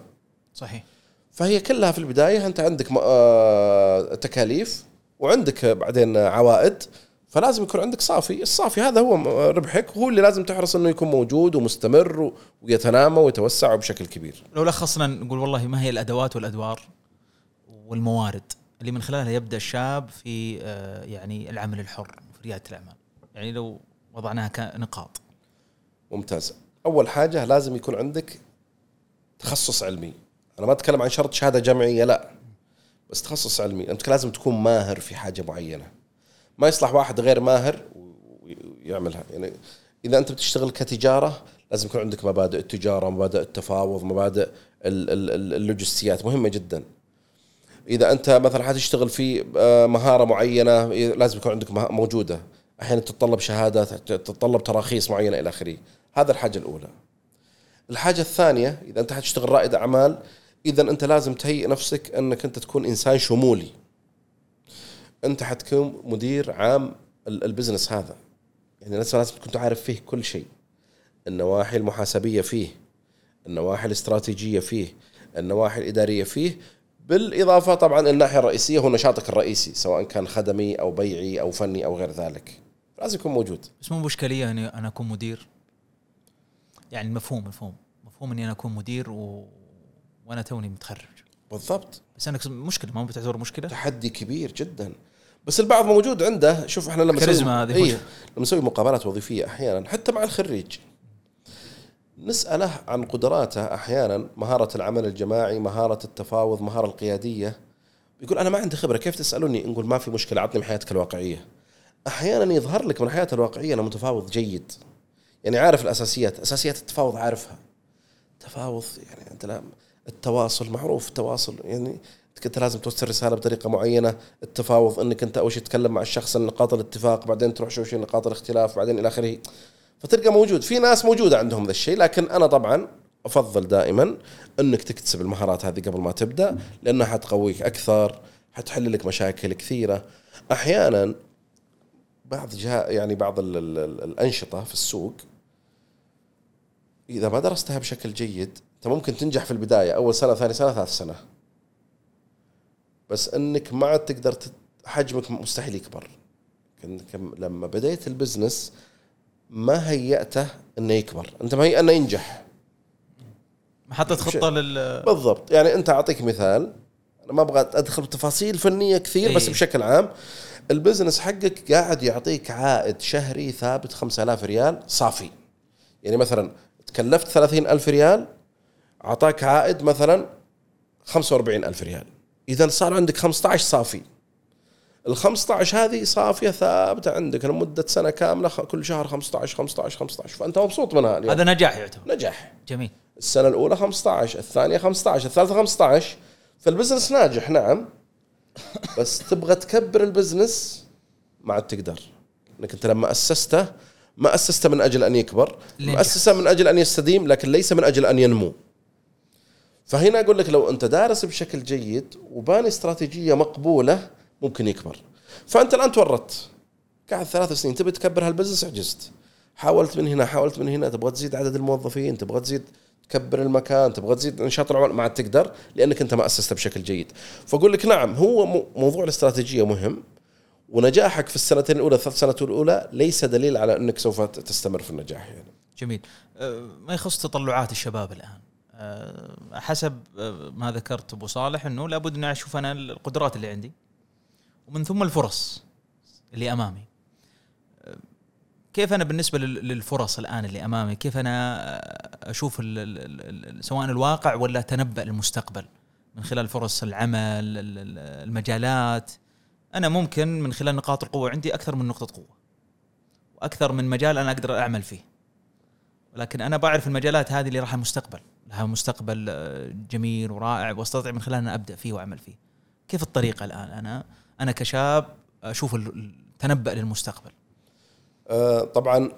صحيح. فهي كلها في البداية أنت عندك آه، تكاليف وعندك بعدين عوائد. فلازم يكون عندك صافي. الصافي هذا هو ربحك وهو اللي لازم تحرص إنه يكون موجود ومستمر ويتنامى ويتوسع بشكل كبير. لو لخصنا نقول والله ما هي الأدوات والأدوار والموارد اللي من خلالها يبدأ الشاب في آه، يعني العمل الحر في ريادة الأعمال. يعني لو وضعناها كنقاط. ممتاز. أول حاجة لازم يكون عندك تخصص علمي. أنا ما أتكلم عن شرط شهادة جامعية لا. بس تخصص علمي. أنت لازم تكون ماهر في حاجة معينة. ما يصلح واحد غير ماهر ويعملها. يعني إذا أنت بتشتغل كتجارة لازم يكون عندك مبادئ التجارة مبادئ التفاوض مبادئ اللوجستيات مهمة جدا. إذا أنت مثلا حتشتغل في آه، مهارة معينة لازم يكون عندك موجودة. أحيانا تتطلب شهادات تتطلب تراخيص معينة إلى آخره. هذا الحاجة الأولى. الحاجة الثانية إذا أنت حتشتغل رائد أعمال إذا أنت لازم تهيئ نفسك أنك أنت تكون إنسان شمولي. انت حتكون مدير عام البزنس هذا. يعني لازم تكون عارف فيه كل شيء. النواحي المحاسبية فيه النواحي الاستراتيجية فيه النواحي الإدارية فيه بالإضافة طبعا الناحية الرئيسية هو نشاطك الرئيسي سواء كان خدمي أو بيعي أو فني أو غير ذلك. لازم يكون موجود. بس مو مشكلة اني أنا أكون مدير؟ يعني المفهوم مفهوم. مفهوم إني أنا أكون مدير و... وأنا توني متخرج. بالضبط. بس انك مشكلة ما بتعتبر مشكلة. تحدي كبير جدا. بس البعض موجود عنده. شوف إحنا لما نسوي هذه إيه لما نسوي مقابلات وظيفية أحيانا حتى مع الخريج. نسأله عن قدراته أحيانا مهارة العمل الجماعي مهارة التفاوض مهارة القيادية. يقول أنا ما عندي خبرة كيف تسألوني؟ نقول ما في مشكلة عطني من حياتك الواقعية. أحيانا يظهر لك من حياته الواقعية أنا متفاوض جيد. يعني عارف الأساسيات أساسيات التفاوض عارفها. تفاوض يعني أنت التواصل معروف التواصل يعني انت لازم توصل رسالة بطريقة معينة التفاوض إنك أنت أول شيء تتكلم مع الشخص نقاط الاتفاق بعدين تروح شو شيء نقاط الاختلاف بعدين إلى آخره. فتلقى موجود. في ناس موجودة عندهم ذا الشيء لكن أنا طبعا أفضل دائما إنك تكتسب المهارات هذه قبل ما تبدأ لأنها حتقويك أكثر حتحل لك مشاكل كثيرة. أحيانا بعض جهة يعني بعض ال ال ال الأنشطة في السوق إذا ما درستها بشكل جيد أنت ممكن تنجح في البداية أول سنة ثاني سنة ثالث سنة. بس إنك ما عاد تقدر حجمك مستحيل يكبر. لما بديت ال business ما هيأته إنه يكبر. أنت مهيئ إنه ينجح. ما حطيت خطه لل بالضبط. يعني أنت أعطيك مثال. أنا ما أبغى أدخل بتفاصيل فنية كثير إيه؟ بس بشكل عام. ال business حقك قاعد يعطيك عائد شهري ثابت 5000 ريال صافي. يعني مثلا تكلفت 30000 ريال أعطاك عائد مثلا 45000 ريال. اذا صار عندك 15 صافي. ال 15 هذه صافية ثابتة عندك لمدة سنة كاملة كل شهر 15 15 15 فأنت مبسوط منها اليوم. هذا نجاح يعتبر. نجاح. جميل. السنة الأولى 15 الثانية 15 الثالثة 15 فال business ناجح نعم. بس تبغى تكبر ال business ما عاد تقدر. انك أنت لما أسسته ما أسسته من أجل أن يكبر. مؤسسه من أجل أن يستديم لكن ليس من أجل أن ينمو. فهنا أقول لك لو أنت دارس بشكل جيد وباني استراتيجية مقبولة ممكن يكبر. فأنت الآن تورطت. قاعد ثلاث سنين تبي تكبر هالبزنس؟ عجزت. حاولت من هنا حاولت من هنا. تبغى تزيد عدد الموظفين تبغى تزيد تكبر المكان تبغى تزيد نشاط العمل؟ ما عاد تقدر لأنك أنت ما أسست بشكل جيد. فأقول لك نعم هو موضوع الاستراتيجية مهم ونجاحك في السنتين الأولى الثلاث سنوات الأولى ليس دليل على أنك سوف تستمر في النجاح يعني. جميل. أه، ما يخص تطلعات الشباب الآن. حسب أه، ما ذكرت أبو صالح إنه لابد اني أشوف أنا القدرات اللي عندي. ومن ثم الفرص اللي أمامي. كيف أنا بالنسبة للفرص الآن اللي أمامي؟ كيف أنا أشوف سواء الواقع ولا تنبأ المستقبل من خلال فرص العمل المجالات. أنا ممكن من خلال نقاط القوة عندي أكثر من نقطة قوة. وأكثر من مجال أنا أقدر أعمل فيه. ولكن أنا بعرف المجالات هذه اللي راح المستقبل. لها مستقبل آه، جميل ورائع واستطيع من خلالها أبدأ فيه وأعمل فيه. كيف الطريقة الآن؟ أنا أنا كشاب أشوف التنبأ للمستقبل. آه، طبعا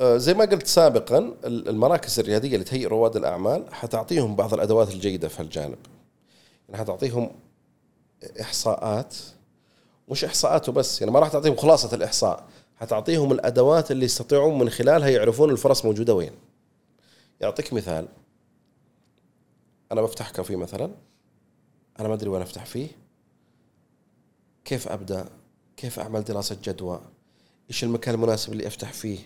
آه، زي ما قلت سابقا ال- المراكز الرياديه اللي تهيئ رواد الأعمال حتعطيهم بعض الأدوات الجيدة في هالجانب يعني حتعطيهم إحصاءات مش إحصاءات وبس يعني ما راح تعطيهم خلاصة الإحصاء حتعطيهم الأدوات اللي يستطيعون من خلالها يعرفون الفرص موجودة وين. يعطيك مثال أنا بفتح كافيه مثلا أنا ما أدري وين أفتح فيه. كيف أبدأ؟ كيف أعمل دراسة جدوى؟ إيش المكان المناسب اللي أفتح فيه؟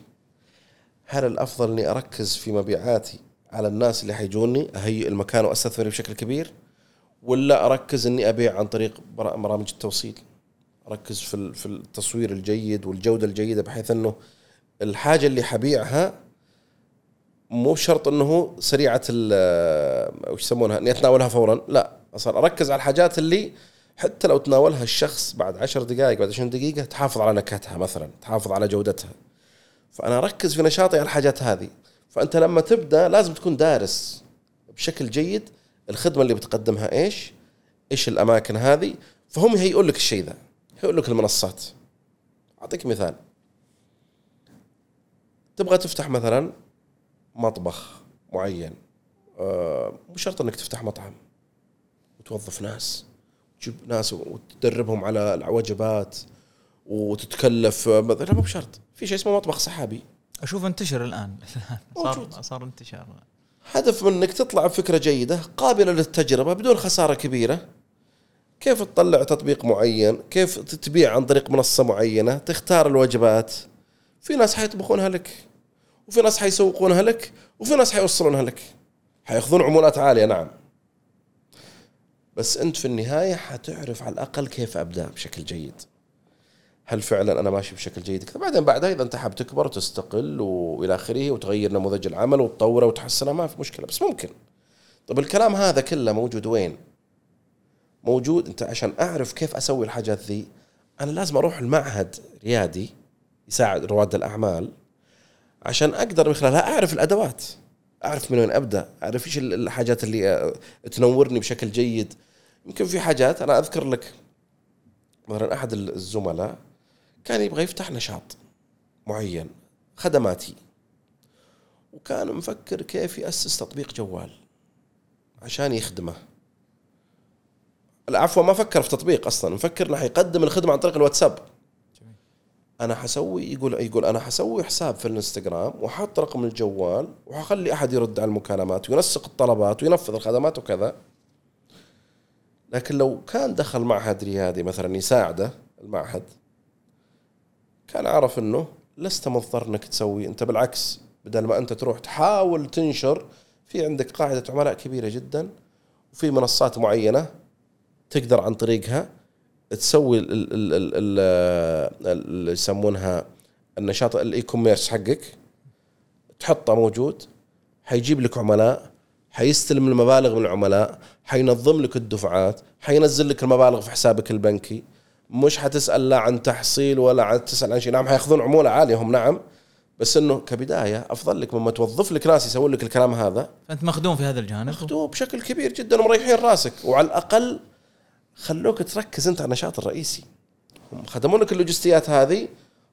هل الأفضل إني أركز في مبيعاتي على الناس اللي حيجوني أهيئ المكان وأستثمر بشكل كبير ولا أركز إني أبيع عن طريق بر- برامج التوصيل؟ أركز في في التصوير الجيد والجودة الجيدة بحيث إنه الحاجة اللي حبيعها مو شرط إنه سريعة ال- وش يسمونها؟ إني أتناولها فورا. لا أصلا أركز على الحاجات اللي حتى لو تناولها الشخص بعد عشر دقائق بعد 20 دقيقة تحافظ على نكهتها مثلا تحافظ على جودتها. فأنا أركز في نشاطي على الحاجات هذه. فأنت لما تبدأ لازم تكون دارس بشكل جيد الخدمة اللي بتقدمها. إيش؟ إيش الأماكن هذه؟ فهم يهيئون لك الشيء ذا يهيئون لك المنصات. أعطيك مثال. تبغى تفتح مثلا مطبخ معين. آه، مو شرط إنك تفتح مطعم وتوظف ناس تجيب ناس وتدربهم على الوجبات وتتكلف. آه، مثلا مو بشرط. في شيء اسمه مطبخ سحابي. أشوف انتشر الآن. صار. صار انتشار. هدف منك تطلع بفكرة جيدة قابلة للتجربة بدون خسارة كبيرة. كيف تطلع تطبيق معين؟ كيف تبيع عن طريق منصة معينة؟ تختار الوجبات. في ناس حيطبخونها لك. وفي ناس حيسوقونها لك وفي ناس حيوصلونها لك. حياخذون عمولات عالية نعم. بس أنت في النهاية حتعرف على الأقل كيف أبدأ بشكل جيد. هل فعلا أنا ماشي بشكل جيد؟ كذا بعدين بعدها إذا أنت حاب تكبر وتستقل وإلى آخره وتغير نموذج العمل وتطوره وتحسنه ما في مشكلة بس ممكن. طب الكلام هذا كله موجود وين؟ موجود أنت عشان أعرف كيف أسوي الحاجات ذي أنا لازم أروح المعهد ريادي يساعد رواد الأعمال. عشان أقدر من خلالها أعرف الأدوات. أعرف من وين أبدأ. أعرف إيش الحاجات اللي آه، تنورني بشكل جيد. يمكن في حاجات أنا أذكر لك مثلا أحد الزملاء كان يبغى يفتح نشاط معين خدماتي. وكان مفكر كيف يأسس تطبيق جوال عشان يخدمه. العفو ما فكر في تطبيق أصلا مفكر إنه حيقدم الخدمة عن طريق الواتساب. أنا حسوي يقول يقول أنا حسوي حساب في الإنستغرام وحط رقم الجوال وحخلي أحد يرد على المكالمات وينسق الطلبات وينفذ الخدمات وكذا. لكن لو كان دخل معهد ريادي مثلا يساعده المعهد كان عرف إنه لست مضطر إنك تسوي أنت بالعكس بدل ما أنت تروح تحاول تنشر في عندك قاعدة عملاء كبيرة جدا وفي منصات معينة تقدر عن طريقها. تسوي ال- ال- ال- ال- ال- اللي يسمونها النشاط ال e-commerce حقك. تحطه موجود. حيجيب لك عملاء حيستلم المبالغ من العملاء حينظم لك الدفعات حينزل لك المبالغ في حسابك البنكي. مش حتسأل لا عن تحصيل ولا عن تسأل عن شيء. نعم حيأخذون عمولة عالية هم نعم. بس إنه كبداية أفضل لك مما توظف لك ناس يسوون لك الكلام هذا. فأنت مخدوم في هذا الجانب؟ اخذوه بشكل كبير جدا ومريحين راسك. وعلى الأقل خلوك تركز انت على النشاط الرئيسي. هم خدموا لك اللوجستيات هذه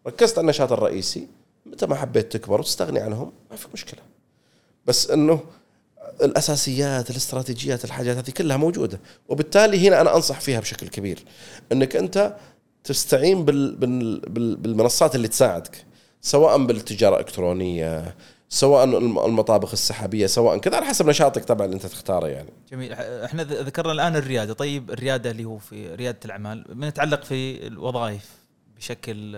ركزت على النشاط الرئيسي متى ما حبيت تكبر وتستغني عنهم ما في مشكلة. بس إنه الأساسيات الاستراتيجيات الحاجات هذه كلها موجودة. وبالتالي هنا أنا أنصح فيها بشكل كبير. إنك أنت تستعين بال بال بال بالمنصات اللي تساعدك سواء بالتجارة الإلكترونية سواء الم- المطابخ السحابية سواء كذا على حسب نشاطك طبعا اللي انت تختاره يعني. جميل. إحنا ذكرنا الآن الريادة. طيب الريادة اللي هو في ريادة الأعمال بنتعلق في الوظائف بشكل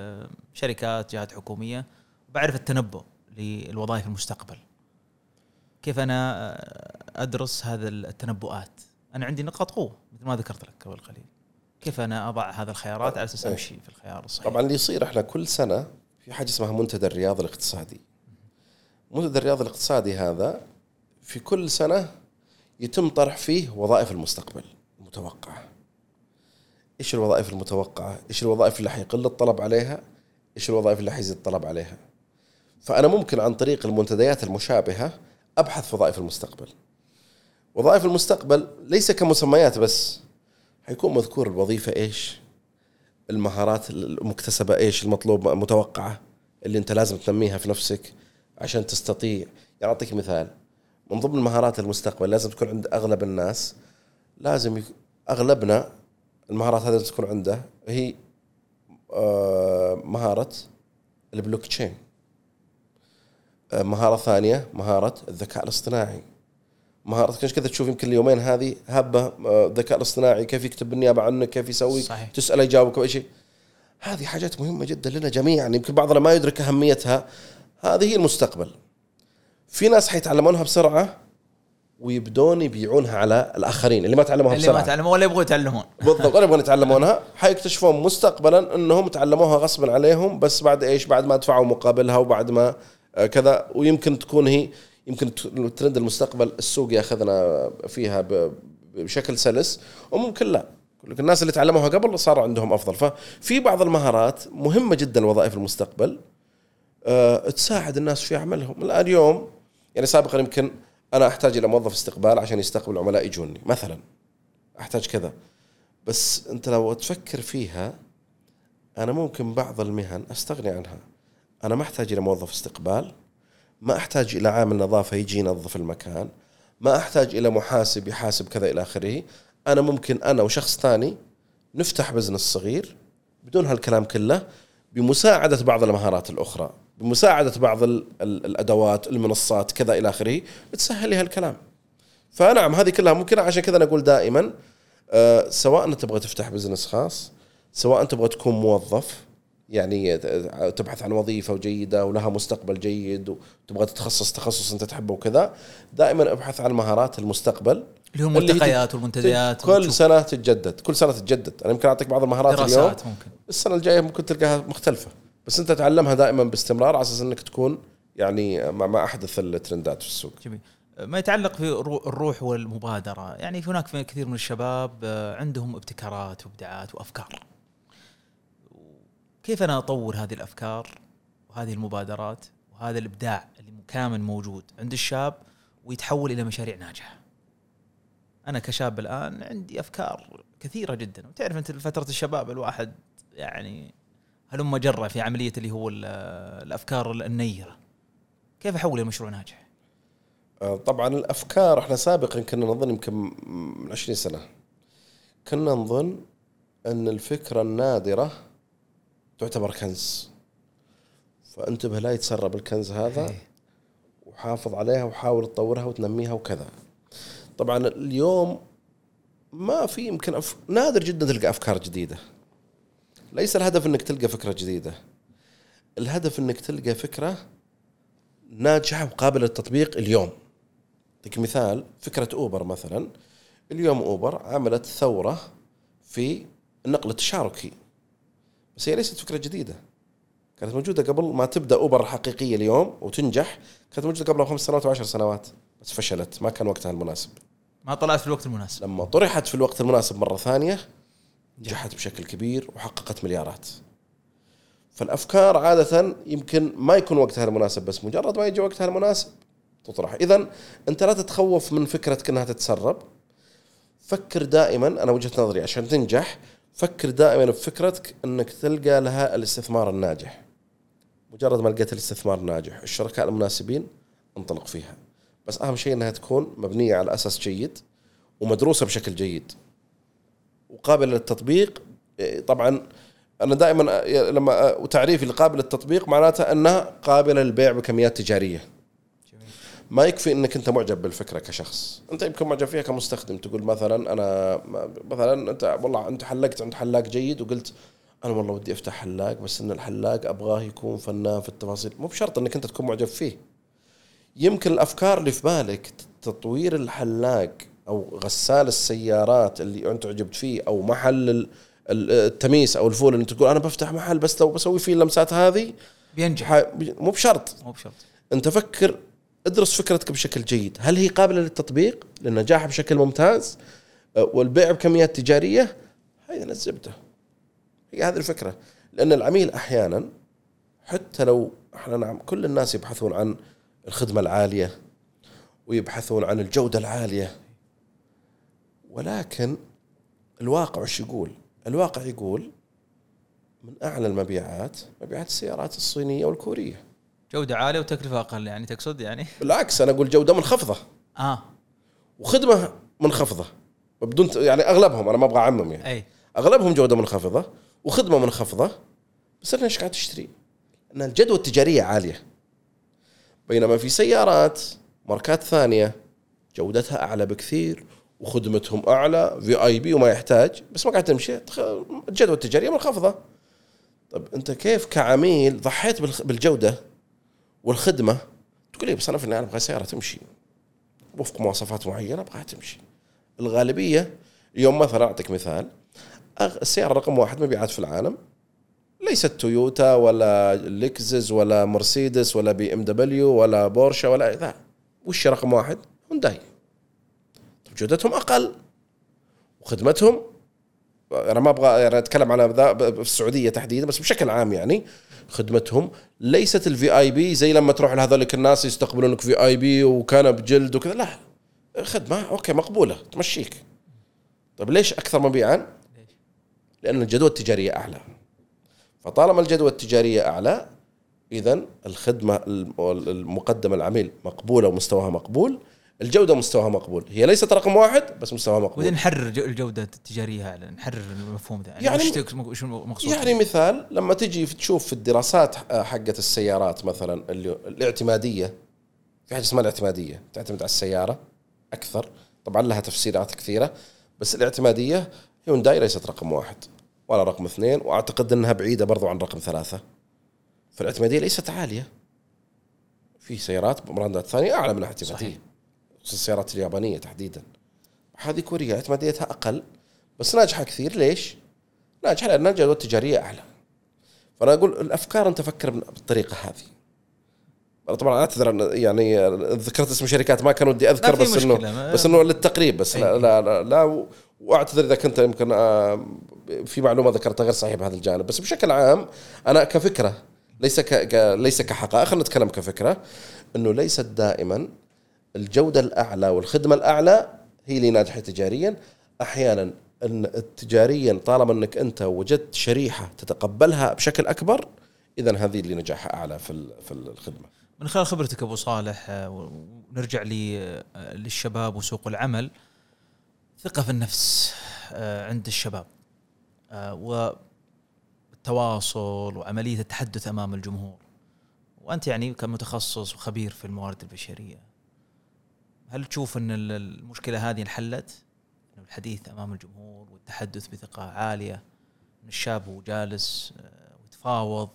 شركات جهات حكومية؟ بعرف التنبؤ للوظائف المستقبل. كيف أنا آه، أدرس هذا التنبؤات؟ أنا عندي نقاط قوة مثل ما ذكرت لك قبل قليل. كيف أنا أضع هذه الخيارات على أساس إيه. أمشي في الخيار الصحيح؟ طبعا اللي يصير إحنا كل سنة في حاجة اسمها منتدى الرياض الاقتصادي. منتدى الرياض الاقتصادي هذا في كل سنة يتم طرح فيه وظائف المستقبل المتوقعة. إيش الوظائف المتوقعة؟ إيش الوظائف اللي حيقل الطلب عليها؟ إيش الوظائف اللي حيزيد الطلب عليها؟ فأنا ممكن عن طريق المنتديات المشابهة أبحث في وظائف المستقبل. وظائف المستقبل ليس كمسميات بس حيكون مذكور الوظيفه إيش؟ المهارات المكتسبة إيش؟ المطلوب متوقعة اللي أنت لازم تنميها في نفسك. عشان تستطيع. يعني اعطيك مثال. من ضمن مهارات المستقبل لازم تكون عند أغلب الناس لازم يك... أغلبنا المهارات هذه تكون عنده هي آه، مهارة البلوك تشين. آه، مهارة ثانية مهارة الذكاء الاصطناعي. مهارة كنت كذا تشوف يمكن اليومين هذه هبة آه، الذكاء الاصطناعي كيف يكتب بالنيابه عنك كيف يسوي صحيح. تسأله يجاوبك أي شيء. هذه حاجات مهمة جدا لنا جميعا. يمكن بعضنا ما يدرك أهميتها هذه هي المستقبل. في ناس حيتعلمونها بسرعة ويبدون يبيعونها على الآخرين اللي ما تعلموها اللي ما بسرعة. تعلموا ولا يبغوا يتعلمون. بالضبط ولا يبغون يتعلمونها. حيكتشفون مستقبلا إنهم تعلموها غصبا عليهم بس بعد إيش؟ بعد ما دفعوا مقابلها وبعد ما آه، كذا. ويمكن تكون هي يمكن ترند المستقبل السوق ياخذنا فيها بشكل سلس وممكن لا. الناس اللي تعلموها قبل صار عندهم أفضل. ففي بعض المهارات مهمة جدا لوظائف المستقبل. تساعد الناس في عملهم. الآن اليوم يعني سابقا يمكن أنا أحتاج إلى موظف استقبال عشان يستقبل عملاء يجوني مثلا. أحتاج كذا. بس أنت لو تفكر فيها أنا ممكن بعض المهن أستغني عنها. أنا ما أحتاج إلى موظف استقبال. ما أحتاج إلى عامل نظافة يجي ينظف المكان. ما أحتاج إلى محاسب يحاسب كذا إلى آخره. أنا ممكن أنا وشخص ثاني نفتح بزنس صغير بدون هالكلام كله بمساعدة بعض المهارات الأخرى. بمساعدة بعض ال ال الأدوات المنصات كذا إلى آخره تسهل لي هالكلام فنعم هذه كلها ممكن عشان كذا أنا أقول دائما آه، سواء أنت تبغى تفتح بزنس خاص سواء تبغى تكون موظف يعني تبحث عن وظيفة جيده ولها مستقبل جيد وتبغى تتخصص تخصص أنت تحبه وكذا دائما أبحث عن مهارات المستقبل اللي هو هي الملتقيات والمنتديات كل وتشوف. سنة تتجدد كل سنة تتجدد. أنا يمكن أعطيك بعض المهارات اليوم. ممكن. السنة الجاية ممكن تلقاها مختلفة. بس انت تعلمها دائما باستمرار على أساس إنك تكون يعني مع, أحدث الترندات في السوق. جميل. ما يتعلق في الرو- الروح والمبادرة يعني هناك في كثير من الشباب آه، عندهم ابتكارات وابداعات وأفكار. كيف أنا أطور هذه الأفكار وهذه المبادرات وهذا الإبداع اللي كامن موجود عند الشاب ويتحول إلى مشاريع ناجحة؟ أنا كشاب الآن عندي أفكار كثيرة جدا. وتعرف أنت فترة الشباب الواحد يعني هلم جرة في عملية اللي هو ال- الأفكار النيرة؟ كيف احول إلى مشروع ناجح؟ آه، طبعا الأفكار إحنا سابقا كنا نظن يمكن من 20 سنة كنا نظن أن الفكرة النادرة تعتبر كنز. فأنتبه لا يتسرب الكنز هذا إيه. وحافظ عليها وحاول تطورها وتنميها وكذا. طبعا اليوم ما في يمكن أف... نادر جدا تلقى أفكار جديدة. ليس الهدف إنك تلقى فكرة جديدة. الهدف إنك تلقى فكرة ناجحة وقابلة للتطبيق اليوم. أعطيك مثال فكرة أوبر مثلا. اليوم أوبر عملت ثورة في النقل التشاركي. بس هي ليست فكرة جديدة. كانت موجودة قبل ما تبدأ أوبر حقيقيه اليوم وتنجح. كانت موجودة قبل خمس سنوات وعشر سنوات. بس فشلت. ما كان وقتها المناسب. ما طلعت في الوقت المناسب. لما طرحت في الوقت المناسب مرة ثانية نجحت بشكل كبير وحققت مليارات. فالأفكار عادة يمكن ما يكون وقتها المناسب بس مجرد ما يجي وقتها المناسب تطرح. اذا أنت لا تتخوف من فكرتك إنها تتسرب. فكر دائما أنا وجهة نظري عشان تنجح فكر دائما بفكرتك إنك تلقى لها الاستثمار الناجح. مجرد ما لقيت الاستثمار الناجح الشركاء المناسبين انطلق فيها. بس أهم شيء إنها تكون مبنية على أساس جيد ومدروسة بشكل جيد. وقابله للتطبيق طبعا أنا دائما لما وتعريفي لقابل للتطبيق معناته أنها قابلة للبيع بكميات تجارية. ما يكفي إنك أنت معجب بالفكرة كشخص. أنت يمكن معجب فيها كمستخدم تقول مثلا أنا مثلا أنت والله أنت حلقت عند حلاق جيد وقلت أنا والله ودي أفتح حلاق بس إن الحلاق أبغاه يكون فنان في التفاصيل. مو بشرط إنك أنت تكون معجب فيه. يمكن الأفكار اللي في بالك تطوير الحلاق أو غسال السيارات اللي أنت عجبت فيه أو محل ال- ال- التميس أو الفول اللي أنت تقول أنا بفتح محل بس لو بسوي فيه اللمسات هذه بينجح. مو بشرط. مو بشرط. أنت فكر ادرس فكرتك بشكل جيد. هل هي قابلة للتطبيق؟ للنجاح بشكل ممتاز؟ أه، والبيع بكميات تجارية؟ هذه الزبدة. هي هذه الفكرة. لأن العميل أحيانا حتى لو إحنا نعم كل الناس يبحثون عن الخدمة العالية ويبحثون عن الجودة العالية ولكن الواقع وش يقول؟ الواقع يقول من أعلى المبيعات مبيعات السيارات الصينية والكورية. جودة عالية وتكلفة أقل يعني تقصد يعني؟ بالعكس أنا أقول جودة منخفضه آه. وخدمة منخفضه بدون يعني أغلبهم أنا ما أبغى أعمم يعني. أي. أغلبهم جودة منخفضه وخدمة منخفضه بس أنا إيش قاعد تشتري؟ ان الجدوى التجارية عالية. بينما في سيارات ماركات ثانية جودتها أعلى بكثير وخدمتهم أعلى في اي بي وما يحتاج بس ما قاعد تمشي. الجدوى التجارية منخفضه طب أنت كيف كعميل ضحيت بالجودة والخدمة؟ تقول لي بس أنا في النهاية أبغى سيارة تمشي. وفق مواصفات معينة أبغاها تمشي. الغالبية اليوم مثلا أعطيك مثال السيارة رقم واحد مبيعات في العالم. ليست تويوتا ولا لكزس ولا مرسيدس ولا بي إم دبليو ولا بورشا ولا لا وش رقم واحد؟ هونداي. جودتهم أقل وخدمتهم. أنا ما أبغى يعني أتكلم على ذا في السعودية تحديدا بس بشكل عام يعني خدمتهم. ليست ال VIP زي لما تروح لهذولك الناس يستقبلونك VIP وكنب جلد وكذا. لا خدمة okay مقبولة تمشيك. طيب ليش أكثر مبيعا؟ لأن الجدوى التجارية أعلى. فطالما الجدوى التجارية أعلى اذا الخدمة الم- المقدمة للعميل مقبولة ومستواها مقبول الجودة مستواها مقبول. هي ليست رقم واحد بس مستواها مقبول. نحرر جو- الجودة التجارية هذا نحرر المفهوم ذا يعني- تقصد- وش المقصود يعني مثال لما تجي تشوف في الدراسات حقت السيارات مثلا اللي الاعتمادية في حاجة اسمها الاعتمادية. تعتمد على السيارة أكثر. طبعا لها تفسيرات كثيرة بس الاعتمادية هيونداي ليست رقم واحد ولا رقم اثنين وأعتقد إنها بعيدة برضو عن رقم ثلاثة. فالاعتمادية ليست عالية. في سيارات براندات ثانية أعلى من الاعتمادية. صحيح. خصوصا السيارات اليابانية تحديدا. هذه كوريا اعتماديتها أقل بس ناجحة كثير. ليش؟ ناجحة لانها الجوده التجارية أعلى. فأنا أقول الأفكار أنت فكر بالطريقة هذه. طبعا اعتذر يعني ذكرت اسم شركات ما كان ودي أذكر بس انه بس إنه للتقريب بس لا. لا, لا, لا وأعتذر إذا كنت يمكن آه، في معلومة ذكرتها غير صحيحة بهذا الجانب. بس بشكل عام أنا كفكرة ليس ك- ليس كحقائق خلينا نتكلم كفكرة إنه ليست دائما الجودة الأعلى والخدمة الأعلى هي اللي ناجحة تجاريا. أحيانا إن تجاريا طالما إنك أنت وجدت شريحة تتقبلها بشكل أكبر اذا هذه اللي نجاحها أعلى في في الخدمة. من خلال خبرتك أبو صالح آه، ونرجع آه، للشباب وسوق العمل ثقة في النفس آه، عند الشباب والتواصل وعملية التحدث أمام الجمهور. وأنت يعني كمتخصص وخبير في الموارد البشرية. هل تشوف إن ال- المشكلة هذه انحلت؟ الحديث أمام الجمهور والتحدث بثقة عالية إن الشاب جالس آه، ويتفاوض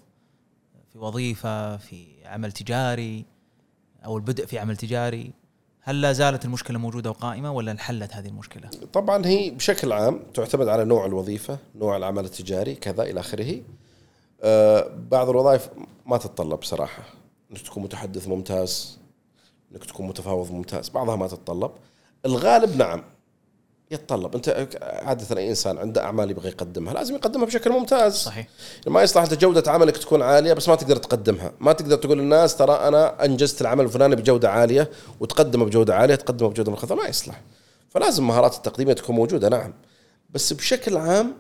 في وظيفة في عمل تجاري أو البدء في عمل تجاري هل لا زالت المشكلة موجودة وقائمة ولا انحلت هذه المشكلة؟ طبعا هي بشكل عام تعتمد على نوع الوظيفة نوع العمل التجاري كذا إلى آخره آه، بعض الوظائف ما تتطلب صراحة إنك تكون متحدث ممتاز إنك تكون متفاوض ممتاز بعضها ما تتطلب. الغالب نعم يتطلب. أنت عادة أي إنسان عنده أعمال يبغى يقدمها لازم يقدمها بشكل ممتاز. صحيح. ما يصلح انت جودة عملك تكون عالية بس ما تقدر تقدمها، ما تقدر تقول للناس ترى أنا أنجزت العمل الفلاني بجودة عالية وتقدمه بجودة عالية تقدمه بجودة منخفضة ما يصلح. فلازم مهارات التقديمية تكون موجودة نعم. بس بشكل عام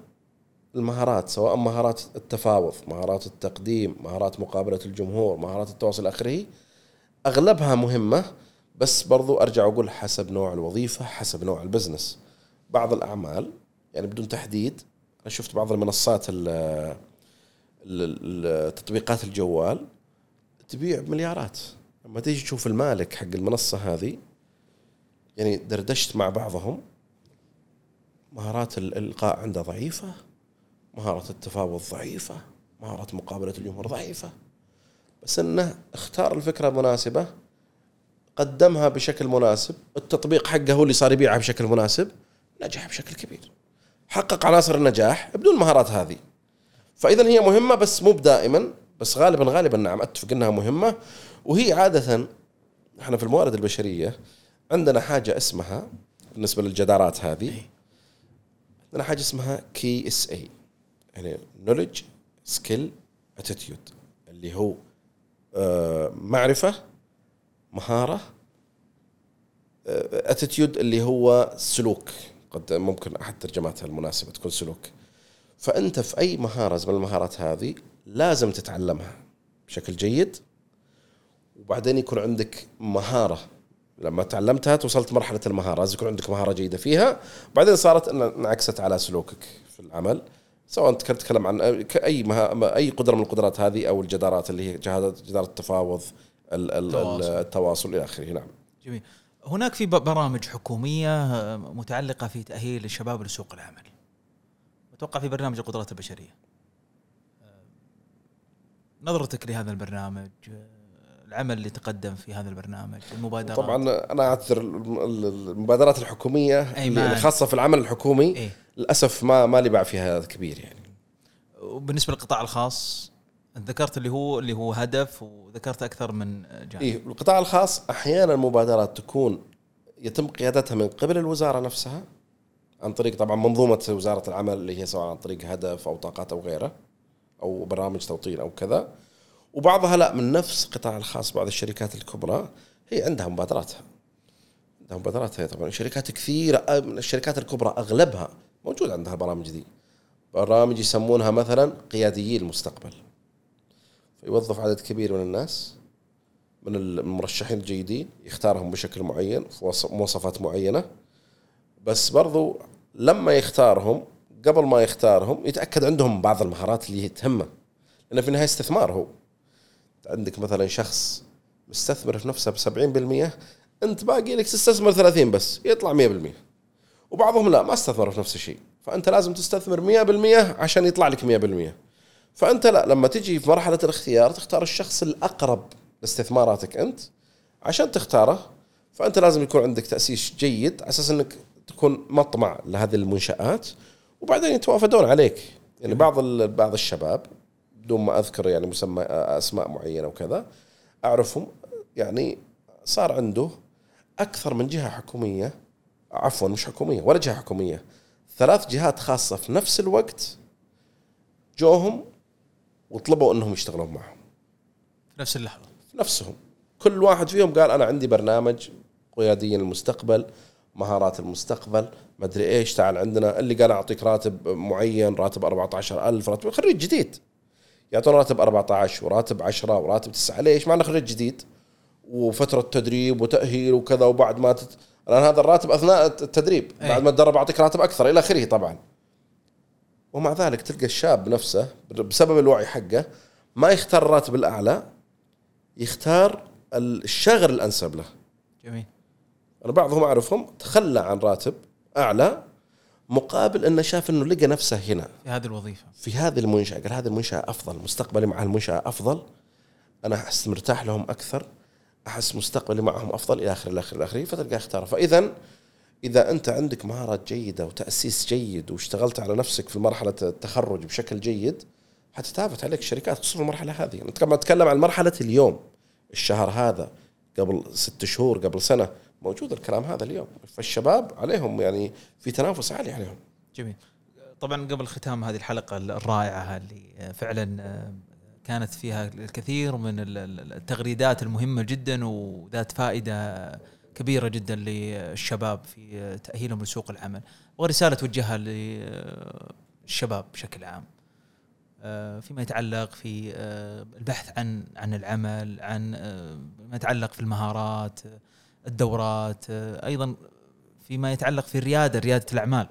المهارات سواء مهارات التفاوض، مهارات التقديم، مهارات مقابلة الجمهور، مهارات التواصل إلى اخره أغلبها مهمة بس برضو أرجع أقول حسب نوع الوظيفة، حسب نوع البزنس. بعض الأعمال يعني بدون تحديد أنا شفت بعض المنصات ال ال- ال- تطبيقات الجوال تبيع بمليارات لما تيجي تشوف المالك حق المنصة هذه يعني دردشت مع بعضهم مهارات ال- الإلقاء عنده ضعيفة مهارة التفاوض ضعيفة مهارة مقابلة الجمهور ضعيفة بس إنه اختار الفكرة المناسبه قدمها بشكل مناسب التطبيق حقه هو اللي صار يبيعها بشكل مناسب نجح بشكل كبير. حقق عناصر النجاح بدون المهارات هذه. فإذا هي مهمة بس مو دائما بس غالبا غالبا نعم أتفق إنها مهمة. وهي عادة إحنا في الموارد البشرية عندنا حاجة اسمها بالنسبة للجدارات هذه عندنا حاجة اسمها KSA يعني knowledge skill attitude اللي هو معرفة مهارة attitude اللي هو سلوك. قد ممكن أحد ترجماتها المناسبة تكون سلوك. فأنت في أي مهارة من المهارات هذه لازم تتعلمها بشكل جيد. وبعدين يكون عندك مهارة. لما تعلمتها توصلت مرحلة المهارة لازم يكون عندك مهارة جيدة فيها. بعدين صارت انعكست على سلوكك في العمل. سواء تتكلم عن اي مها... أي قدرة من القدرات هذه أو الجدارات اللي هي جدارة التفاوض ال- ال- التواصل. التواصل إلى آخره. نعم. جميل. هناك في برامج حكومية آه، متعلقة في تأهيل الشباب لسوق العمل. أتوقع في برنامج القدرات البشرية. آه، نظرتك لهذا البرنامج آه، العمل اللي تقدم في هذا البرنامج المبادرات طبعا أنا أعتذر الم- ال- المبادرات الحكومية أيمان. اللي خاصة في العمل الحكومي إيه؟ للأسف ما ما لي باع فيها كبير يعني وبالنسبة للقطاع الخاص ذكرت اللي هو اللي هو هدف وذكرت أكثر من جانب إيه القطاع الخاص أحيانا المبادرات تكون يتم قيادتها من قبل الوزارة نفسها عن طريق طبعا منظومة وزارة العمل اللي هي سواء عن طريق هدف أو طاقات أو غيره أو برامج توطين أو كذا وبعضها لا من نفس القطاع الخاص بعض الشركات الكبرى هي عندها مبادراتها. عندها مبادراتها طبعا. شركات كثيرة من الشركات الكبرى أغلبها موجود عندها البرامج دي. برامج يسمونها مثلا قياديي المستقبل. فيوظف عدد كبير من الناس من المرشحين الجيدين يختارهم بشكل معين في مواصفات معينة. بس برضو لما يختارهم قبل ما يختارهم يتأكد عندهم بعض المهارات اللي تهمه. لأنه في النهاية استثمار هو. عندك مثلا شخص مستثمر في نفسه ب 70% أنت باقي لك تستثمر 30 بس يطلع 100% وبعضهم لا ما استثمر في نفس الشيء. فأنت لازم تستثمر 100% عشان يطلع لك 100% فأنت لا لما تجي في مرحلة الاختيار تختار الشخص الأقرب لاستثماراتك أنت عشان تختاره. فأنت لازم يكون عندك تأسيس جيد على أساس إنك تكون مطمع لهذه المنشآت. وبعدين يتوافدون عليك. يعني بعض بعض الشباب بدون ما أذكر يعني مسمى أسماء معينة وكذا أعرفهم. يعني صار عنده أكثر من جهة حكومية عفوا مش حكومية ولا جهة حكومية ثلاث جهات خاصة في نفس الوقت جوهم وطلبوا إنهم يشتغلون معهم. في نفس اللحظة. في نفسهم. كل واحد فيهم قال أنا عندي برنامج قياديين المستقبل مهارات المستقبل ما أدري إيش تعال عندنا. اللي قال أعطيك راتب معين راتب 14000 راتب خريج جديد. يعطون راتب 14 وراتب 10 وراتب 9 ليش؟ مع إنه خريج جديد وفترة تدريب وتأهيل وكذا وبعد ما تت... لأن هذا الراتب أثناء التدريب أي. بعد ما تدرب أعطيك راتب أكثر إلى آخره طبعا ومع ذلك تلقى الشاب نفسه بسبب الوعي حقه ما يختار الراتب الأعلى يختار الشغل الأنسب له جميل أنا بعضهم أعرفهم تخلى عن راتب أعلى مقابل أنه شاف أنه لقى نفسه هنا. في هذه الوظيفة. في هذه المنشأة. قال هذه المنشأة أفضل. مستقبلي مع المنشأة أفضل. أنا أحس مرتاح لهم أكثر. أحس مستقبلي معهم أفضل. إلى آخره إلى آخره إلى آخره. فتلقاه اختاره. فاذا إذا أنت عندك مهارات جيدة وتأسيس جيد واشتغلت على نفسك في مرحلة التخرج بشكل جيد حتتافت عليك الشركات خصوصا المرحلة هذه. أتكلم عن مرحلة اليوم. الشهر هذا قبل ست شهور قبل سنة. موجود الكلام هذا اليوم. فالشباب عليهم يعني في تنافس عالي عليهم. جميل. طبعا قبل ختام هذه الحلقة الرائعة اللي فعلا كانت فيها الكثير من التغريدات المهمة جدا وذات فائدة كبيرة جدا للشباب في تأهيلهم لسوق العمل. ورسالة توجهها للشباب بشكل عام. فيما يتعلق في البحث عن عن العمل عن ما يتعلق في المهارات الدورات أيضا فيما يتعلق في الريادة ريادة الأعمال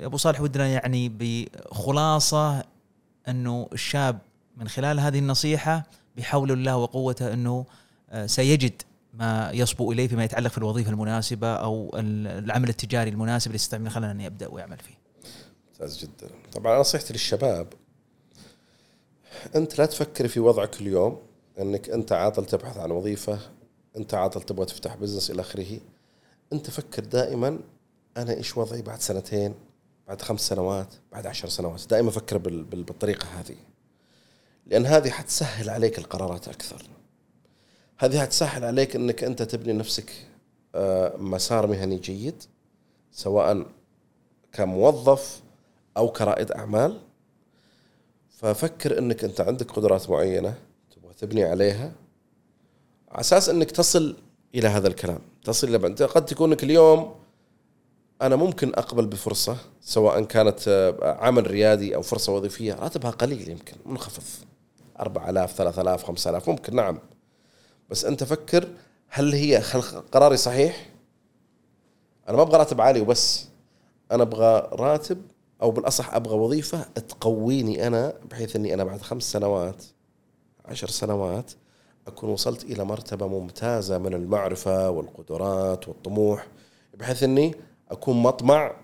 يا أبو صالح ودنا يعني بخلاصة أنه الشاب من خلال هذه النصيحة بحول الله وقوته أنه سيجد ما يصبو إليه فيما يتعلق في الوظيفة المناسبة أو العمل التجاري المناسب اللي يستطيع من خلاله أن يبدأ ويعمل فيه. ممتاز جدا. طبعا نصيحتي للشباب أنت لا تفكر في وضعك اليوم أنك أنت عاطل تبحث عن وظيفة انت عاطل تبغى تفتح بزنس إلى آخره. انت فكر دائما أنا إيش وضعي بعد سنتين بعد خمس سنوات بعد عشر سنوات؟ دائما فكر بالطريقة هذه. لأن هذه حتسهل عليك القرارات أكثر. هذه حتسهل عليك إنك أنت تبني نفسك مسار مهني جيد سواء كموظف أو كرائد أعمال. ففكر إنك أنت عندك قدرات معينة تبغى تبني عليها. على أساس إنك تصل إلى هذا الكلام. تصل إلى إنت قد تكونك اليوم أنا ممكن أقبل بفرصة سواء كانت آه، عمل ريادي أو فرصة وظيفية راتبها قليل يمكن منخفض. 4000 3000 5000 ممكن نعم. بس أنت فكر هل هي قراري صحيح؟ أنا ما أبغى راتب عالي وبس. أنا أبغى راتب أو بالأصح أبغى وظيفة تقويني أنا بحيث إني أنا بعد خمس سنوات عشر سنوات أكون وصلت إلى مرتبة ممتازة من المعرفة والقدرات والطموح بحيث إني أكون مطمع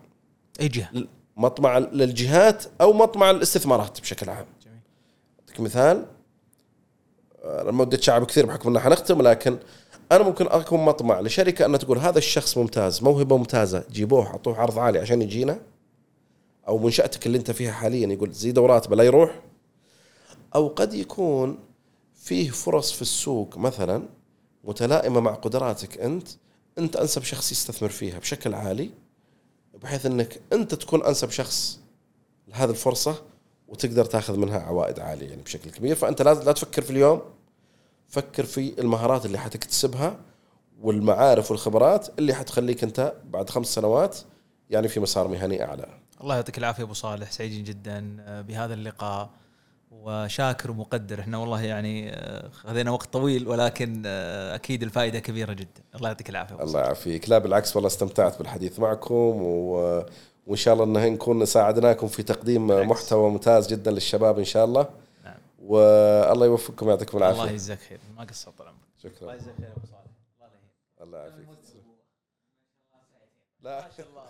أي جهة؟ مطمع للجهات أو مطمع الاستثمارات بشكل عام. جميل. أعطيك مثال. أنا ما ودي أتشعب كثير بحكم ان حنختم لكن أنا ممكن أكون مطمع لشركة أن تقول هذا الشخص ممتاز موهبة ممتازة جيبوه حطوه عرض عالي عشان يجينا. أو منشأتك اللي أنت فيها حاليا يقول زيدوا راتبه لا يروح. أو قد يكون فيه فرص في السوق مثلا متلائمة مع قدراتك أنت أنت أنسب شخص يستثمر فيها بشكل عالي بحيث إنك أنت تكون أنسب شخص لهذه الفرصة وتقدر تأخذ منها عوائد عالية يعني بشكل كبير فأنت لازم لا تفكر في اليوم فكر في المهارات اللي حتكتسبها والمعارف والخبرات اللي حتخليك أنت بعد خمس سنوات يعني في مسار مهني أعلى. الله يعطيك العافية أبو صالح سعيدين جدا آه، بهذا اللقاء وشاكر ومقدر. إحنا والله يعني آه، خذينا وقت طويل ولكن آه، أكيد الفائدة كبيرة جدا. الله يعطيك العافية. الله يعافيك. لا بالعكس والله استمتعت بالحديث معكم و... وإن شاء الله انه نكون ساعدناكم في تقديم بالعكس. محتوى ممتاز جدا للشباب إن شاء الله. نعم. والله يوفقكم يعطيكم الله العافيه يجزاك خير. ما قصرت طال عمرك. الله شكرا يجزاك خير أبو صالح. الله الله يعافيك لا. الله ما شاء الله.